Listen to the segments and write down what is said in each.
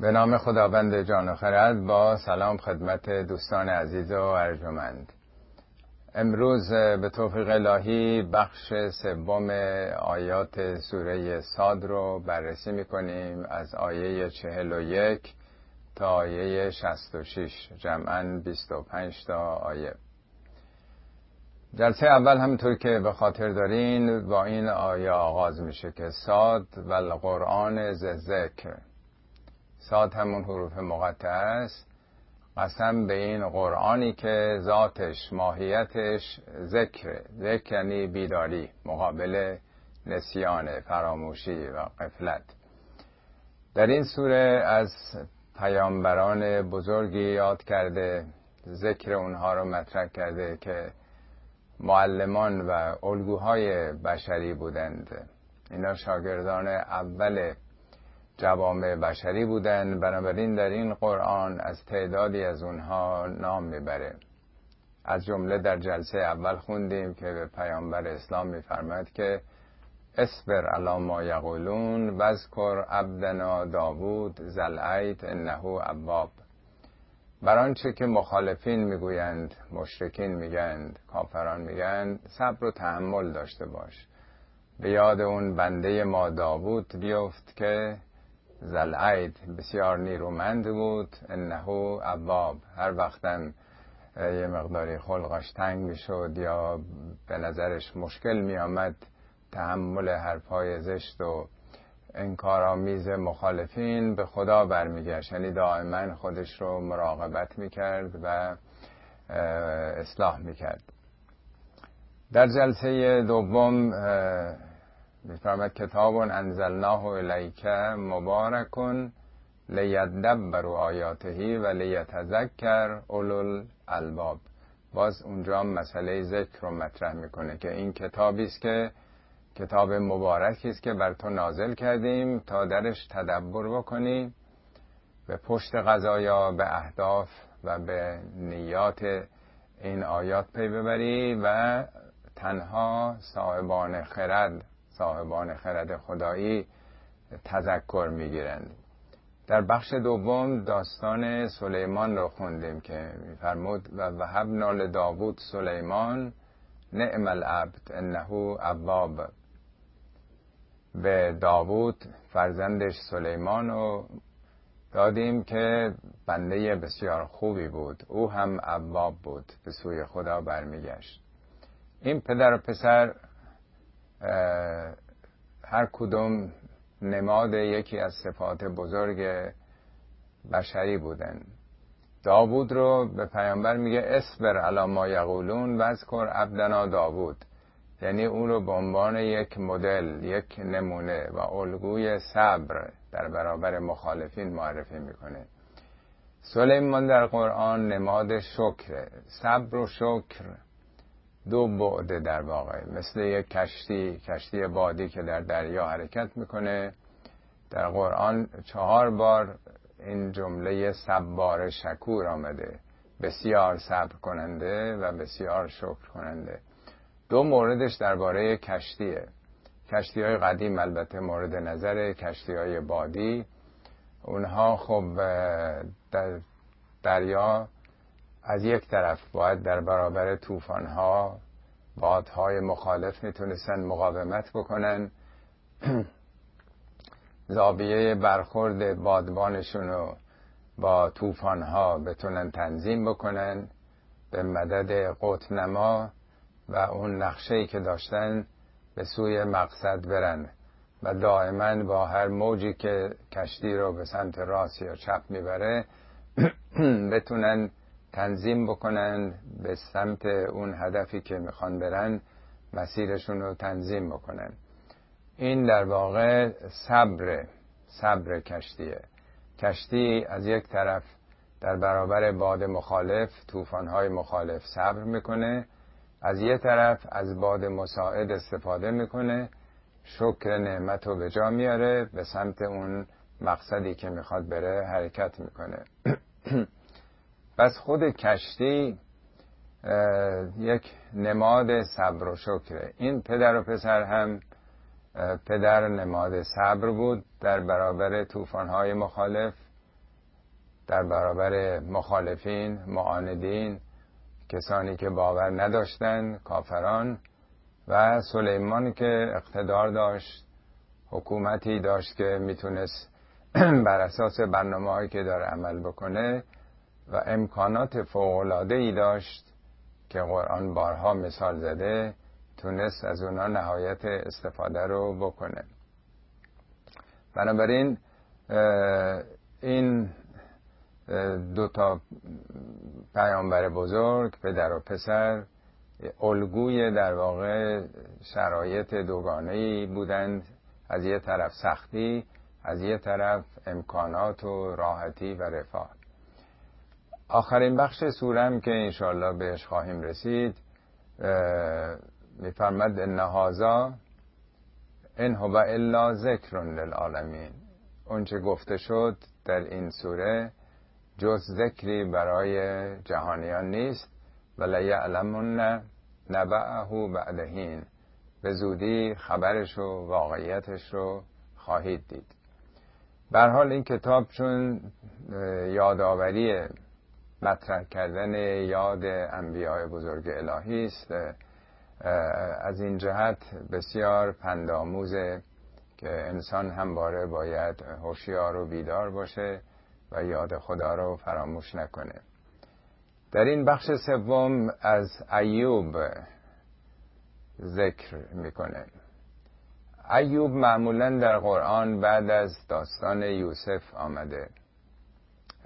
به نام خداوند جان و خرد با سلام خدمت دوستان عزیز و ارجمند. امروز به توفیق الهی بخش سوم آیات سوره ساد رو بررسی می‌کنیم از آیه چهل و یک تا آیه شست و شیش جمعا بیست و پنج تا آیه. جلسه اول همونطور که به خاطر دارین با این آیه آغاز میشه که ساد و القرآن ذکر. ساد همون حروف مقطع است قسم به این قرآنی که ذاتش ماهیتش ذکر ذکر یعنی بیداری مقابل نسیان فراموشی و قفلت در این سوره از پیامبران بزرگی یاد کرده ذکر اونها رو مطرح کرده که معلمان و الگوهای بشری بودند. اینا شاگردان اول جوامع بشری بودند بنابراین در این قرآن از تعدادی از اونها نام می‌بره. از جمله در جلسه اول خوندیم که به پیامبر اسلام میفرماد که اسبر علی ما یقولون وذکر عبدنا داوود زلعیت انه اواب بر آنچه که مخالفین می‌گویند مشرکین میگند کافران میگند صبر و تحمل داشته باش. به یاد اون بنده ما داوود بیفت که زلعید بسیار نیرومند بود. انه اواب هر وقتم یه مقداری خلقش تنگ می‌شد یا به نظرش مشکل میآمد تحمل حرفهای زشت و انکارآمیز مخالفین به خدا برمیگشت. یعنی دائما خودش رو مراقبت می‌کرد و اصلاح می‌کرد. در جلسه دوم میفرمد کتاب انزلناه الیک مبارکن لیدبروا آیاتهی و لیتذکر اولو الالباب. باز اونجا مسئله ذکر رو مطرح می‌کنه که این کتابی است که کتاب مبارکی است که بر تو نازل کردیم تا درش تدبر بکنی به پشت غذایا به اهداف و به نیات این آیات پی ببری و تنها صاحبان خرد صاحبان خرد خدایی تذکر می‌گیرند در بخش دوم داستان سلیمان رو خوندیم که میفرمود و وهبنا لداوود سلیمان نعم العبد انه اواب. به داوود فرزندش سلیمان رو دادیم که بنده بسیار خوبی بود. او هم اواب بود به سوی خدا برمیگشت. این پدر و پسر هر کدوم نماد یکی از صفات بزرگ بشری بودن. داوود رو به پیامبر میگه اسبر علا ما یقولون وذکر عبدنا داوود. یعنی اون رو به عنوان یک مدل یک نمونه و الگوی صبر در برابر مخالفین معرفی می‌کنه. سلیمان در قرآن نماد شکر صبر و شکر. دو بعد در واقع مثل یک کشتی کشتی بادی که در دریا حرکت می‌کنه. در قرآن چهار بار این جمله صبار شکور آمده. بسیار صبر کننده و بسیار شکر کننده. دو موردش درباره کشتیه. کشتی های قدیم البته مورد نظر کشتی های بادی اونها خب در دریا از یک طرف باید در برابر طوفان‌ها بادهای مخالف می‌تونستن مقاومت بکنن. زاویه برخورد بادبانشون رو با طوفان‌ها بتونن تنظیم بکنن به مدد قطب نما و اون نقشه‌ای که داشتن به سوی مقصد برن و دائما با هر موجی که کشتی رو به سمت راست یا چپ می‌بره بتونن تنظیم بکنن به سمت اون هدفی که می‌خوان برن مسیرشون رو تنظیم بکنن. این در واقع صبر صبر کشتیه. کشتی از یک طرف در برابر باد مخالف طوفان‌های مخالف صبر می‌کنه از یک طرف از باد مساعد استفاده می‌کنه شکر نعمت رو به جا میاره به سمت اون مقصدی که می‌خواد بره حرکت می‌کنه. پس خود کشتی یک نماد صبر و شکره این پدر و پسر هم پدر نماد صبر بود در برابر طوفان‌های مخالف در برابر مخالفین معاندین کسانی که باور نداشتند کافران و سلیمان که اقتدار داشت حکومتی داشت که می‌تونست بر اساس برنامه هایی که داره عمل بکنه و امکانات فوقلاده ای داشت که قرآن بارها مثال زده تونست از اونا نهایت استفاده رو بکنه. بنابراین این دو تا پیامبر بزرگ پدر و پسر الگوی در واقع شرایط دوگانه ای بودند. از یه طرف سختی از یه طرف امکانات و راحتی و رفاه. آخرین بخش سورم که انشاءالله بهش خواهیم رسید میفرمد نهازا ان هو الا ذکر للعالمین. اونچه گفته شد در این سوره جز ذکری برای جهانیان نیست ولی یعلمون نبعه بعدهین به زودی خبرش و واقعیتش رو خواهید دید. بر حال این کتاب چون یادآوری مطرح کردن یاد انبیاء بزرگ الهی است. از این جهت بسیار پندآموزه که انسان همواره باید هوشیار و بیدار باشه و یاد خدا رو فراموش نکنه. در این بخش سوم از ایوب ذکر می‌کنه. ایوب معمولا در قرآن بعد از داستان یوسف آمده.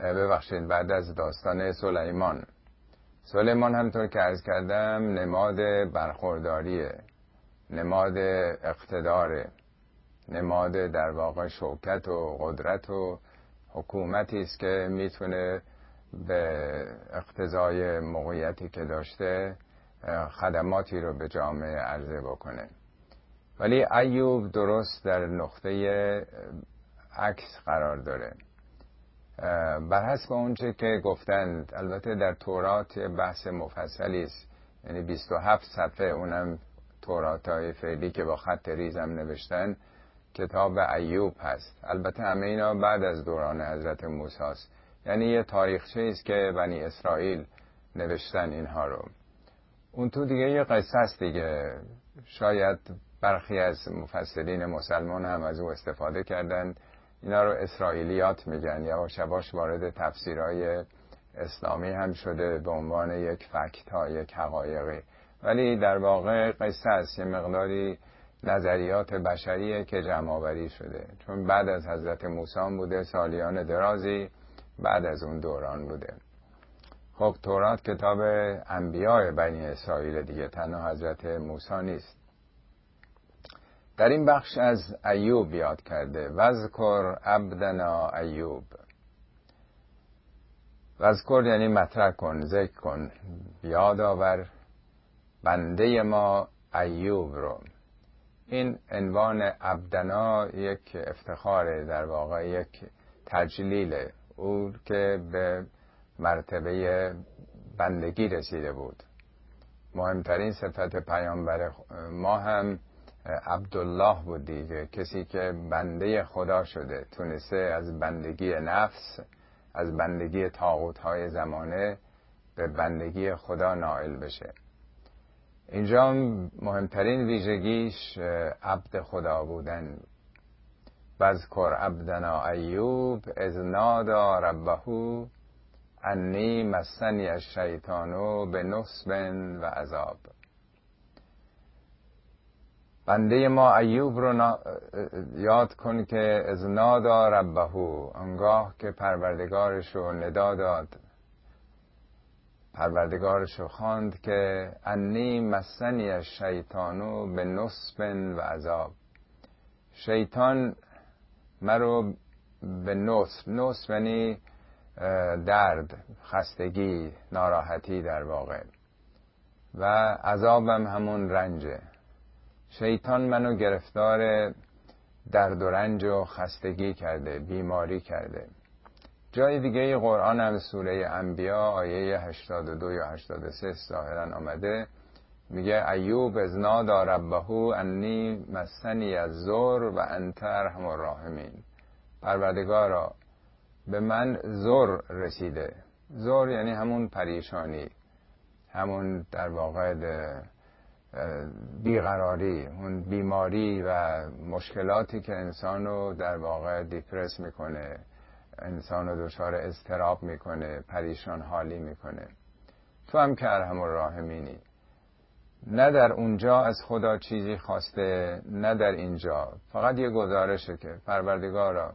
ببخشید بعد از داستان سلیمان. سلیمان همطور که ارز کردم نماد برخورداریه نماد اقتداره نماد در واقع شوکت و قدرت و حکومتی است که می‌تونه به اقتضای موقعیتی که داشته خدماتی رو به جامعه عرضه بکنه. ولی ایوب درست در نقطه عکس قرار داره. بر حسب اونچه که گفتند البته در تورات بحث مفصلی است. یعنی 27 صفحه اونم تورات های فعلی که با خط ریزم نوشتن کتاب ایوب هست. البته همه اینا بعد از دوران حضرت موسی است. یعنی یه تاریخچه است که بنی اسرائیل نوشتن اینها رو. اون تو دیگه یه قصه است دیگه. شاید برخی از مفسرین مسلمان هم از او استفاده کردند. اینا رو اسرائیلیات میگن. یا شباش وارد تفسیرهای اسلامی هم شده به عنوان یک فکت ها یک حقایقی. ولی در واقع قصه است. یه مقداری نظریات بشریه که جمع آوری شده. چون بعد از حضرت موسی بوده سالیان درازی بعد از اون دوران بوده. خب تورات کتاب انبیاء بنی اسرائیل دیگه تنها حضرت موسی نیست. در این بخش از ایوب یاد کرده. وذکر عبدنا ایوب. وذکر یعنی مطرح کن ذکر کن یاد آور بنده ما ایوب رو. این عنوان عبدنا یک افتخار در واقع یک تجلیل او که به مرتبه بندگی رسیده بود. مهمترین صفت پیامبر ما هم عبدالله بود دیگه کسی که بنده خدا شده تونسته از بندگی نفس از بندگی تاغوت های زمانه به بندگی خدا نائل بشه. اینجا مهمترین ویژگیش عبد خدا بودن. وذکر عبدنا ایوب از نادا ربهو انی مسنی از شیطانو به نصب و عذاب. بنده ما ایوب رو یاد کن که از نادا ربهو. انگاه که پروردگارش رو ندا داد. پروردگارش رو خواند که انی مسنی شیطانو به نصب و عذاب. شیطان مرو به نصب. نصب یعنی درد خستگی ناراحتی در واقع. و عذابم همون رنجه. شیطان منو گرفتار درد و رنج و خستگی کرده بیماری کرده. جای دیگه قرآن هم سوره انبیا آیه 82 یا 83 ظاهرا آمده. میگه ایوب از نادا ربهو انی مسنی از زور و انت ارحم الراحمین. پروردگارا به من زور رسیده. زور یعنی همون پریشانی همون در واقع بیقراری اون بیماری و مشکلاتی که انسان رو در واقع دیپرس می‌کنه انسان رو دچار اضطراب می‌کنه پریشان حالی می‌کنه. تو هم که ارحم الراحمینی نه در اونجا از خدا چیزی خواسته نه در اینجا. فقط یه گزارشه که پروردگارا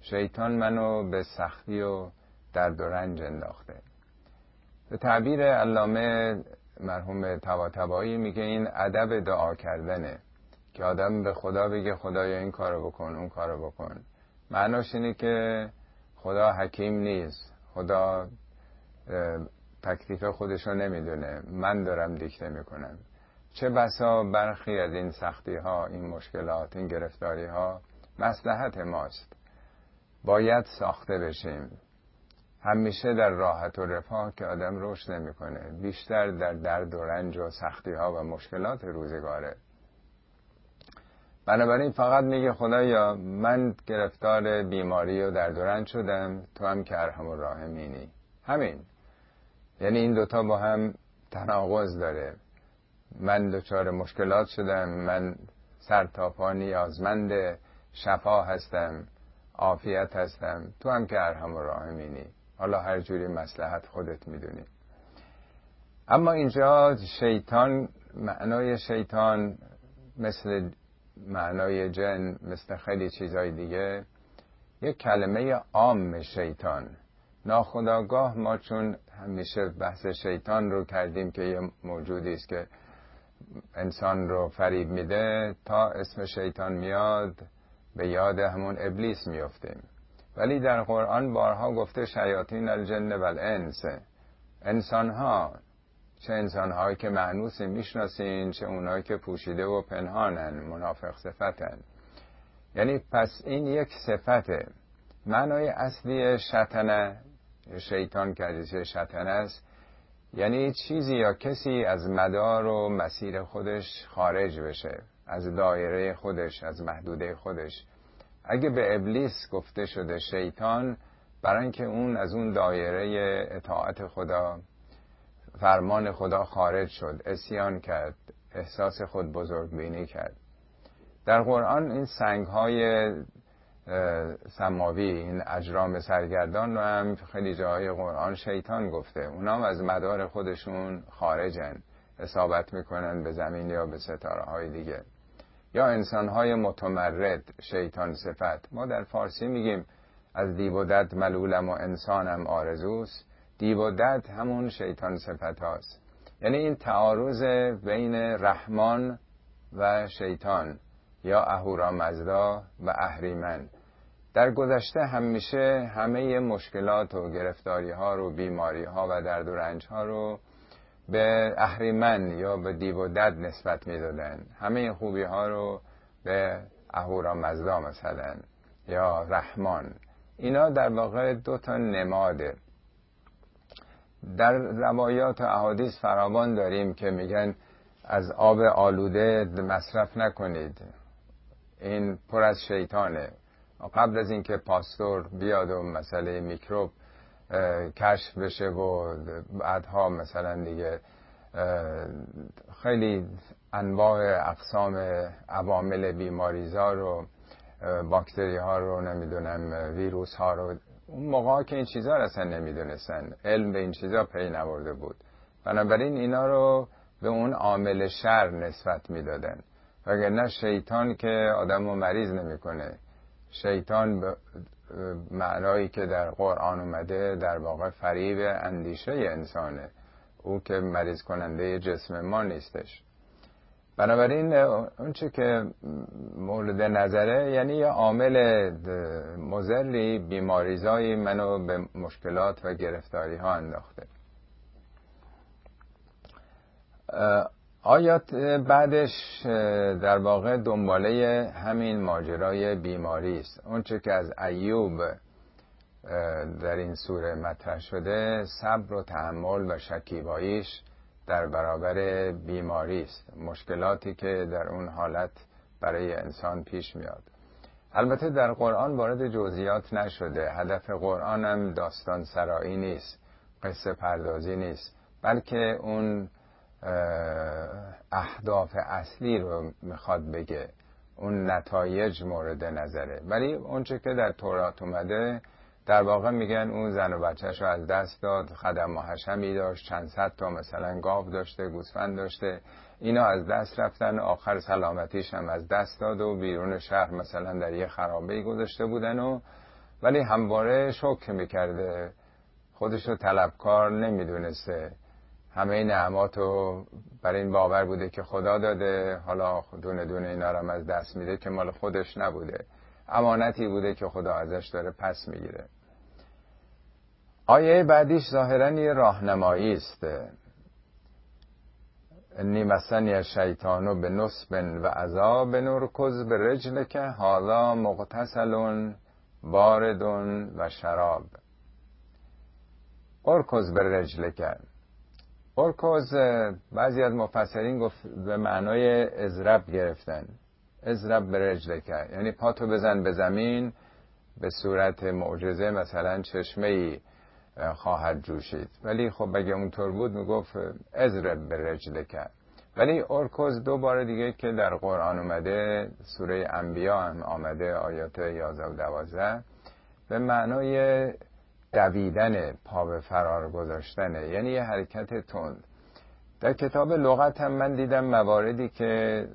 شیطان منو به سختی و درد و رنج انداخته. به تعبیر علامه مرحوم تبایی میگه این ادب دعا کردنه که آدم به خدا بگه خدایا این کارو بکن اون کارو بکن. معناش اینه که خدا حکیم نیست. خدا تکلیف خودش نمی‌دونه. من دارم دیکته می‌کنم. چه بسا برخی از این سختی ها این مشکلات این گرفتاری ها مسلحت ماست. باید ساخته بشیم. همیشه در راحت و رفاه که آدم رشد نمی‌کنه بیشتر در درد و رنج و سختی ها و مشکلات روزگاره. بنابراین فقط میگه خدایا من گرفتار بیماری و درد و رنج شدم تو هم که ارحم الراحمینی. همین. یعنی این دوتا با هم تناقض داره. من دچار مشکلات شدم من سر تا پا نیازمند شفا هستم عافیت هستم تو هم که ارحم الراحمینی. حالا هر جوری مسلحت خودت می‌دونی. اما اینجا شیطان معنای شیطان مثل معنای جن مثل خیلی چیزهای دیگه یک کلمه عام شیطان. ناخداگاه ما چون همیشه بحث شیطان رو کردیم که یه موجودی است که انسان رو فریب میده تا اسم شیطان میاد به یاد همون ابلیس میفتیم ولی در قرآن بارها گفته شیاطین الجن و الانس انسان ها چه انسان هایی که معنوسی می‌شناسین چه اونایی که پوشیده و پنهانن منافق صفتن. یعنی پس این یک صفته. معنای اصلی شتنه شیطان که شتنه است. یعنی چیزی یا کسی از مدار و مسیر خودش خارج بشه از دایره خودش از محدوده خودش. اگه به ابلیس گفته شده شیطان برای اینکه اون از اون دایره اطاعت خدا فرمان خدا خارج شد اسیان کرد احساس خود بزرگ بینی کرد. در قرآن این سنگ های سماوی این اجرام سرگردان رو هم خیلی جاهای قرآن شیطان گفته. اونا هم از مدار خودشون خارجن اصابت می‌کنن به زمین یا به ستاره های دیگه. یا انسان های متمرد شیطان صفت. ما در فارسی میگیم از دیو و دد ملولم و انسانم آرزوست. دیو و دد همون شیطان صفت هاست یعنی این تعارض بین رحمان و شیطان یا اهورا مزدا و اهریمن. در گذشته همیشه همه مشکلات و گرفتاری ها رو بیماری ها و درد و رنج ها رو به اهریمن یا به دیو و دد نسبت می‌دادن. همه خوبی ها رو به اهورا مزدا مثلا یا رحمان. اینا در واقع دو تا نماده. در روایات و احادیث فراوان داریم که میگن از آب آلوده مصرف نکنید. این پر از شیطانه. قبل از اینکه پاستور بیاد و مسئله میکروب کشف بشه و بعدها مثلا دیگه خیلی انواع اقسام عوامل بیماریزا رو باکتری ها رو نمی‌دونم ویروس ها رو اون موقع که این چیزها رو اصلا نمی‌دونستن. علم به این چیزها پی نبرده بود. بنابراین اینا رو به اون عامل شر نسبت می‌دادن. وگرنه شیطان که آدم رو مریض نمی‌کنه. شیطان به معنایی که در قرآن اومده در واقع فریب اندیشه انسانه. او که مریض کننده جسم ما نیستش. بنابراین اونچه که مورد نظره یعنی یه عامل مزری بیماریزایی منو به مشکلات و گرفتاری ها انداخته آیات بعدش در واقع دنباله همین ماجرای بیماری است. اونچه که از ایوب در این سوره مطرح شده صبر و تحمل و شکیباییش در برابر بیماری است. مشکلاتی که در اون حالت برای انسان پیش میاد. البته در قرآن وارد جزئیات نشده. هدف قرآن هم داستان سرایی نیست. قصه پردازی نیست. بلکه اون اهداف اصلی رو می‌خواد بگه. اون نتایج مورد نظره. ولی اونچه که در تورات اومده در واقع میگن اون زن و بچهش رو از دست داد خدم و حشمی داشت چند صد تا مثلا گاو داشته گوسفند داشته. اینا از دست رفتن آخر سلامتیش هم از دست داد و بیرون شهر مثلا در یه خرابه گذاشته بودن و ولی همواره شکر می‌کرده. خودش رو طلبکار نمی‌دونسته. همه نعمات رو برای این باور بوده که خدا داده. حالا دونه دونه اینا رو از دست میده که مال خودش نبوده. امانتی بوده که خدا ازش داره پس می‌گیره. آیه بعدیش ظاهرا یه راهنمایی است. انی مسنی شیطانو به نصب و عذاب نرکز به رجل که حالا مغتسلون باردون و شراب. ارکز به رجل کرد ارکز بعضی از مفسرین گفت به معنای ازرب گرفتن. ازرب به رجل کرد. یعنی پاتو بزن به زمین به صورت معجزه مثلا چشمه ای خواهد جوشید. ولی خب اگه اونطور بود می‌گفت ازرب به رجل کرد. ولی ارکوز دو بار دیگه که در قرآن اومده سوره انبیا هم آمده آیات 11 و 12 به معنای دویدن پا به فرار گذاشتنه یعنی یه حرکت تند. در کتاب لغت هم من دیدم مواردی که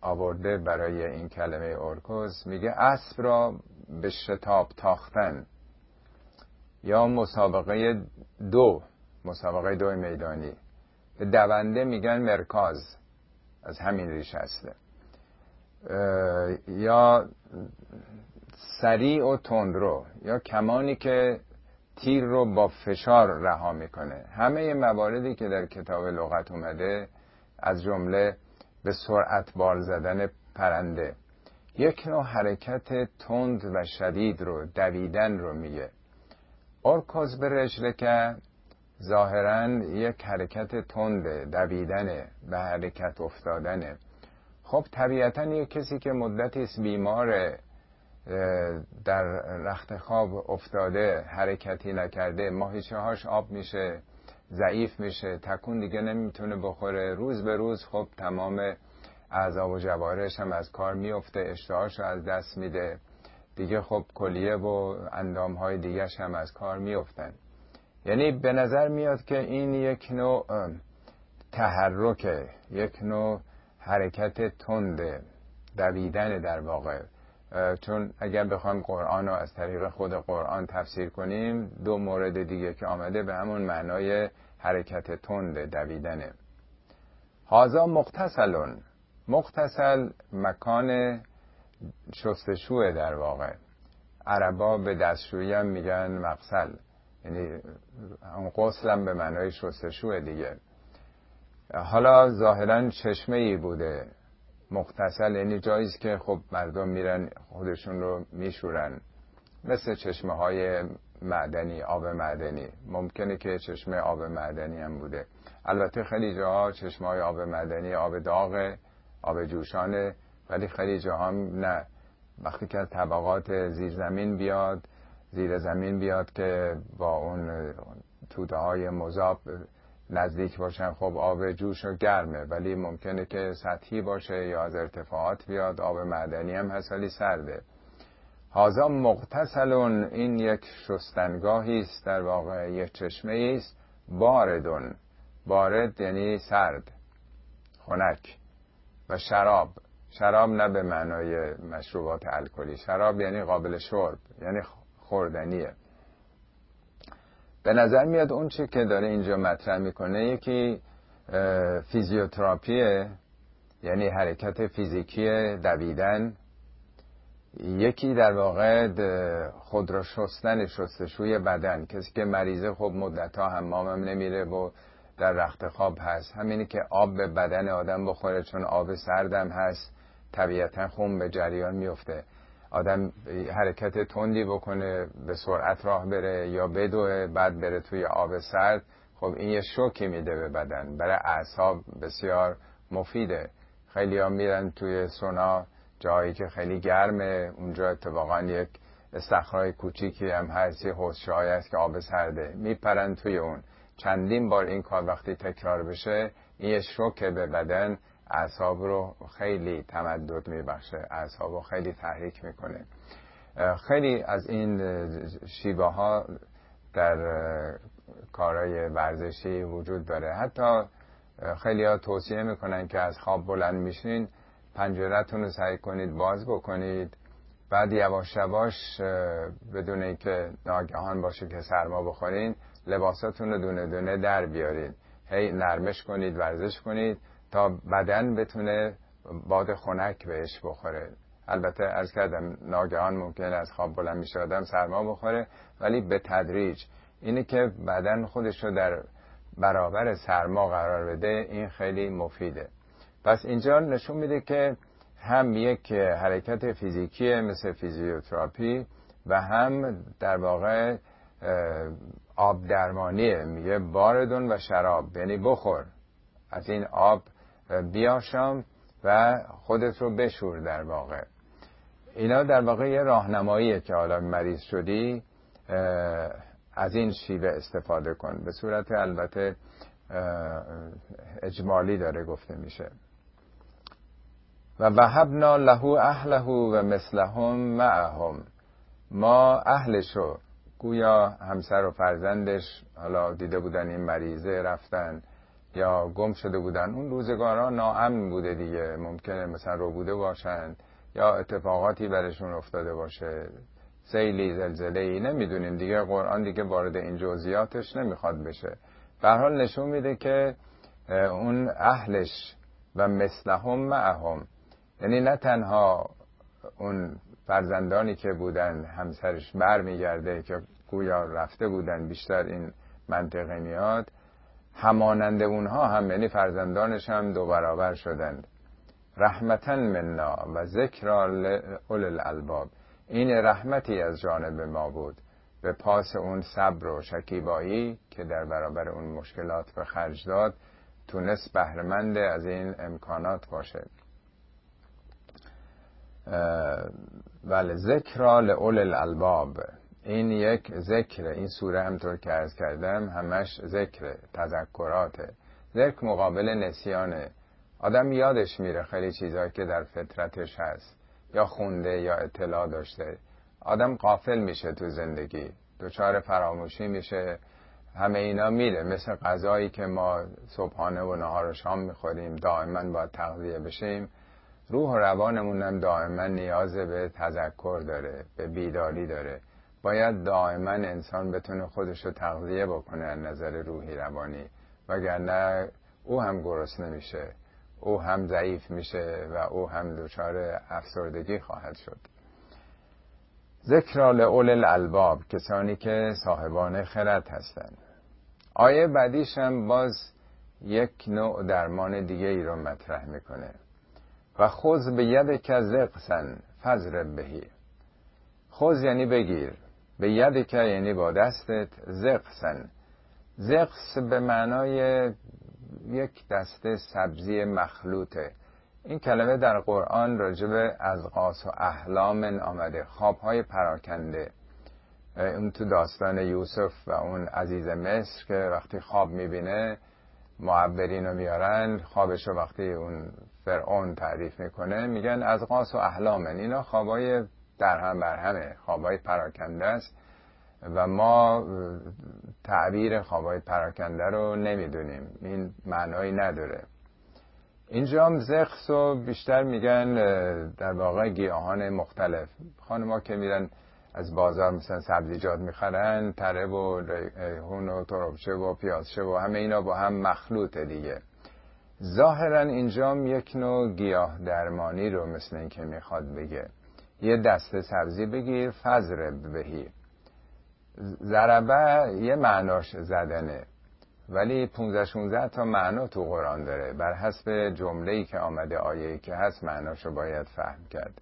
آورده برای این کلمه ارکوز. میگه اسب را به شتاب تاختن. یا مسابقه دو مسابقه دو میدانی. به دونده میگن مرکاز. از همین ریش هسته یا سریع و تندرو. یا کمانی که تیر رو با فشار رها می‌کنه. همه مواردی که در کتاب لغت اومده از جمله به سرعت بال زدن پرنده یک نوع حرکت تند و شدید رو دویدن رو میگه. ارکز به رجله که ظاهرا یک حرکت تند دویدنه به حرکت افتادنه. خب طبیعتا یک کسی که مدتی بیمار در رخت خواب افتاده حرکتی نکرده ماهیچه هاش آب میشه ضعیف میشه تکون دیگه نمی‌تونه بخوره. روز به روز خب تمام اعضا و جوارش هم از کار میفته اشتهاش از دست میده. دیگه خب کلیه و اندام های دیگه هم از کار میفتن یعنی به نظر میاد که این یک نوع تحرکه یک نوع حرکت تند دویدن در واقع. چون اگر بخوایم قرآن رو از طریق خود قرآن تفسیر کنیم دو مورد دیگه که آمده به همون معنای حرکت تند دویدنه. هازا مختصلون مختصل مکان شستشوه در واقع. عربا به دستشویی هم میگن مقصل یعنی اون غسل هم به معنای شستشوه دیگه. حالا ظاهرا چشمه ای بوده. مختصل یعنی جاییست که خب مردم میرن خودشون رو میشورن. مثل چشمه های معدنی آب معدنی. ممکنه که چشمه آب معدنی هم بوده. البته خیلی جاها چشمه های آب معدنی آب داغ آب جوشانه ولی خیلی جاها نه. وقتی که از طبقات زیر زمین بیاد زیر زمین بیاد که با اون توده های مذاب نزدیک باشن خب آب جوش و گرمه ولی ممکنه که سطحی باشه یا از ارتفاعات بیاد آب معدنی هم هست ولی سرده. هازا مغتسلون این یک شستنگاهی است در واقع یک چشمه است باردون. بارد یعنی سرد خنک و شراب. شراب نه به معنای مشروبات الکلی. شراب یعنی قابل شرب یعنی خوردنیه. به نظر میاد اون چی که داره اینجا مطرح می‌کنه یکی فیزیوتراپیه یعنی حرکت فیزیکی دویدن. یکی در واقع خود را شستن شستشوی بدن. کسی که مریضه خب مدت ها حمام نمیره و در رخت خواب هست. همینی که آب به بدن آدم بخوره چون آب سردم هست طبیعتا خون به جریان میفته آدم حرکت تندی بکنه به سرعت راه بره یا بدوه بعد بره توی آب سرد. خب این یه شوکی میده به بدن. برای اعصاب بسیار مفیده. خیلی ها میرن توی سونا جایی که خیلی گرمه. اونجا اتفاقا یک استخرای کوچیکی هم هست یه هست که آب سرده. میپرن توی اون. چندین بار این کار وقتی تکرار بشه این یه شوکه به بدن. اعصاب رو خیلی تمدد میبخشه اعصاب رو خیلی تحریک می‌کنه. خیلی از این شیبه ها در کارهای ورزشی وجود داره. حتی خیلی ها توصیه می‌کنن که از خواب بلند میشین پنجرتون رو سعی کنید باز بکنید. بعد یواش یواش بدون اینکه ناگهان باشه که سرما بخورین لباساتون رو دونه دونه در بیارید هی نرمش کنید ورزش کنید. تا بدن بتونه باد خنک بهش بخوره. البته از کردم ناگهان ممکن از خواب بلند میشه آدم سرما بخوره ولی به تدریج. اینه که بدن خودش رو در برابر سرما قرار بده این خیلی مفیده. پس اینجا نشون میده که هم یک حرکت فیزیکی مثل فیزیوتراپی و هم در واقع آب درمانیه میگه باردون و شراب یعنی بخور. از این آب بیاشام و خودت رو بشور در واقع. اینا در واقع یه راهنماییه که حالا مریض شدی از این شیوه استفاده کن. به صورت البته اجمالی داره گفته میشه. و وهبنا له اهله و مثلهم معهم. ما اهلشو گویا همسر و فرزندش حالا دیده بودن این مریضه رفتن. یا گم شده بودن اون روزگارا ناامن بوده دیگه. ممکنه مثلا رو بوده باشند یا اتفاقاتی برشون افتاده باشه. سیلی زلزله ای نمی‌دونیم. دیگه قرآن دیگه وارد این جزئیاتش نمی‌خواد بشه. به حال نشون میده که اون اهلش و مثلهم معهم. یعنی نه تنها اون فرزندانی که بودن همسرش بر میگرده که گویا رفته بودن بیشتر این منطقه میاد همانند اونها هم یعنی فرزندانش هم دو برابر شدند. رحمتا منا و ذکر اول الالباب این رحمتی از جانب ما بود. به پاس اون صبر و شکیبایی که در برابر اون مشکلات به خرج داد تونست بهرمنده از این امکانات باشه. بله ذکر لعول الالباب این یک ذکر این سوره همطور که ارز کردم همش ذکر تذکراته ذکر مقابل نسیانه. آدم یادش میره خیلی چیزهایی که در فطرتش هست یا خونده یا اطلاع داشته. آدم قافل میشه تو زندگی. دچار فراموشی میشه. همه اینا میره. مثل غذایی که ما صبحانه و نهار و شام می‌خوریم دائما باید تغذیه بشیم. روح و روانمون هم دائما نیاز به تذکر داره به بیداری داره. باید دائما انسان بتونه خودش رو تغذیه بکنه از نظر روحی روانی. وگرنه او هم گرسنه نمیشه او هم ضعیف میشه و او هم دچار افسردگی خواهد شد. ذکر لعول الالباب کسانی که صاحبان خرد هستند. آیه بعدیش هم باز یک نوع درمان دیگه ای رو مطرح می‌کنه. و خوز به ید که زقسن فزر بهی. خوز یعنی بگیر. به ید که یعنی با دستت زقسن. زقس به معنای یک دسته سبزی مخلوطه. این کلمه در قرآن راجب از قاس و احلام آمده. خوابهای پراکنده. اون تو داستان یوسف و اون عزیز مصر که وقتی خواب می‌بینه معبرین رو میارن خوابش رو وقتی اون فرعون تعریف می‌کنه میگن از قاس و احلامن. اینا خوابای در هم بر همه خوابای پراکنده است و ما تعبیر خوابای پراکنده رو نمی‌دونیم. این معنایی نداره. اینجا هم زخص و بیشتر میگن در واقع گیاهان مختلف. خانما که میرن از بازار مثلا سبزیجات می‌خرن تره و ریحون و تربچه و پیازچه و همه اینا با هم مخلوطه دیگه. ظاهرا اینجا یک نوع گیاه درمانی رو مثل این که می‌خواد بگه. یه دسته سبزی بگیر فضر بهی. ضربه یه معناش زدنه. ولی 15 16 تا معنا تو قرآن داره. بر حسب جمله ای که آمده آیه که هست معناشو باید فهم کرد.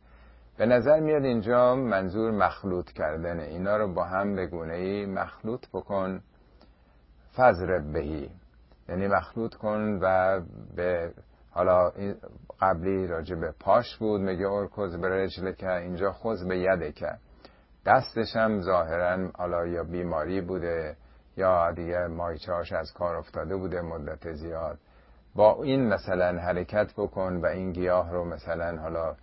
به نظر میاد اینجا منظور مخلوط کردن اینا رو با هم به گونه ای مخلوط بکن. فضر بهی. یعنی مخلوط کن و به حالا قبلی راجع به پاش بود میگه ارکز به رجل که اینجا خوز به یده که دستش هم ظاهرا حالا یا بیماری بوده یا دیگه مایچهاش از کار افتاده بوده مدت زیاد. با این مثلا حرکت بکن و این گیاه رو مثلا حالا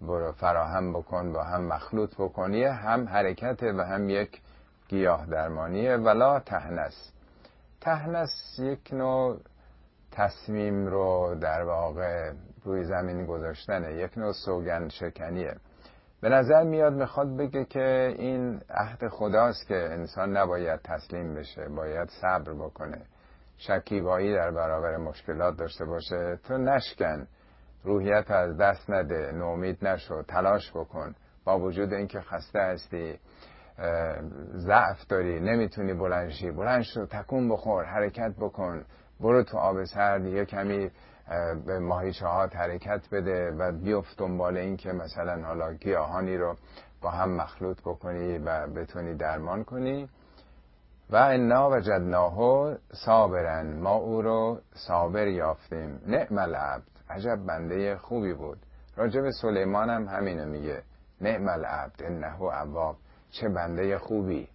برو فراهم بکن با هم مخلوط بکنی هم حرکت و هم یک گیاه درمانیه ولا تهنس. تهنس یک نوع تصمیم رو در واقع روی زمین گذاشتنه. یک نوع سوگن شکنیه. به نظر میاد می‌خواد بگه که این عهد خداست که انسان نباید تسلیم بشه باید صبر بکنه. شکیبایی در برابر مشکلات داشته باشه. تو نشکن روحیت از دست نده نومید نشو تلاش بکن. با وجود اینکه خسته هستی ضعف داری نمی‌تونی بلنشی بلند شو تکون بخور حرکت بکن. برو تو آب سرد یه کمی به ماهیچه ها حرکت بده و بیفت دنبال این که مثلا حالا گیاهانی رو با هم مخلوط بکنی و بتونی درمان کنی. و انا وجدناه صابرن ما او رو صابر یافتیم. نعم العبد. عجب بنده خوبی بود. راجب سلیمان هم همینو میگه. نعم العبد انه عواب. چه بنده خوبی.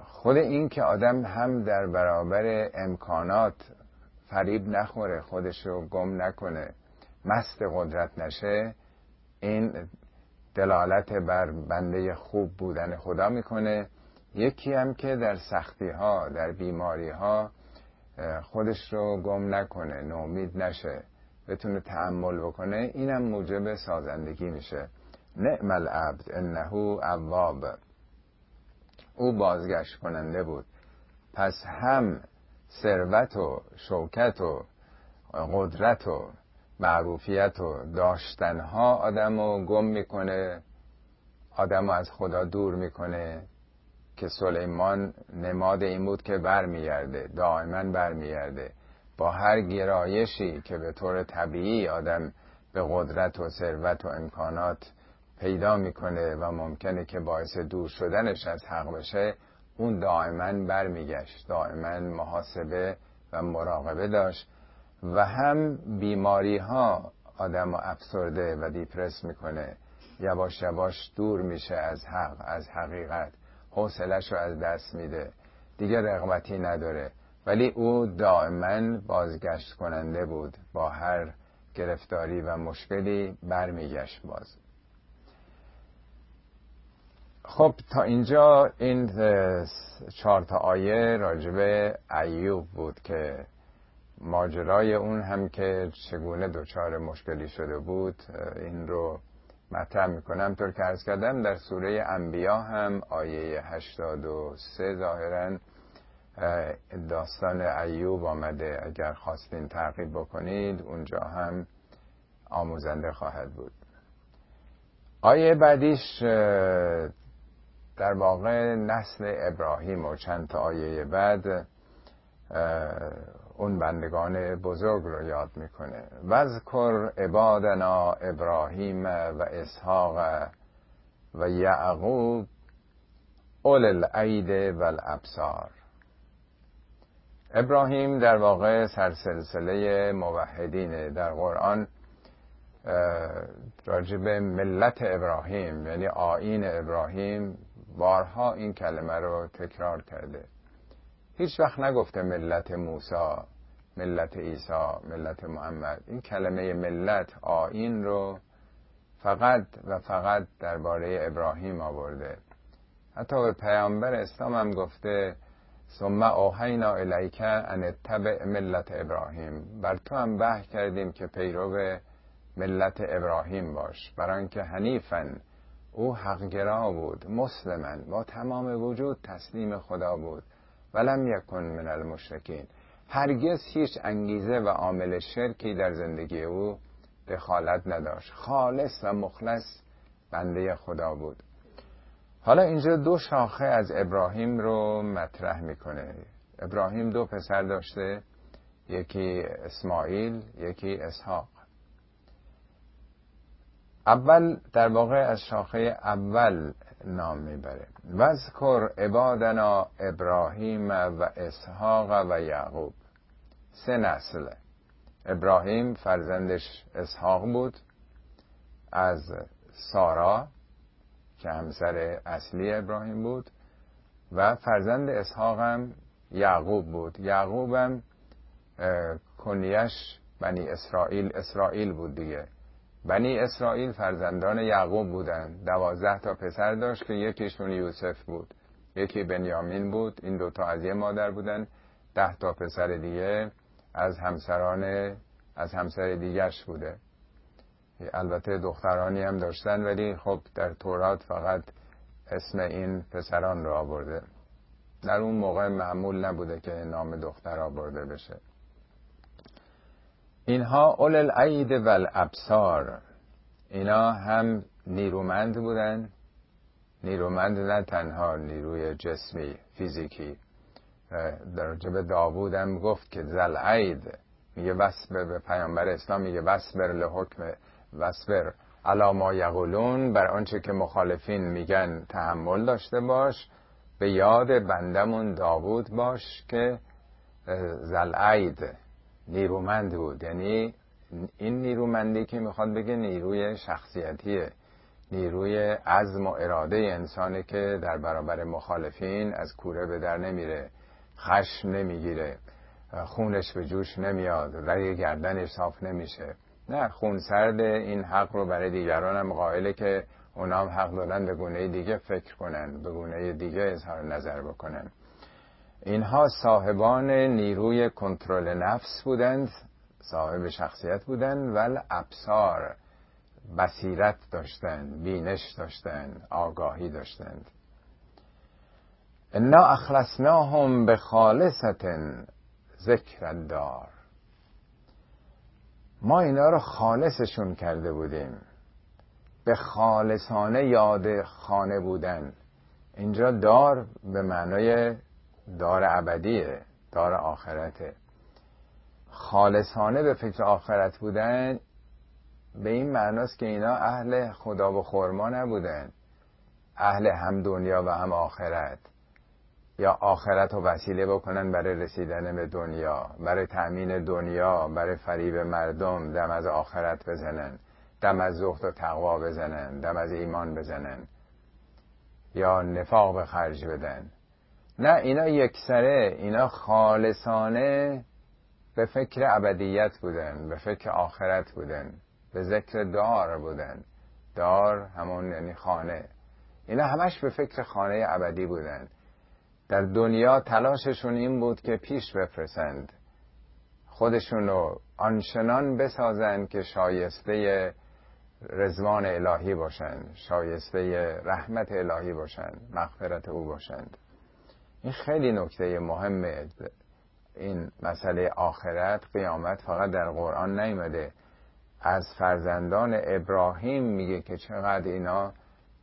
خود این که آدم هم در برابر امکانات فریب نخوره خودش رو گم نکنه مست قدرت نشه این دلالت بر بنده خوب بودن خدا می‌کنه. یکی هم که در سختی ها در بیماری ها خودش رو گم نکنه نومید نشه بتونه تحمل بکنه اینم موجب سازندگی میشه. نعم العبد انه اواب او بازگشت کننده بود. پس هم ثروت و شوکت و قدرت و معروفیت و داشتنها آدم رو گم می‌کنه آدم از خدا دور می‌کنه که سلیمان نماد این بود که برمیگرده دائما برمیگرده. با هر گرایشی که به طور طبیعی آدم به قدرت و ثروت و امکانات پیدا می‌کنه و ممکنه که باعث دور شدنش از حق بشه اون دائما برمیگشت. دائما محاسبه و مراقبه داشت و هم بیماری ها آدم افسرده و دیپرس می‌کنه. یواش یواش دور میشه از حق از حقیقت. حوصلش رو از دست میده. دیگه رغبتی نداره. ولی او دائما بازگشت کننده بود. با هر گرفتاری و مشکلی برمیگشت باز. خب تا اینجا این چهار تا آیه راجبه ایوب بود که ماجرای اون هم که چگونه دچار مشکلی شده بود این رو مطرح می‌کنم. طور که ارز کردم در سوره انبیا هم آیه 83 ظاهرا داستان ایوب آمده. اگر خواستین تعقیب بکنید اونجا هم آموزنده خواهد بود. آیه بعدیش در واقع نسل ابراهیم و چند تا آیه بعد اون بندگان بزرگ رو یاد می‌کنه. وذکر عبادنا ابراهیم و اسحاق و یعقوب اول العید و الابصار ابراهیم در واقع سرسلسله موحدینه در قرآن راجب ملت ابراهیم یعنی آین ابراهیم بارها این کلمه رو تکرار کرده. هیچ وقت نگفته ملت موسی ملت عیسی ملت محمد. این کلمه ملت آین رو فقط و فقط درباره ابراهیم آورده. حتی به پیامبر اسلام هم گفته ثم اوحینا الیک ان اتبع ملت ابراهیم. بر تو هم وحی کردیم که پیرو ملت ابراهیم باش. برای اینکه حنیفن او حقگرا بود مسلمن با تمام وجود تسلیم خدا بود. ولم یکن من المشرکین. هرگز هیچ انگیزه و عامل شرکی در زندگی او دخالت نداشت. خالص و مخلص بنده خدا بود. حالا اینجا دو شاخه از ابراهیم رو مطرح می‌کنه. ابراهیم دو پسر داشته یکی اسماعیل یکی اسحاق. اول در واقع از شاخه اول نام می‌بره. وذکر عبادنا ابراهیم و اسحاق و یعقوب. سه نسل ابراهیم فرزندش اسحاق بود از سارا که همسر اصلی ابراهیم بود و فرزند اسحاق هم یعقوب بود. یعقوب هم کنیش بنی اسرائیل اسرائیل بود دیگه. بنی اسرائیل فرزندان یعقوب بودن دوازده تا پسر داشت که یکیشون یوسف بود. یکی بنیامین بود. این دوتا از یه مادر بودن. ده تا پسر دیگه از همسران از همسر دیگرش بوده. البته دخترانی هم داشتن ولی خب در تورات فقط اسم این پسران رو آورده. در اون موقع معمول نبوده که نام دختر آورده بشه. اینها اول العید و الابصار. اینا هم نیرومند بودن. نیرومند نه تنها نیروی جسمی فیزیکی. در به داوود هم گفت که زل عید میگه وصبر به پیامبر اسلام میگه وصبر لحکم وصبر علا ما یقولون. بر آنچه که مخالفین میگن تحمل داشته باش. به یاد بندمون داوود باش که زلعید نیرومند بود. یعنی این نیرومندی که می‌خواد بگه نیروی شخصیتیه. نیروی عزم و اراده انسانی که در برابر مخالفین از کوره به در نمیره. خشم نمی‌گیره. خونش به جوش نمیاد. رگ گردنش صاف نمیشه. نه خون سرد این حق رو برای دیگران هم قائله که اونام حق دارن به گونه دیگه فکر کنن به گونه دیگه اظهار نظر بکنن. اینها صاحبان نیروی کنترل نفس بودند صاحب شخصیت بودند ول ابصار بصیرت داشتند بینش داشتند آگاهی داشتند. انا اخلصناهم به خالصت ذکر دار ما اینا رو خالصشون کرده بودیم. به خالصانه یاد خانه بودن. اینجا دار به معنای دار ابدیه دار آخرته. خالصانه به فکر آخرت بودن به این معناست که اینا اهل خدا و خورما نبودن. اهل هم دنیا و هم آخرت. یا آخرت رو وسیله بکنن برای رسیدن به دنیا برای تأمین دنیا برای فریب مردم دم از آخرت بزنن دم از زهد و تقوا بزنن دم از ایمان بزنن. یا نفاق به خرج بدن. نه اینا یکسره اینا خالصانه به فکر ابدیت بودن به فکر آخرت بودن به ذکر دار بودن. دار همون یعنی خانه. اینا همش به فکر خانه ابدی بودن. در دنیا تلاششون این بود که پیش بفرسند خودشون رو آنچنان بسازند که شایسته رزوان الهی باشند شایسته رحمت الهی باشند مغفرت او باشند. این خیلی نکته مهمه. این مسئله آخرت قیامت فقط در قرآن نیمده از فرزندان ابراهیم میگه که چقدر اینا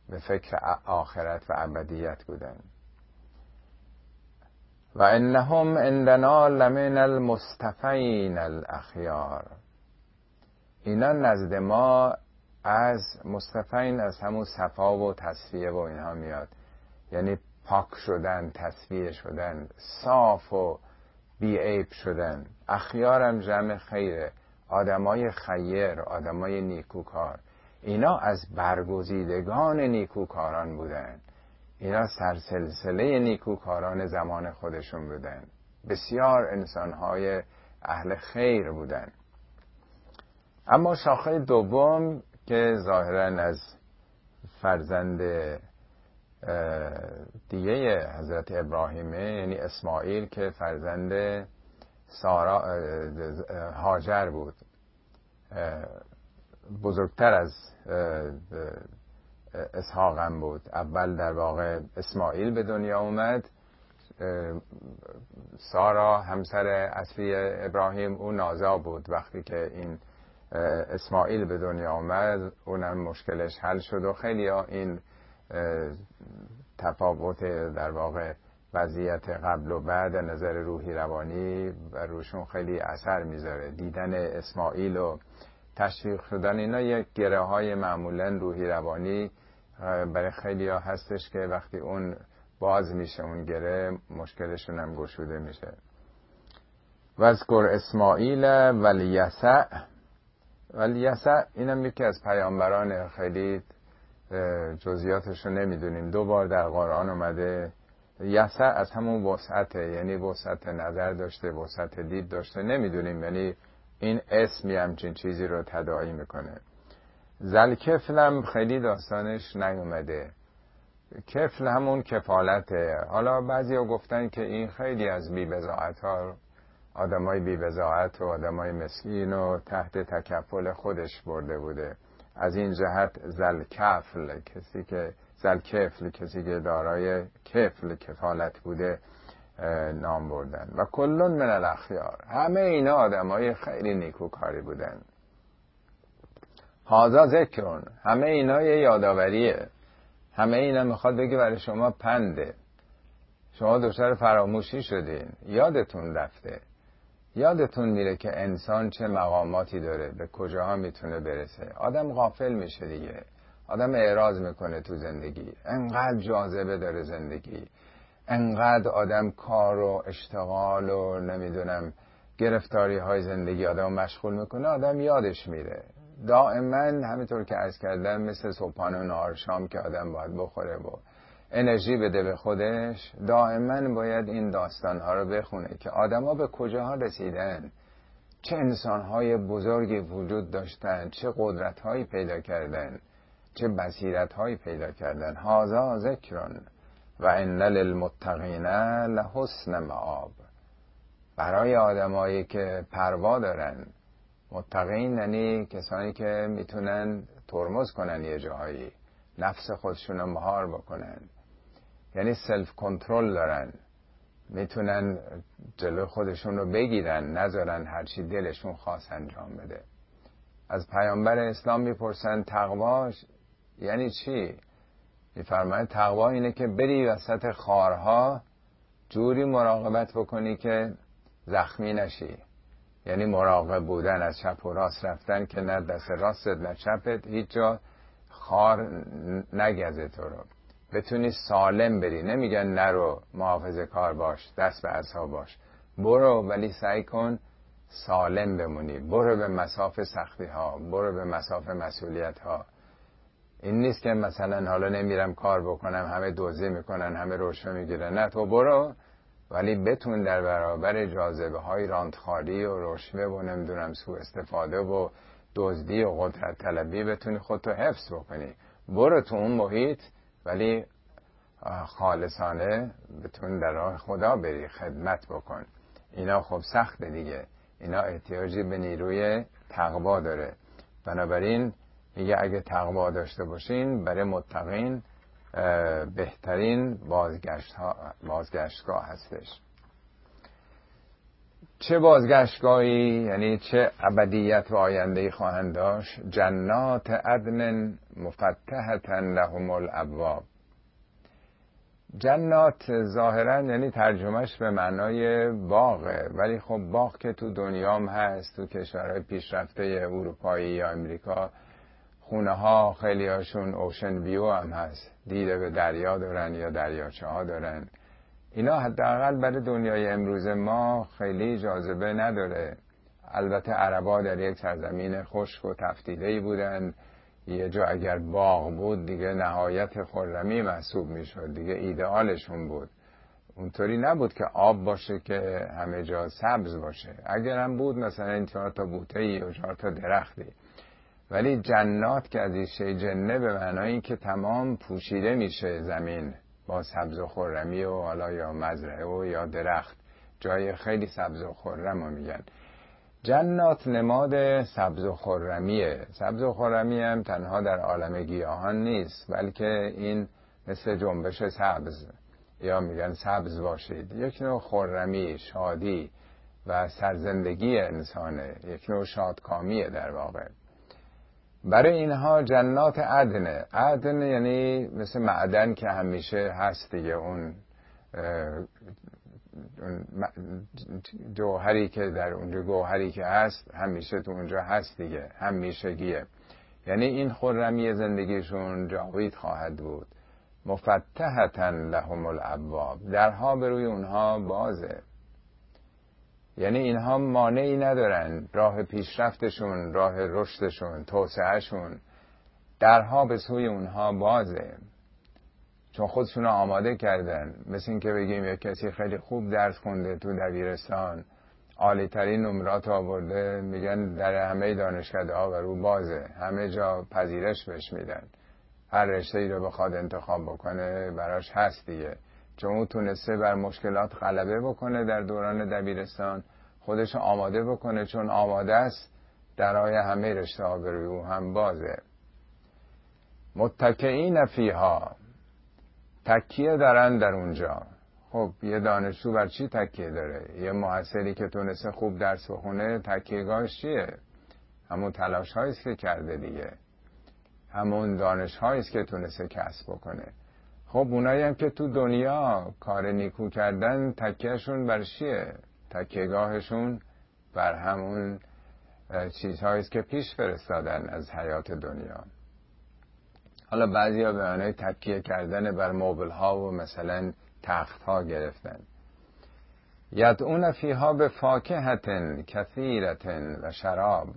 به فکر آخرت و ابدیت بودن. و انهم عندنا لمن المصطفین الاخیار. اینا نزد ما از مصطفین از همون صفا و تصفیه و اینها میاد. یعنی پاک شدن تصفیه شدن صاف و بیعیب شدن. اخیارم جمع خیره. آدمای خیر آدمای نیکوکار. اینا از برگزیدگان نیکوکاران بودن. اینا سرسلسله نیکوکاران زمان خودشون بودن. بسیار انسانهای اهل خیر بودن. اما شاخه دوم که ظاهرا از فرزند دیگه حضرت ابراهیمه یعنی اسماعیل که فرزند سارا هاجر بود. بزرگتر از اسحاقم بود. اول در واقع اسماعیل به دنیا اومد. سارا همسر اصلی ابراهیم او نازا بود وقتی که این اسماعیل به دنیا آمد اونم مشکلش حل شد و خیلی این تفاوت در واقع وضعیت قبل و بعد نظر روحی روانی و روشون خیلی اثر می‌ذاره. دیدن اسماعیل و تشویق شدن اینا یک گره های معمولا روحی روانی برای خیلی ها هستش که وقتی اون باز میشه اون گره مشکلشون هم گشوده میشه. وذکر اسماعیل ولیسع ولیسع اینم یکی از پیامبران خیلی جزئیاتش رو نمی‌دونیم. دو بار در قرآن اومده. یسع از همون وسعته یعنی وسعت نظر داشته وسعت دید داشته. نمی‌دونیم یعنی این اسمی همچین چیزی رو تداعی می‌کنه. زلکفلم خیلی داستانش نیومده. کفل همون کفالته. حالا بعضی ها گفتن که این خیلی از بیبزاعت ها آدمای بیبزاعت و آدمای مسکین و تحت تکفل خودش برده بوده. از این جهت زلکفل کسی که زلکفل کسی که دارای کفل کفالت بوده نام بردن. و کلون من الاخیار. همه اینا آدمای خیلی نیکوکاری بودن. هازا ذکرون. همه اینا یه یادآوریه. همه اینا می‌خواد بگه برای شما پنده. شما دچار فراموشی شدین. یادتون رفته. یادتون میره که انسان چه مقاماتی داره به کجاها می‌تونه برسه؟ آدم غافل میشه دیگه. آدم اعراض می‌کنه تو زندگی. انقدر جاذبه داره زندگی. انقدر آدم کار و اشتغال و نمی‌دونم گرفتاری های زندگی آدم مشغول می‌کنه آدم یادش میره. دائما همینطور که از کردم مثل صبحانه و نهار شام که آدم باید بخوره و انرژی بده به خودش دائما باید این داستان ها رو بخونه که آدما به کجاها رسیدن؟ چه انسان های بزرگی وجود داشتن؟ چه قدرت هایی پیدا کردن؟ چه بصیرت هایی پیدا کردن؟ هازا ذکران و ان للمتقین لحسن معاب برای آدمایی که پروا دارن متقین یعنی کسانی که می‌تونن ترمز کنن یه جاهایی نفس خودشون رو مهار بکنن. یعنی سلف کنترل دارن. می‌تونن جلو خودشون رو بگیرن نذارن هرچی دلشون خواست انجام بده. از پیامبر اسلام می‌پرسن تقواش یعنی چی؟ میفرماید تقوا اینه که بری وسط خارها جوری مراقبت بکنی که زخمی نشی. یعنی مراقب بودن از چپ و راست رفتن که نه دست راستت نه چپت هیچ جا خار نگزه تو رو. بتونی سالم بری. نمیگن نرو محافظ کار باش دست به اصحاب باش. برو ولی سعی کن سالم بمونی. برو به مساف سختی ها برو به مساف مسئولیت ها این نیست که مثلا حالا نمیرم کار بکنم همه دوزی می‌کنن همه روشو می‌گیرن. نه تو برو ولی بتون در برابر جاذبه های راندخاری و رشوه و نمی‌دونم سو استفاده و دزدی و قدرت طلبی بتونی خودتو حفظ بکنی. برو تو اون محیط ولی خالصانه بتون در راه خدا بری خدمت بکن. اینا خب سخت دیگه. اینا احتیاجی به نیروی تقوا داره. بنابراین میگه اگه تقوا داشته باشین برای متقین بهترین بازگشت ها بازگشتگاه هستش. چه بازگشتگاهی یعنی چه ابدیت و آینده خواهند داشت؟ جنات عدن مفتحتا لهم الابواب. جنات ظاهرا یعنی ترجمهش به معنای باغه ولی خب باغ که تو دنیام هست تو کشورهای پیشرفته اروپایی یا امریکا خونه ها خیلی هاشون اوشن ویو هم هست. دیده به دریا دارن یا دریاچه ها دارن. اینا حداقل برای دنیای امروز ما خیلی جاذبه نداره. البته عربا در یک سرزمین خشک و تفتیده بودن. یه جا اگر باغ بود دیگه نهایت خرمی محسوب می‌شد دیگه ایدئالشون بود. اونطوری نبود که آب باشه که همه جا سبز باشه. اگر هم بود مثلا این چهار تا بوته ای و چهار تا درختی. ولی جنات که از ریشه جنه به معنای که تمام پوشیده میشه زمین. با سبز و خرمی و حالا یا مزرعه و یا درخت. جای خیلی سبز و خرم میگن. جنات نماد سبز و خرمیه. سبز و خرمی هم تنها در عالم گیاهان نیست بلکه این مثل جنبش سبز. یا میگن سبز باشید. یک نوع خرمی شادی و سرزندگی انسانه. یک نوع شادکامیه در واقع. برای اینها جنات عدنه. عدن یعنی مثل معدن که همیشه هست دیگه. اون جوهری که در اونجا گوهری که هست همیشه تو اونجا هست دیگه. همیشگیه. یعنی این خرمی زندگیشون جاوید خواهد بود. مفتحتا لهم الابواب. درها به روی اونها بازه. یعنی اینها مانعی ندارن. راه پیشرفتشون راه رشدشون توسعهشون درها به سوی اونها بازه. چون خودشون آماده کردن. مثل اینکه بگیم یک کسی خیلی خوب درس خونده تو دبیرستان عالی ترین نمرات آورده میگن در همه دانشکده ها و رو بازه. همه جا پذیرش بهش میدن. هر رشته ای رو بخواد انتخاب بکنه براش هست دیگه. چون او تونسته بر مشکلات غلبه بکنه در دوران دبیرستان خودش آماده بکنه چون آماده است درای همه رشته ها به روی او هم بازه. متکئین فیها. تکیه دارن در اونجا. خب یه دانشجو بر چی تکیه داره؟ یه محصلی که تونسته خوب درس بخونه تکیهگاهش چیه؟ همون تلاش هاییست که کرده دیگه. همون دانش هاییست که تونسته کسب بکنه. خب اونایی هم که تو دنیا کار نیکو کردن تکیهشون بر چیه؟ تکیهگاهشون بر همون چیزهاییست که پیش فرستادن از حیات دنیا. حالا بعضی ها به تکیه کردن بر موبل ها و مثلا تخت ها گرفتن. یدعون فیها به فاکهتن کثیرتن و شراب.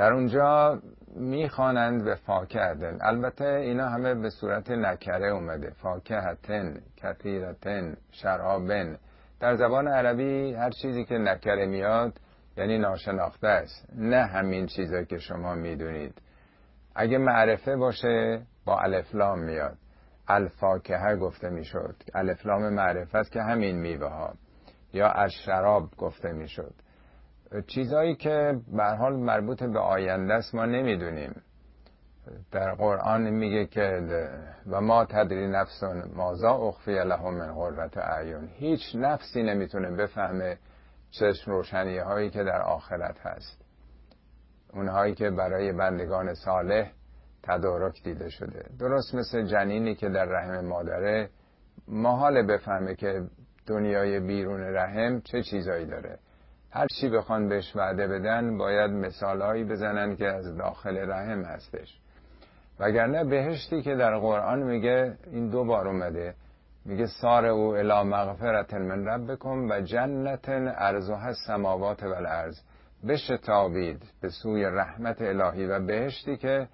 در اونجا می‌خوانند به فاکهتن. البته اینا همه به صورت نکره اومده. فاکهتن کثیرتن شرابن. در زبان عربی هر چیزی که نکره میاد یعنی ناشناخته است. نه همین چیزا که شما می‌دونید. اگه معرفه باشه با الفلام میاد. الفاکهه گفته می‌شد. الفلام معرفت که همین میوه ها یا از شراب گفته می‌شد. چیزهایی که به حال مربوط به آینده است ما نمی‌دونیم. در قرآن میگه که و ما تدری نفسون مازا اخفی لهم من قربت اعیون هیچ نفسی نمی‌تونه بفهمه چشم روشنی هایی که در آخرت هست. اونهایی که برای بندگان صالح تدارک دیده شده. درست مثل جنینی که در رحم مادره محال بفهمه که دنیای بیرون رحم چه چیزایی داره. هر چی بخوان بهش وعده بدن باید مثالهایی بزنن که از داخل رحم هستش. وگرنه بهشتی که در قرآن میگه این دو بار اومده. میگه سار او الا مغفرت من ربکم و جنت ارزها سماوات و الارض بشتابید به سوی رحمت الهی و بهشتی که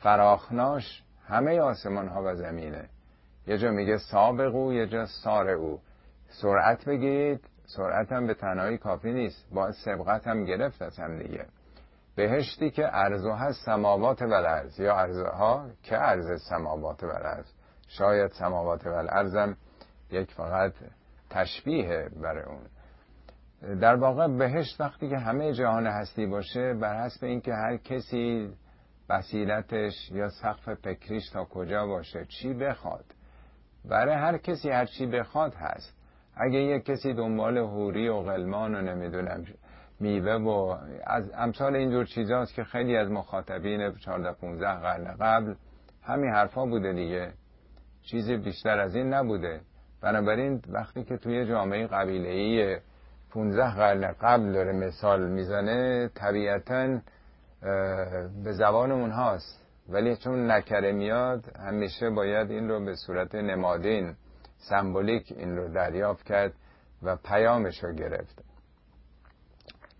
فراخناش همه آسمان ها و زمینه. یه جا میگه سابقو یه جا سار او. سرعت بگیرید سرعت هم به تنهایی کافی نیست. با سبقت هم گرفت از هم دیگه. بهشتی که ارزو هست سماوات و الارض یا ارزها که ارز سماوات و الارض شاید سماوات و الارض یک فقط تشبیه برای اون. در واقع بهشت وقتی که همه جهان هستی باشه بر حسب اینکه هر کسی بصیرتش یا سقف فکریش تا کجا باشه چی بخواد. برای هر کسی هر چی بخواد هست. اگه یک کسی دنبال هوری و غلمان و نمی‌دونم میوه و از امثال اینجور چیزاست که خیلی از مخاطبین 14 15 قرن قبل همین حرفا بوده دیگه. چیزی بیشتر از این نبوده. بنابراین وقتی که توی جامعه قبیله‌ای 15 قرن قبل داره مثال می‌زنه طبیعتاً به زبان اونهاست ولی چون نکره میاد همیشه باید این رو به صورت نمادین سمبولیک این رو دریافت کرد و پیامش رو گرفت.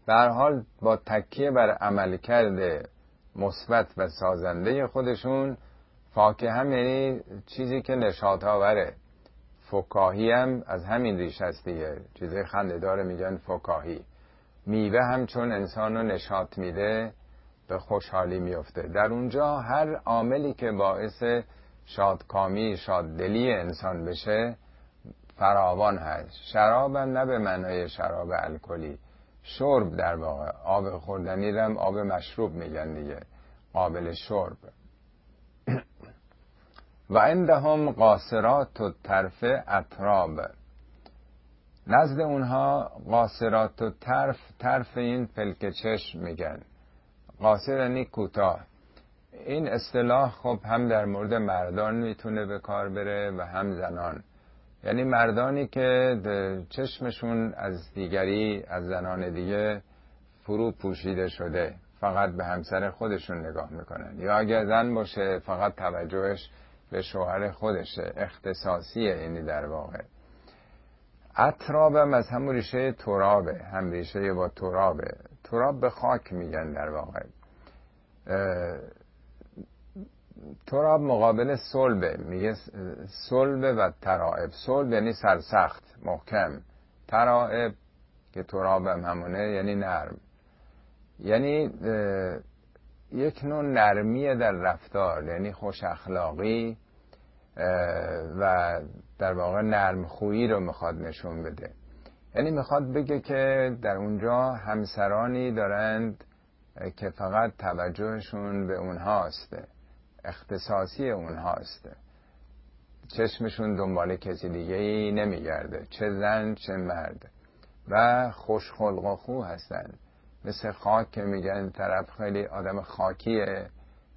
به حال با تکیه بر عمل کرده مثبت و سازنده خودشون فاکه هم یعنی چیزی که نشاط آوره. فکاهی هم از همین ریش هست دیگه. خنده داره میگن فکاهی. میوه هم چون انسان رو نشاط میده به خوشحالی میفته. در اونجا هر عاملی که باعث شادکامی شاددلی انسان بشه فراوان هست. شراب هم نه به معنای شراب الکلی. شرب در واقع. آب خوردنی رم آب مشروب میگن دیگه. قابل شرب. و عندهم قاصرات و طرف اطراب. نزد اونها قاصرات و طرف طرف این فلک چشم میگن. قاصر یعنی کوتاه. این اصطلاح خب هم در مورد مردان می‌تونه به کار بره و هم زنان. یعنی مردانی که چشمشون از دیگری از زنان دیگه فرو پوشیده شده فقط به همسر خودشون نگاه می‌کنن. یا اگر زن باشه فقط توجهش به شوهر خودشه. اختصاصیه یعنی در واقع. اطرابم از همون ریشه ترابه هم ریشه با ترابه. تراب به خاک میگن در واقع. تراب مقابل صلبه میگه صلبه و ترائب. صلب یعنی سرسخت محکم. ترائب که تراب هم همونه یعنی نرم. یعنی یک نوع نرمی در رفتار یعنی خوش اخلاقی و در واقع نرم خویی رو می‌خواد نشون بده. یعنی می‌خواد بگه که در اونجا همسرانی دارند که فقط توجهشون به اونهاست. اختصاصی اونهاست. چشمشون دنبال کسی دیگه ای نمیگرده. چه زن چه مرد. و خوش خلق و خو هستن. مثل خاک که میگن طرف خیلی آدم خاکیه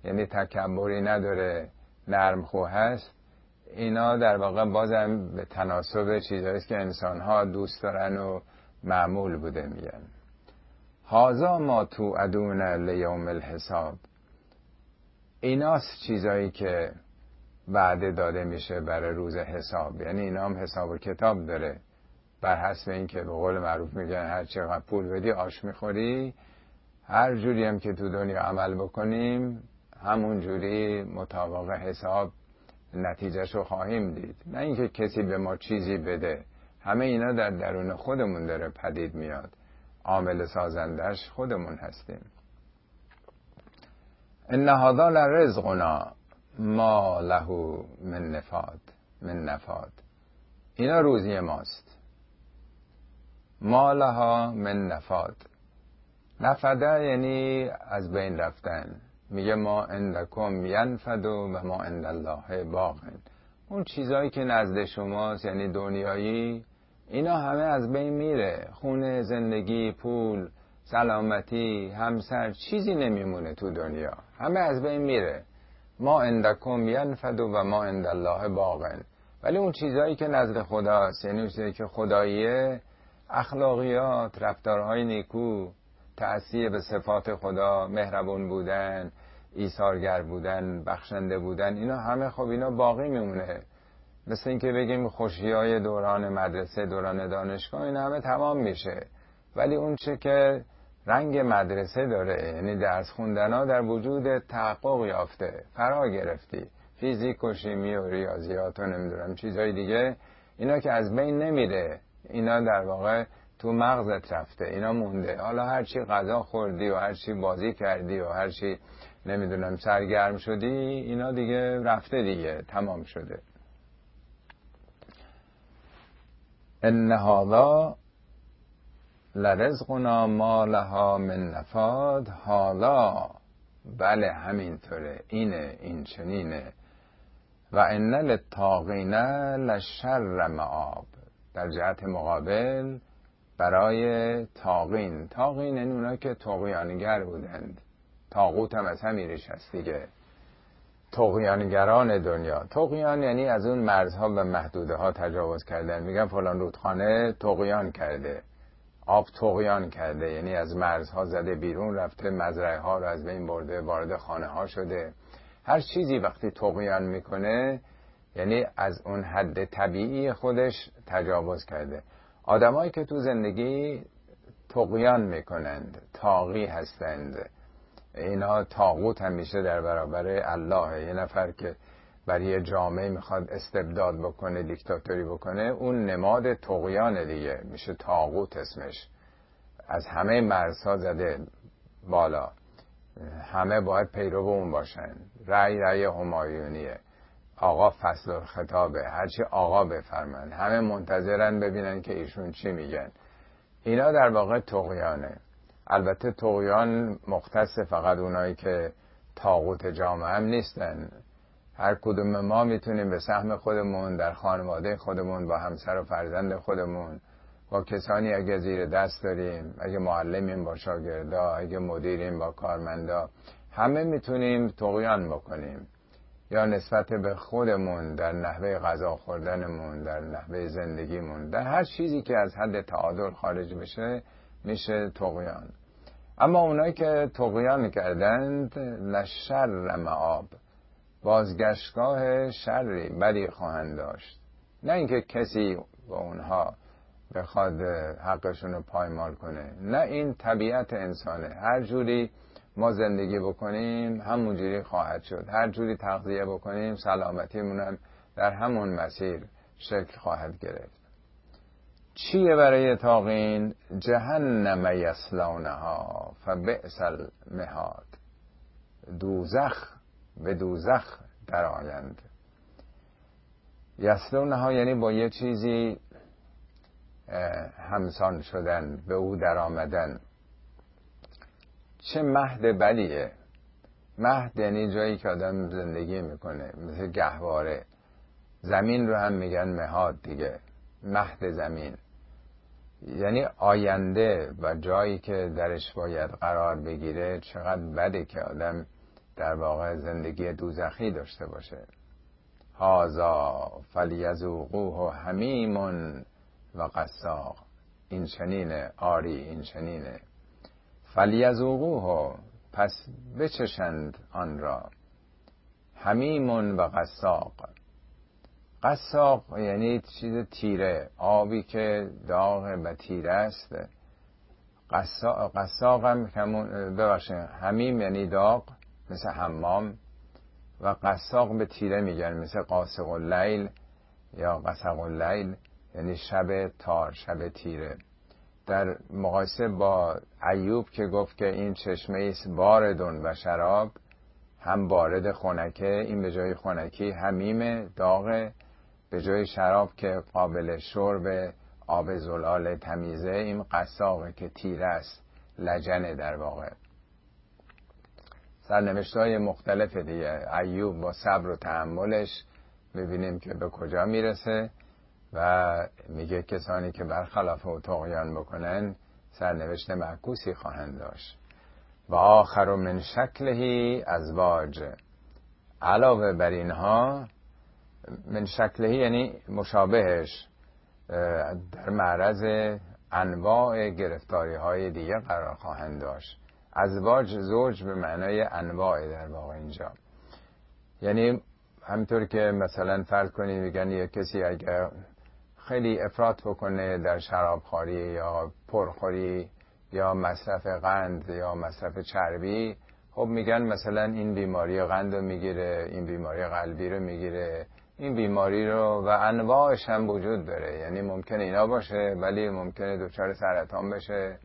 یعنی تکبری نداره نرم خو هست. اینا در واقع بازم به تناسب چیزهایی که انسان ها دوست دارن و معمول بوده میگن. هازا ما تو ادون لیوم الحساب. ایناست چیزایی که وعده داده میشه برای روز حساب. یعنی اینا هم حساب و کتاب داره. بر حسب اینکه به قول معروف میگن هر چقدر پول بدی آش می‌خوری. هر جوری هم که تو دنیا عمل بکنیم همون جوری مطابق حساب نتیجهش رو خواهیم دید. نه اینکه کسی به ما چیزی بده. همه اینا در درون خودمون داره پدید میاد. عامل سازندش خودمون هستیم. ان هذا لرزقنا ما له من نفاد من نفاد. اینا روزی ماست. ما لها من نفاد. نفده یعنی از بین رفتن. میگه ما اندکم ینفد و ما اند الله باقن اون چیزایی که نزد شماست یعنی دنیایی اینا همه از بین میره. خونه زندگی پول. سلامتی همسر چیزی نمیمونه تو دنیا. همه از بین میره. ما اندکم ینفد و ما اند الله باقن ولی اون چیزایی که نزد خداست یعنی چیزایی که خداییه اخلاقیات رفتارهای نیکو تأثیر به صفات خدا مهربون بودن ایثارگر بودن بخشنده بودن اینا همه خب اینا باقی میمونه. مثل اینکه بگیم خوشی های دوران مدرسه دوران دانشگاه این همه تمام میشه. ولی اون چه که رنگ مدرسه داره یعنی درس خوندن ها در وجود تحقق یافته فرا گرفتی. فیزیک و شیمی و ریاضیات و نمی‌دونم چیزهای دیگه اینا که از بین نمیره اینا در واقع تو مغزت رفته اینا مونده. حالا هرچی غذا خوردی و هرچی بازی کردی و هرچی نمی‌دونم سرگرم شدی اینا دیگه رفته دیگه تمام شده. ان هذا لرزقنا ما لها من نفاد. حالا بله همینطوره اینه این چنینه. و ان للطاغین لشر معاب. در جهت مقابل برای تاغین تاغین این اونا که تقیانگر بودند. تاغوت هم از همیرش هست دیگه. تقیانگران دنیا. تقیان یعنی از اون مرزها و محدوده ها تجاوز کردن. میگن فلان رودخانه تقیان کرده. آب تقیان کرده یعنی از مرزها زده بیرون رفته مزرعه ها رو از بین برده وارد خانه ها شده. هر چیزی وقتی تقیان می‌کنه یعنی از اون حد طبیعی خودش تجاوز کرده. آدمایی که تو زندگی تقیان می‌کنند تاقی هستند اینا تاغوت همیشه در برابر الله. یه نفر که برای جامعه می‌خواد استبداد بکنه دیکتاتوری بکنه اون نماد تقیان دیگه. میشه تاغوت اسمش. از همه مرزها زده بالا. همه باید پیرو اون باشن. رأی رأی همایونیه. آقا فصل خطابه هرچی آقا بفرمن. همه منتظرن ببینن که ایشون چی میگن. اینا در واقع تقیانه البته تقیان مختص فقط اونایی که تاغوت جامعه هم نیستن. هر کدوم ما می‌تونیم به سهم خودمون در خانواده خودمون با همسر و فرزند خودمون با کسانی اگه زیر دست داریم اگه معلمیم با شاگردا اگه مدیریم با کارمندا همه می‌تونیم تقیان بکنیم. یا نسبت به خودمون در نحوه غذا خوردنمون در نحوه زندگیمون در هر چیزی که از حد تعادل خارج بشه میشه تقیان. اما اونایی که تقیان کردند لشر معاب بازگشتگاه شری بدی خواهند داشت. نه اینکه کسی با اونها بخواد حقشون رو پایمال کنه. نه این طبیعت انسانه. هر جوری ما زندگی بکنیم همونجوری خواهد شد. هر جوری تغذیه بکنیم سلامتیمون در همون مسیر شکل خواهد گرفت. چیه برای تاقین؟ جهنم یسلونها فبئس المهاد. دوزخ به دوزخ در آیند. یسلونها یعنی با یه چیزی همسان شدن به او در آمدن. چه مهد بدیه؟ مهد یعنی جایی که آدم زندگی می‌کنه مثل گهواره. زمین رو هم میگن مهاد دیگه مهد زمین. یعنی آینده و جایی که درش باید قرار بگیره چقدر بده که آدم در واقع زندگی دوزخی داشته باشه. هازا فلیزوقوه همیمون و قساق این چنینه آری این چنینه فلیزوقوه پس بچشند آن را. همیمون و قساق قساق یعنی چیز تیره آبی که داغ و تیره است. قساق هم ببخشید همیم یعنی داغ. مثل حمام و قساق به تیره میگن مثل قاسق اللیل یا قسق اللیل یعنی شب تار شب تیره. در مقایسه با ایوب که گفت که این چشمه ایست باردون و شراب هم بارد خونکه این به جای خونکی همیم داغ به جای شراب که قابل شرب آب زلال تمیزه این قساقه که تیره است لجنه در واقع. سرنوشت های مختلف دیگه. ایوب با صبر و تحملش ببینیم که به کجا می‌رسه و میگه کسانی که برخلاف و تقیان بکنن سرنوشت معکوسی خواهند داشت. و آخر و من شکلهی ازواج علاوه بر اینها من شکلهی یعنی مشابهش در معرض انواع گرفتاری های دیگه قرار خواهند داشت. ازواج زوج به معنای انواع در واقع اینجا. یعنی همینطور که مثلا فرض کنید میگن یه کسی اگر خیلی افراد بکنه در شرابخوری یا پرخوری یا مصرف قند یا مصرف چربی خب میگن مثلا این بیماری قند رو می‌گیره این بیماری قلبی رو می‌گیره. این بیماری رو و انواعش هم وجود داره. یعنی ممکنه اینا باشه ولی ممکنه دچار سرطان بشه.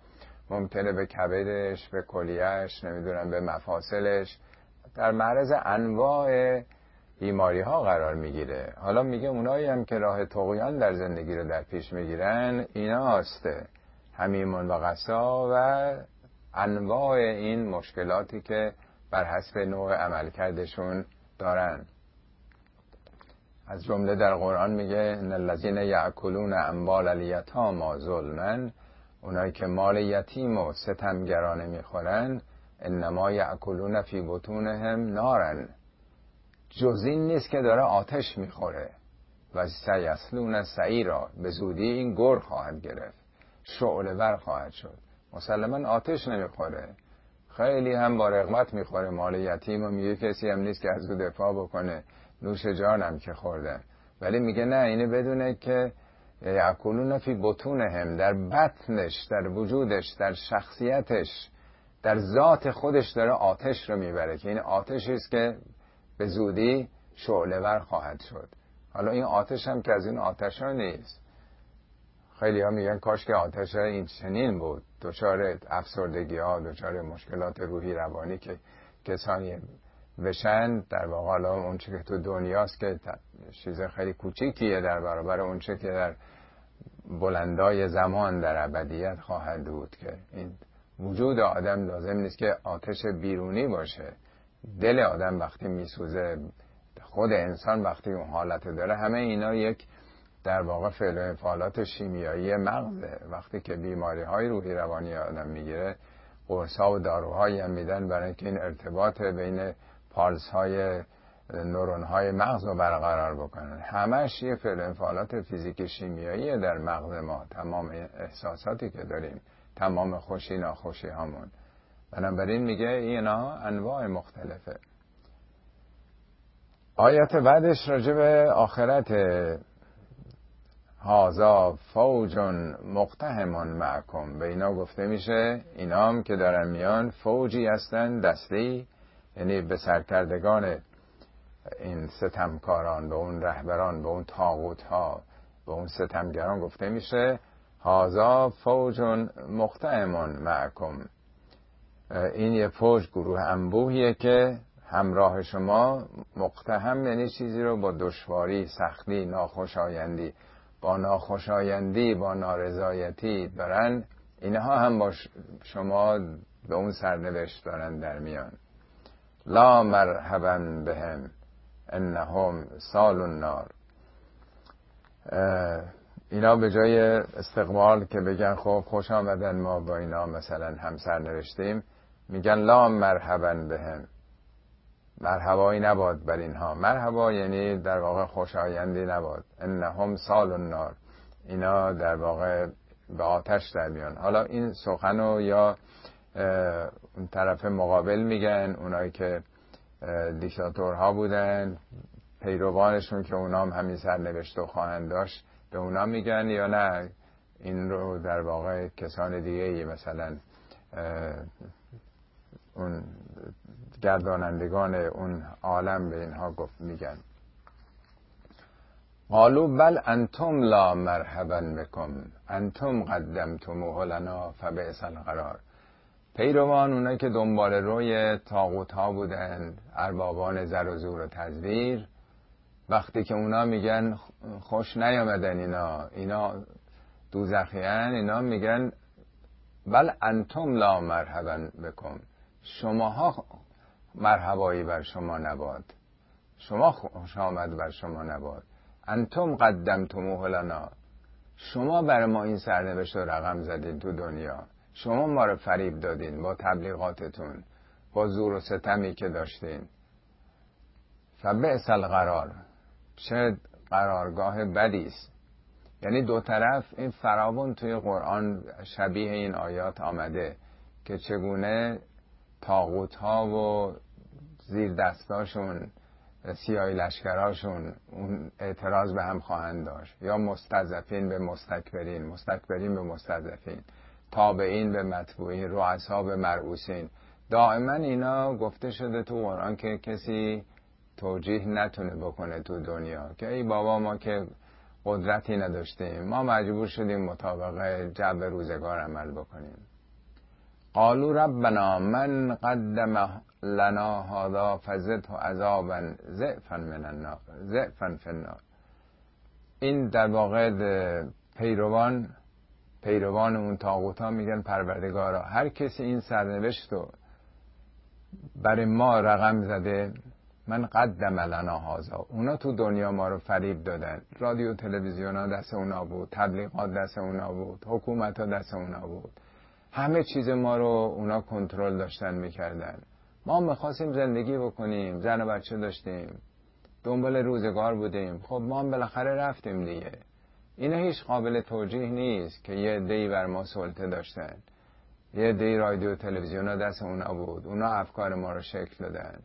ممکنه به کبدش به کلیهش نمی‌دونم به مفاصلش. در معرض انواع بیماری ها قرار می‌گیره. حالا میگه اونایی هم که راه تقیان در زندگی رو در پیش می‌گیرن اینا هسته همیمون و قصا و انواع این مشکلاتی که بر حسب نوع عملکردشون دارن. از جمله در قرآن میگه ان الذين یاکلون اموال الیتاما ظلما اونایی که مال یتیم و ستمگرانه می‌خورن انما یاکلون فی بطونهم نارن. جز این نیست که داره آتش می‌خوره و سیسلون را به زودی این گر خواهد گرفت. شعله ور خواهد شد. مسلما آتش نمی‌خوره. خیلی هم با رغبت می‌خوره. مال یتیم و میگه کسی هم نیست که از او دفاع بکنه. نوش جانم که خوردن ولی میگه نه اینه بدونه که یعکلون فی بطون هم در بطنش در وجودش در شخصیتش در ذات خودش داره آتش رو می‌بره که این آتشی است که به زودی شعله ور خواهد شد. حالا این آتش هم که از این آتش ها نیست. خیلی ها میگن کاش که آتش این چنین بود. دچار افسردگی ها دچار مشکلات روحی روانی که کسانی بشن در واقع حالا اون که تو دنیاست که چیز خیلی کوچیکیه در برابر اون که در بلندای زمان در ابدیت خواهد بود که این وجود آدم لازم نیست که آتش بیرونی باشه. دل آدم وقتی میسوزه خود انسان وقتی اون حالت داره همه اینا یک در واقع فعل و شیمیایی مغزه. وقتی که بیماری های روحی روانی آدم می‌گیره قرصا و داروهایی هم میدن برای اینکه این ارتباط بین پالس های نورون های مغز رو برقرار بکنن. همش یه فعل انفعالات فیزیک شیمیایی در مغز ما تمام احساساتی که داریم تمام خوشی ناخوشی همون بنابراین میگه اینا انواع مختلفه. آیت بعدش راجع به آخرت. هازا فوج مقتهمون معکم. به اینا گفته میشه اینا هم که دارن میان فوجی هستن دستی یعنی به سرکردگان این ستمکاران به اون رهبران به اون تاغوت ها به اون ستمگران گفته میشه هازا فوج مقتهمون معکم. این یه فوج گروه انبوهیه که همراه شما مقتهم یعنی چیزی رو با دشواری سختی ناخوشایندی با ناخوشایندی با نارضایتی دارن. اینها هم با شما به اون سرنوشت دارن در میان. لا مرحبا بهم انهم سال النار. اینا به جای استقبال که بگن خب خوش آمدن ما با اینا مثلا همسر نوشتیم میگن لا مرحبا بهم. مرحبایی نباد بر اینها. مرحبا یعنی در واقع خوشایندی نباد. انهم سال النار. اینا در واقع به آتش در میان. حالا این سخن یا اون طرف مقابل میگن اونایی که دیکتاتورها بودن پیروانشون که اونا هم همین سرنوشت و خواهند داشت به اونا میگن یا نه. این رو در واقع کسان دیگه ای مثلا اون گردانندگان اون عالم به اینها گفت میگن. قالو بل انتم لا مرحبا بکم انتم قدمتموه لنا فبئس القرار. پیروان اونایی که دنبال روی تاغوت ها بودن. اربابان زر و زور و تزویر. وقتی که اونا میگن خوش نیامدن اینا اینا دوزخیان اینا میگن بل انتم لا مرحبا بکن شماها مرحبایی بر شما نباد. شما خوش آمد بر شما نباد. انتم قدمتموه لنا. شما بر ما این سرنوشت رو رقم زدین تو دنیا. شما ما رو فریب دادین با تبلیغاتتون با زور و ستمی که داشتین. فبئس القرار. چه قرارگاه بدی است. یعنی دو طرف این فراون توی قرآن شبیه این آیات آمده که چگونه تاغوت ها و زیر دستاشون سیاهی لشکراشون اون اعتراض به هم خواهند داشت. یا مستضعفین به مستکبرین مستکبرین به مستضعفین. تابعین به مطبوعین رؤسا به مرعوسین دائما اینا گفته شده تو قرآن که کسی توجیه نتونه بکنه تو دنیا. که ای بابا ما که قدرتی نداشتیم. ما مجبور شدیم مطابق جو روزگار عمل بکنیم. قالوا ربنا من قدم لنا هذا فزده عذابا ضعفا من النار النار. این در واقع پیروان پیروان اون تاغوت ها میگن پروردگارا. هر کسی این سرنوشت رو برای ما رقم زده من قدم لنا هازا اونا تو دنیا ما رو فریب دادن. رادیو تلویزیون ها دست اونا بود. تبلیغات دست اونا بود. حکومت ها دست اونا بود. همه چیز ما رو اونا کنترل داشتن می‌کردن. ما می‌خواستیم زندگی بکنیم. زن و بچه داشتیم. دنبال روزگار بودیم. خب ما هم بالاخره رفتیم دیگه. اینا هیچ قابل توجیه نیست که یه دی بر ما سلطه داشتن. یه دی رادیو تلویزیون ها دست اونا بود. اونا افکار ما رو شکل دادن.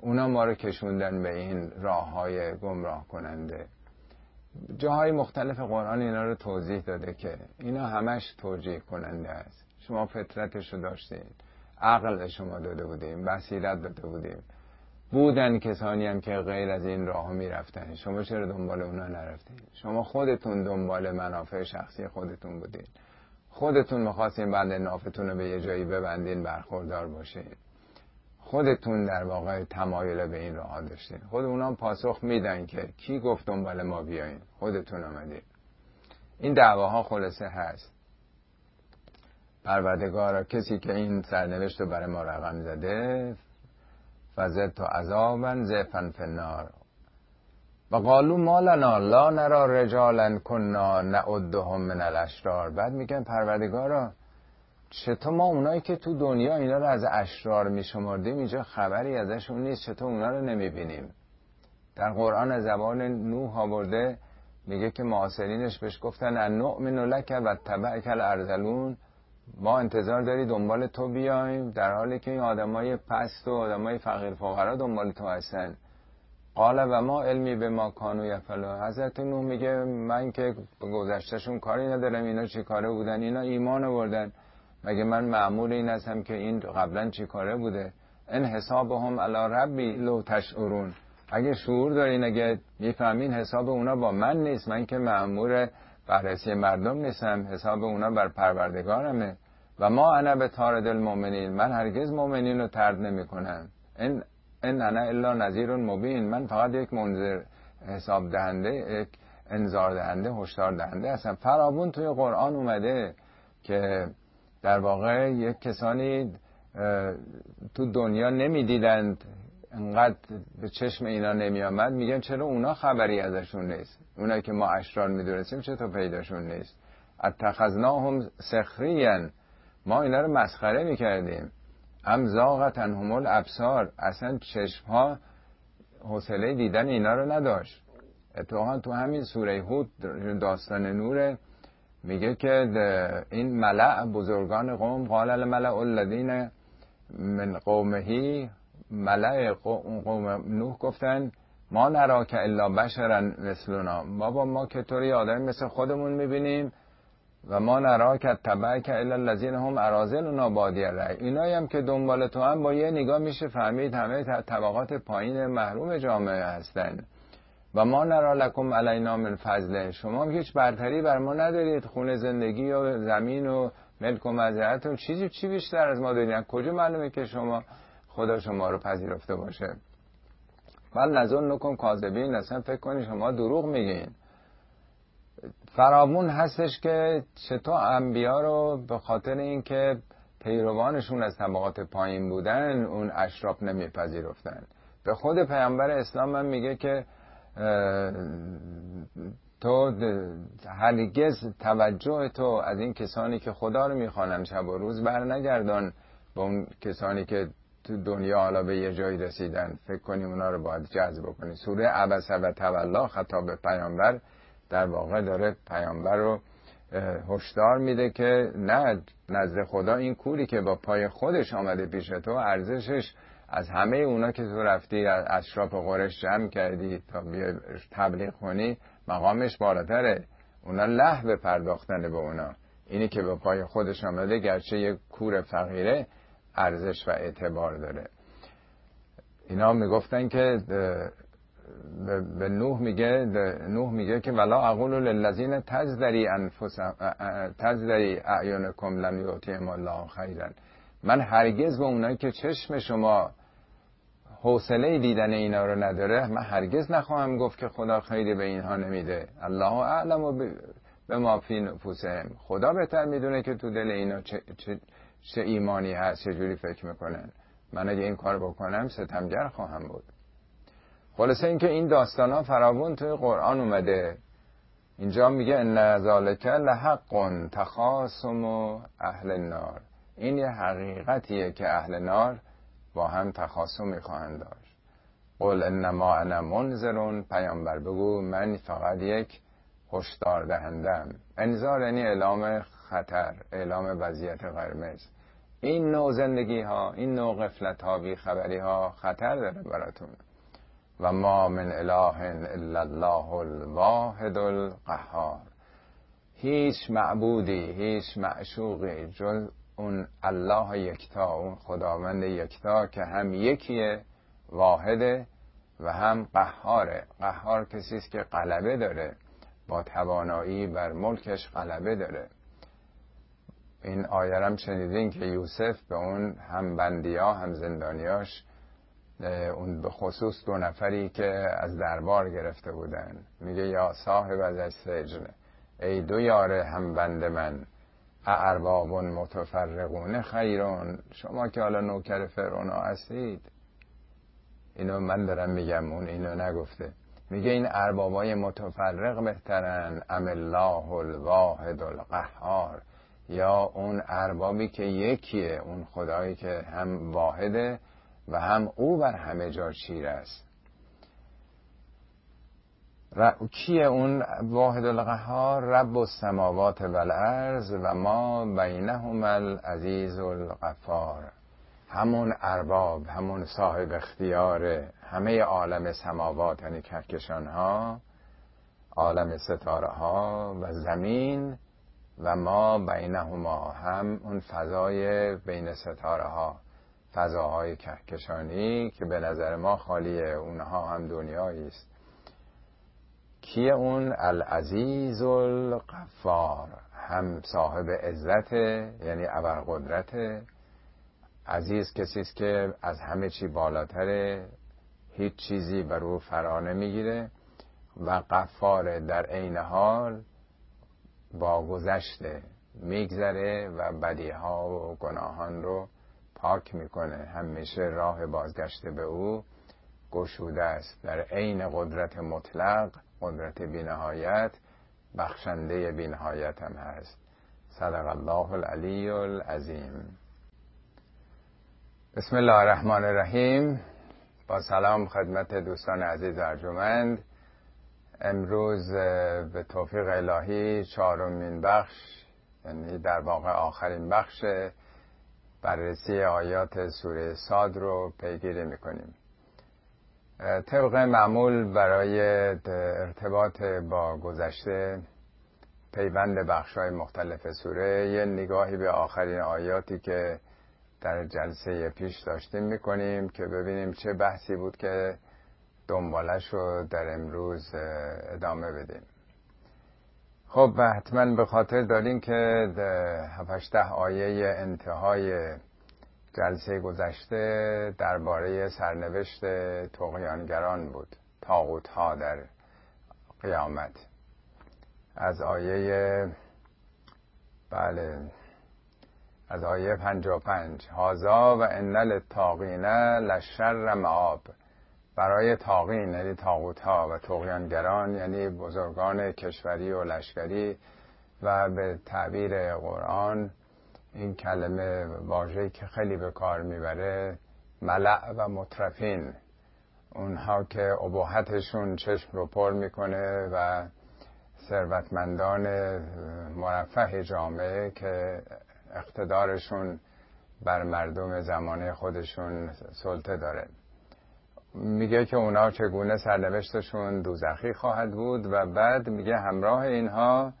اونا ما رو کشوندن به این راه های گمراه کننده. جاهای مختلف قرآن اینا رو توضیح داده که اینا همش توجیه کننده است. شما فطرتش رو داشتین. عقل شما داده بودیم بصیرت داده بودیم بودن کسانی هم که غیر از این راه می‌رفتن. شما چرا دنبال اونا نرفتین؟ شما خودتون دنبال منافع شخصی خودتون بودین. خودتون می‌خواستین بند نافتون رو به یه جایی ببندین برخوردار باشین. خودتون در واقع تمایل به این راه داشتین. خود اونا پاسخ میدن که کی گفت دنبال ما بیاین. خودتون آمدین. این دعواها خلاصه هست. پروردگارا کسی که این سرنوشت رو برای ما رقم زده فزد تو عذابا زفن فنار و قالو ما لنا لا نرا رجالا کنا نعدهم من الاشرار. بعد میگن پروردگارا چطور ما اونایی که تو دنیا اینا رو از اشرار میشمردیم اینجا خبری ازشون نیست چطور اونا رو نمی‌بینیم؟ در قرآن زبان نوح آورده میگه که معاصرینش بهش گفتن ان نؤمن لک و تبعک الارذلون؟ ما انتظار داری دنبال تو بیایم در حالی که این آدمای پست و آدمای فقیر فقرا دنبال تو هستن. قال و ما علمی به ما کانو یفلو حضرت نوح میگه من که گذشتهشون کاری ندارم اینا چی کاره بودن؟ اینا ایمان آوردن. مگه من معمول این هستم که این قبلا چی کاره بوده؟ ان حسابهم علی ربی لو تشعرون. اگه شعور دارین اگه می‌فهمین حساب اونا با من نیست. من که معمور بررسی مردم نیستم حساب اونا بر پروردگارمه. و ما انا به تارد المؤمنین من هرگز مؤمنین رو ترد نمی کنم این ان انا الا نظیر مبین. من فقط یک منظر حساب دهنده یک انذار دهنده هشدار دهنده هستم. فرابون توی قرآن اومده که در واقع یک کسانی تو دنیا نمی‌دیدند. انقدر به چشم اینا نمی آمد میگن چرا اونا خبری ازشون نیست؟ اونا که ما اشرار می‌دونستیم چطور پیداشون نیست. اتخذناهم سخرین. ما اینا رو مسخره می‌کردیم. ام زاغت انهم ابصار اصلا چشم ها حوصله دیدن اینا رو نداشت. اتفاقا تو همین سوره هود داستان نوره میگه که این ملع بزرگان قوم قال الملع الذین من قومهی ملع قوم نوح گفتن ما نرا که الا بشرا مثلنا بابا ما که طوری آدم مثل خودمون می‌بینیم و ما نرا که تبع که الا الذین هم ارازلنا بادی رای اینایی هم که دنبال تو هم با یه نگاه میشه فهمید همه طبقات پایین محروم جامعه هستن. و ما نرا لکم علینا من فضله شما هیچ برتری بر ما ندارید. خونه زندگی و زمین و ملک و مزرعت چیزی چی بیشتر از ما دارید؟ کجا معلومه که شما خدا شما رو پذیرفته باشه؟ بل نظر نکن کاذبین اصلا فکر کنی شما دروغ میگین. فرامون هستش که چطور انبیا رو به خاطر اینکه پیروانشون از طبقات پایین بودن اون اشراف نمیپذیرفتن. به خود پیامبر اسلام هم میگه که تو هرگز توجه تو از این کسانی که خدا رو می‌خوانن شب و روز بر نگردان به اون کسانی که تو دنیا حالا به یه جایی رسیدن فکر کنی اونا رو باید جذب کنی سوره عبس و تولا خطاب به پیامبر در واقع داره پیامبر رو هشدار میده که نه نزد خدا این کوری که با پای خودش آمده پیش تو ارزشش از همه اونا که تو رفتی از اشراف قرش جمع کردی تا بیا تبلیغ کنی مقامش بالاتره. اونا لحو پرداختن به اونا. اینی که به پای خودش آمده گرچه یک کور فقیره ارزش و اعتبار داره. اینا می‌گفتن که به نوح میگه نوح میگه که ولا اقول للذین تزدری انفس تزدری اعینکم لم یؤتیهم الله خیرا. من هرگز به اونایی که چشم شما حوصله دیدن اینا رو نداره من هرگز نخواهم گفت که خدا خیلی به اینها نمیده. الله اعلم و به ما فی نفوسهم. خدا بهتر می‌دونه که تو دل اینا چه, چه ایمانی هست چه جوری فکر می‌کنن. من اگه این کار بکنم ستمگر خواهم بود. خلاصه اینکه این داستان ها فراوون توی قرآن اومده. اینجا میگه ان ذالک لحق تخاصم اهل النار. این یه حقیقتیه که اهل نار با هم تخاصم می‌خواهند داشت. قل انما انا منذرون پیامبر بگو من فقط یک هشدار دهندم. انذار یعنی اعلام خطر اعلام وضعیت قرمز. این نوع زندگی ها این نوع غفلت ها بی خبری ها خطر داره براتون. و ما من اله الا الله الواحد القهار. هیچ معبودی هیچ معشوقی جز اون الله یکتا اون خداوند یکتا که هم یکیه واحده و هم قهاره. قهار کسی است که غلبه داره. با توانایی بر ملکش غلبه داره. این آیرم شنیدین که یوسف به اون هم بندیا هم زندانیاش اون به خصوص دو نفری که از دربار گرفته بودن. میگه یا صاحب از سجن ای دو یار هم بند من ارباب متفرقون خیرون. شما که حالا نوکر فرعون هستید. اینو من دارم میگم اون اینو نگفته. میگه این اربابای متفرق بهترن ام الله الواحد القهار. یا اون اربابی که یکیه اون خدایی که هم واحده و هم او بر همه جا چیر است. کیه اون واحد القهار؟ رب السماوات و الارض و ما بینهما العزیز الغفار. همون ارباب همون صاحب اختیار همه عالم سماوات یعنی کهکشان ها عالم ستاره ها و زمین و ما بینهما هم اون فضای بین ستاره ها فضاهای کهکشانی که به نظر ما خالیه اونها هم دنیایی است. کیه اون؟ العزیز القفار هم صاحب عزت یعنی ابرقدرت عزیز کسی است که از همه چی بالاتره هیچ چیزی بر او فرا نمی‌گیره. و قفار در عین حال با گذشته میگذره و بدیها و گناهان رو پاک می‌کنه. همیشه راه بازگشت به او گشوده است. در عین قدرت مطلق قدرت بینهایت بخشنده بینهایت هم هست. صدق الله العلی العظیم. بسم الله الرحمن الرحیم. با سلام خدمت دوستان عزیز ارجمند. امروز به توفیق الهی چهارمین بخش یعنی در واقع آخرین بخش بررسی آیات سوره ساد رو پیگیری می‌کنیم. طبق معمول برای ارتباط با گذشته پیوند بخش های مختلف سوره یه نگاهی به آخرین آیاتی که در جلسه پیش داشتیم می‌کنیم که ببینیم چه بحثی بود که دنبالش رو در امروز ادامه بدیم. خب حتما به خاطر داریم که هفته آیه انتهای جلسه گذشته درباره سرنوشت تقیانگران بود تاغوت ها در قیامت. از آیه بله از آیه 55 هازا و انل تاقینه لشر معاب برای تاقین یعنی تاغوت ها و تقیانگران یعنی بزرگان کشوری و لشکری و به تعبیر قرآن این کلمه واژه‌ای که خیلی به کار می‌بره ملع و مطرفین اونها که ابهتشون چشم رو پر می‌کنه و ثروتمندان مرفه جامعه که اقتدارشون بر مردم زمانه خودشون سلطه داره. میگه که اونا چگونه سرنوشتشون دوزخی خواهد بود و بعد میگه همراه اینها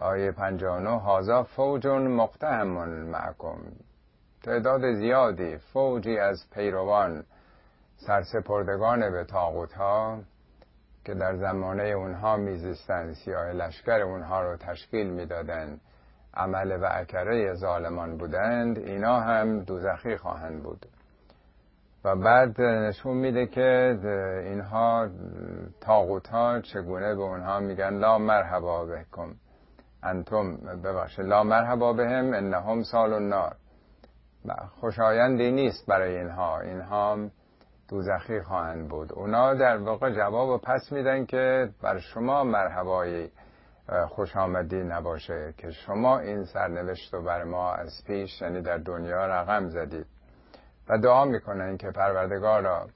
آیه 59 هازا فوج مقتهم معکم. تعداد زیادی فوجی از پیروان سرسپردگان به تاغوت ها که در زمانه اونها میزیستند سیاه لشکر اونها رو تشکیل می‌دادند عمل و اکره ظالمان بودند اینا هم دوزخی خواهند بود. و بعد نشون میده که اینها تاغوت ها چگونه به اونها میگن لا مرحبا بکن انتم ببخشید لا مرحبا بهم انهم سال النار خوشایندی نیست برای اینها. اینها دوزخی خواهند بود. اونا در واقع جواب پس میدن که بر شما مرحبایی خوش آمدی نباشه که شما این سرنوشت رو بر ما از پیش یعنی در دنیا رقم زدید. و دعا می‌کنن که پروردگارا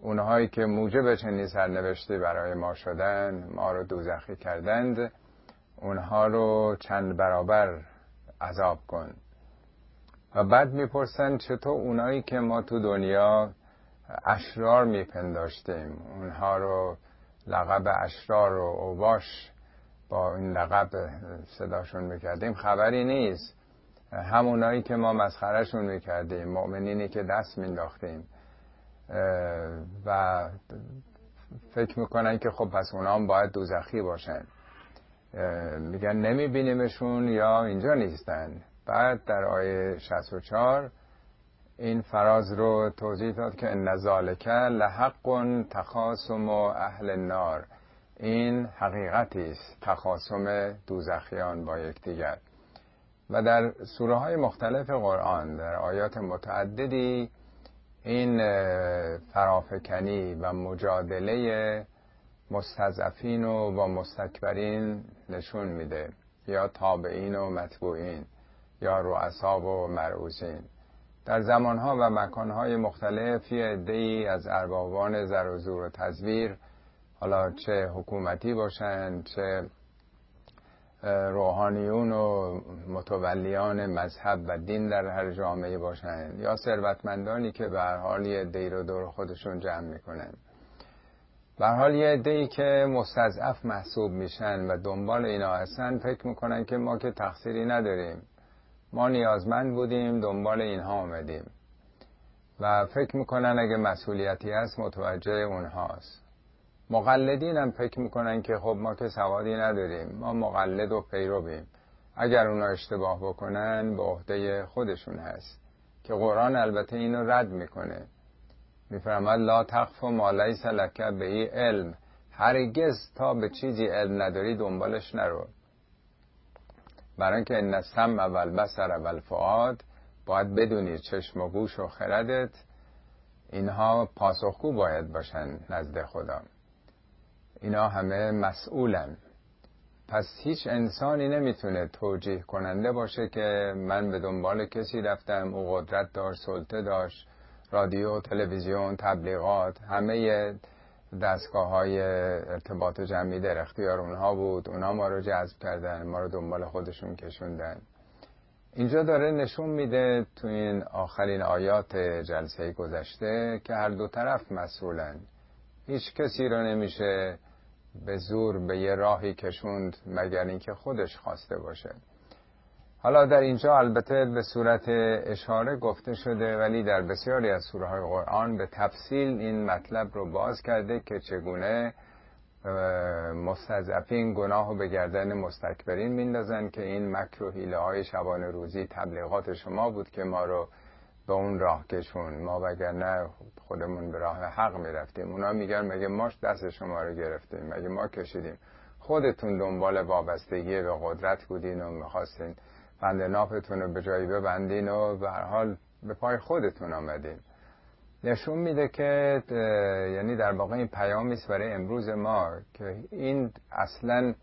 اونهایی که موجب چنین سرنوشتی برای ما شدن ما رو دوزخی کردند اونها رو چند برابر عذاب کن. و بعد می‌پرسن چطور اونایی که ما تو دنیا اشرار میپنداشتیم اونها رو لقب اشرار و اوباش با این لقب صداشون می‌کردیم خبری نیست. همونایی که ما مسخرشون می‌کردیم مؤمنینی که دست مینداختیم و فکر می‌کنن که خب پس اونا هم باید دوزخی باشن. میگن نمیبینیمشون یا اینجا نیستن. بعد در آیه 64 این فراز رو توضیح داد که ان ذالک لحق تخاصم اهل النار. این حقیقتی است تخاصم دوزخیان با یکدیگر. و در سوره های مختلف قرآن در آیات متعددی این فرافکنی و مجادله مستضعفین و با مستکبرین نشون میده یا تابعین و مطبوعین یا رؤسا و مرعوزین. در زمانها و مکانهای مختلف یه از اربابان زر و زور و تزویر حالا چه حکومتی باشند چه روحانیون و متولیان مذهب و دین در هر جامعه باشند یا ثروتمندانی که به هر حال یه دی رو دور خودشون جمع می‌کنن. به حال یه عده‌ای که مستضعف محسوب میشن و دنبال اینا هستن فکر می‌کنن که ما که تقصیری نداریم. ما نیازمند بودیم دنبال اینها آمدیم. و فکر می‌کنن اگه مسئولیتی هست متوجه اونهاست. مقلدین هم فکر می‌کنن که خب ما که سوادی نداریم ما مقلد و پیرویم. اگر اونا اشتباه بکنن به عهده خودشون هست. که قرآن البته اینو رد می‌کنه. میفرماد لا تقف ما لیس لک به ای علم. هرگز تا به چیزی علم نداری دنبالش نرو. برای اینکه ان السمع اول بسر اول فعاد باید بدونی چشم و گوش و خردت. اینها پاسخگو باید باشن نزد خدا. اینا همه مسئولن. پس هیچ انسانی نمی‌تونه توجیه کننده باشه که من به دنبال کسی رفتم او قدرت داشت سلطه داشت رادیو تلویزیون تبلیغات همه دستگاه های ارتباط جمعی در اختیار اونها بود. اونها ما رو جذب کردن ما رو دنبال خودشون کشوندن. اینجا داره نشون میده تو این آخرین آیات جلسه گذشته که هر دو طرف مسئولن. هیچ کسی رو نمیشه به زور به یه راهی کشوند مگر اینکه خودش خواسته باشه. حالا در اینجا البته به صورت اشاره گفته شده ولی در بسیاری از سوره های قرآن به تفصیل این مطلب رو باز کرده که چگونه مستضعفین گناه و به گردن مستکبرین میندازن که این مکر و حیله های شبان روزی تبلیغات شما بود که ما رو به اون راه کشون ما وگرنه خودمون به راه حق می‌رفتیم. اونا میگن مگه ما دست شما رو گرفتیم؟ مگه ما کشیدیم؟ خودتون دنبال وابستگی به قدرت بودین و می‌خواستین بند نافتون رو به جایی ببندین و حال به پای خودتون آمدین. نشون میده که یعنی در واقع این پیامی است برای امروز ما که این اصلا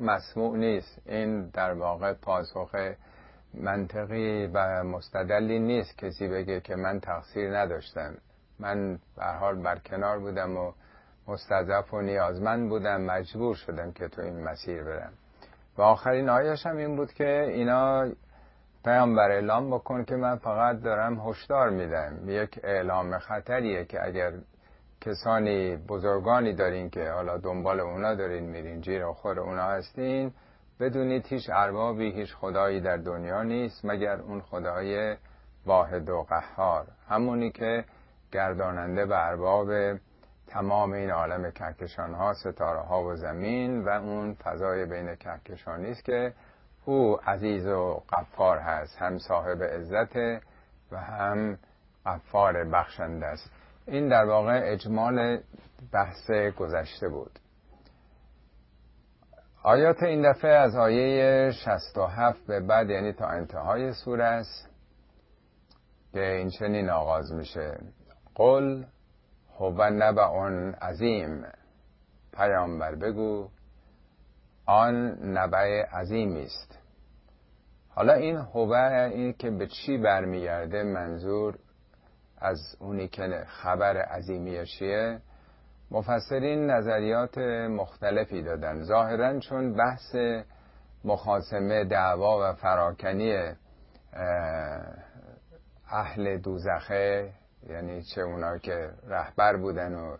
مسموع نیست. این در واقع پاسخ منطقی و مستدلی نیست کسی بگه که من تقصیر نداشتم. من به حال برکنار بودم و مستضعف و نیازمند بودم مجبور شدم که تو این مسیر برم. و آخرین آیش هم این بود که اینا پیامبر اعلام بکن که من فقط دارم هشدار میدم. یک اعلام خطریه که اگر کسانی بزرگانی دارین که حالا دنبال اونا دارین میرین جیر خور اونا هستین بدونید هیچ اربابی هیچ خدایی در دنیا نیست مگر اون خدای واحد و قهار. همونی که گرداننده به ارباب تمام این عالم کهکشان ها ستاره ها و زمین و اون فضای بین کهکشانی است که او عزیز و قفار هست هم صاحب عزت و هم قفار بخشنده است. این در واقع اجمال بحث گذشته بود. آیات این دفعه از آیه 67 به بعد یعنی تا انتهای سوره است که این چنین آغاز میشه. قل هو نبع عظیم. پیامبر بگو آن نبع عظیمی است. حالا این هو این که به چی برمیگرده منظور از اونی که خبر عظیمی چیه؟ مفسرین نظریات مختلفی دادن. ظاهرا چون بحث مخاسمه دعوا و فراکنی اهل دوزخه یعنی چه اونا که رهبر بودن و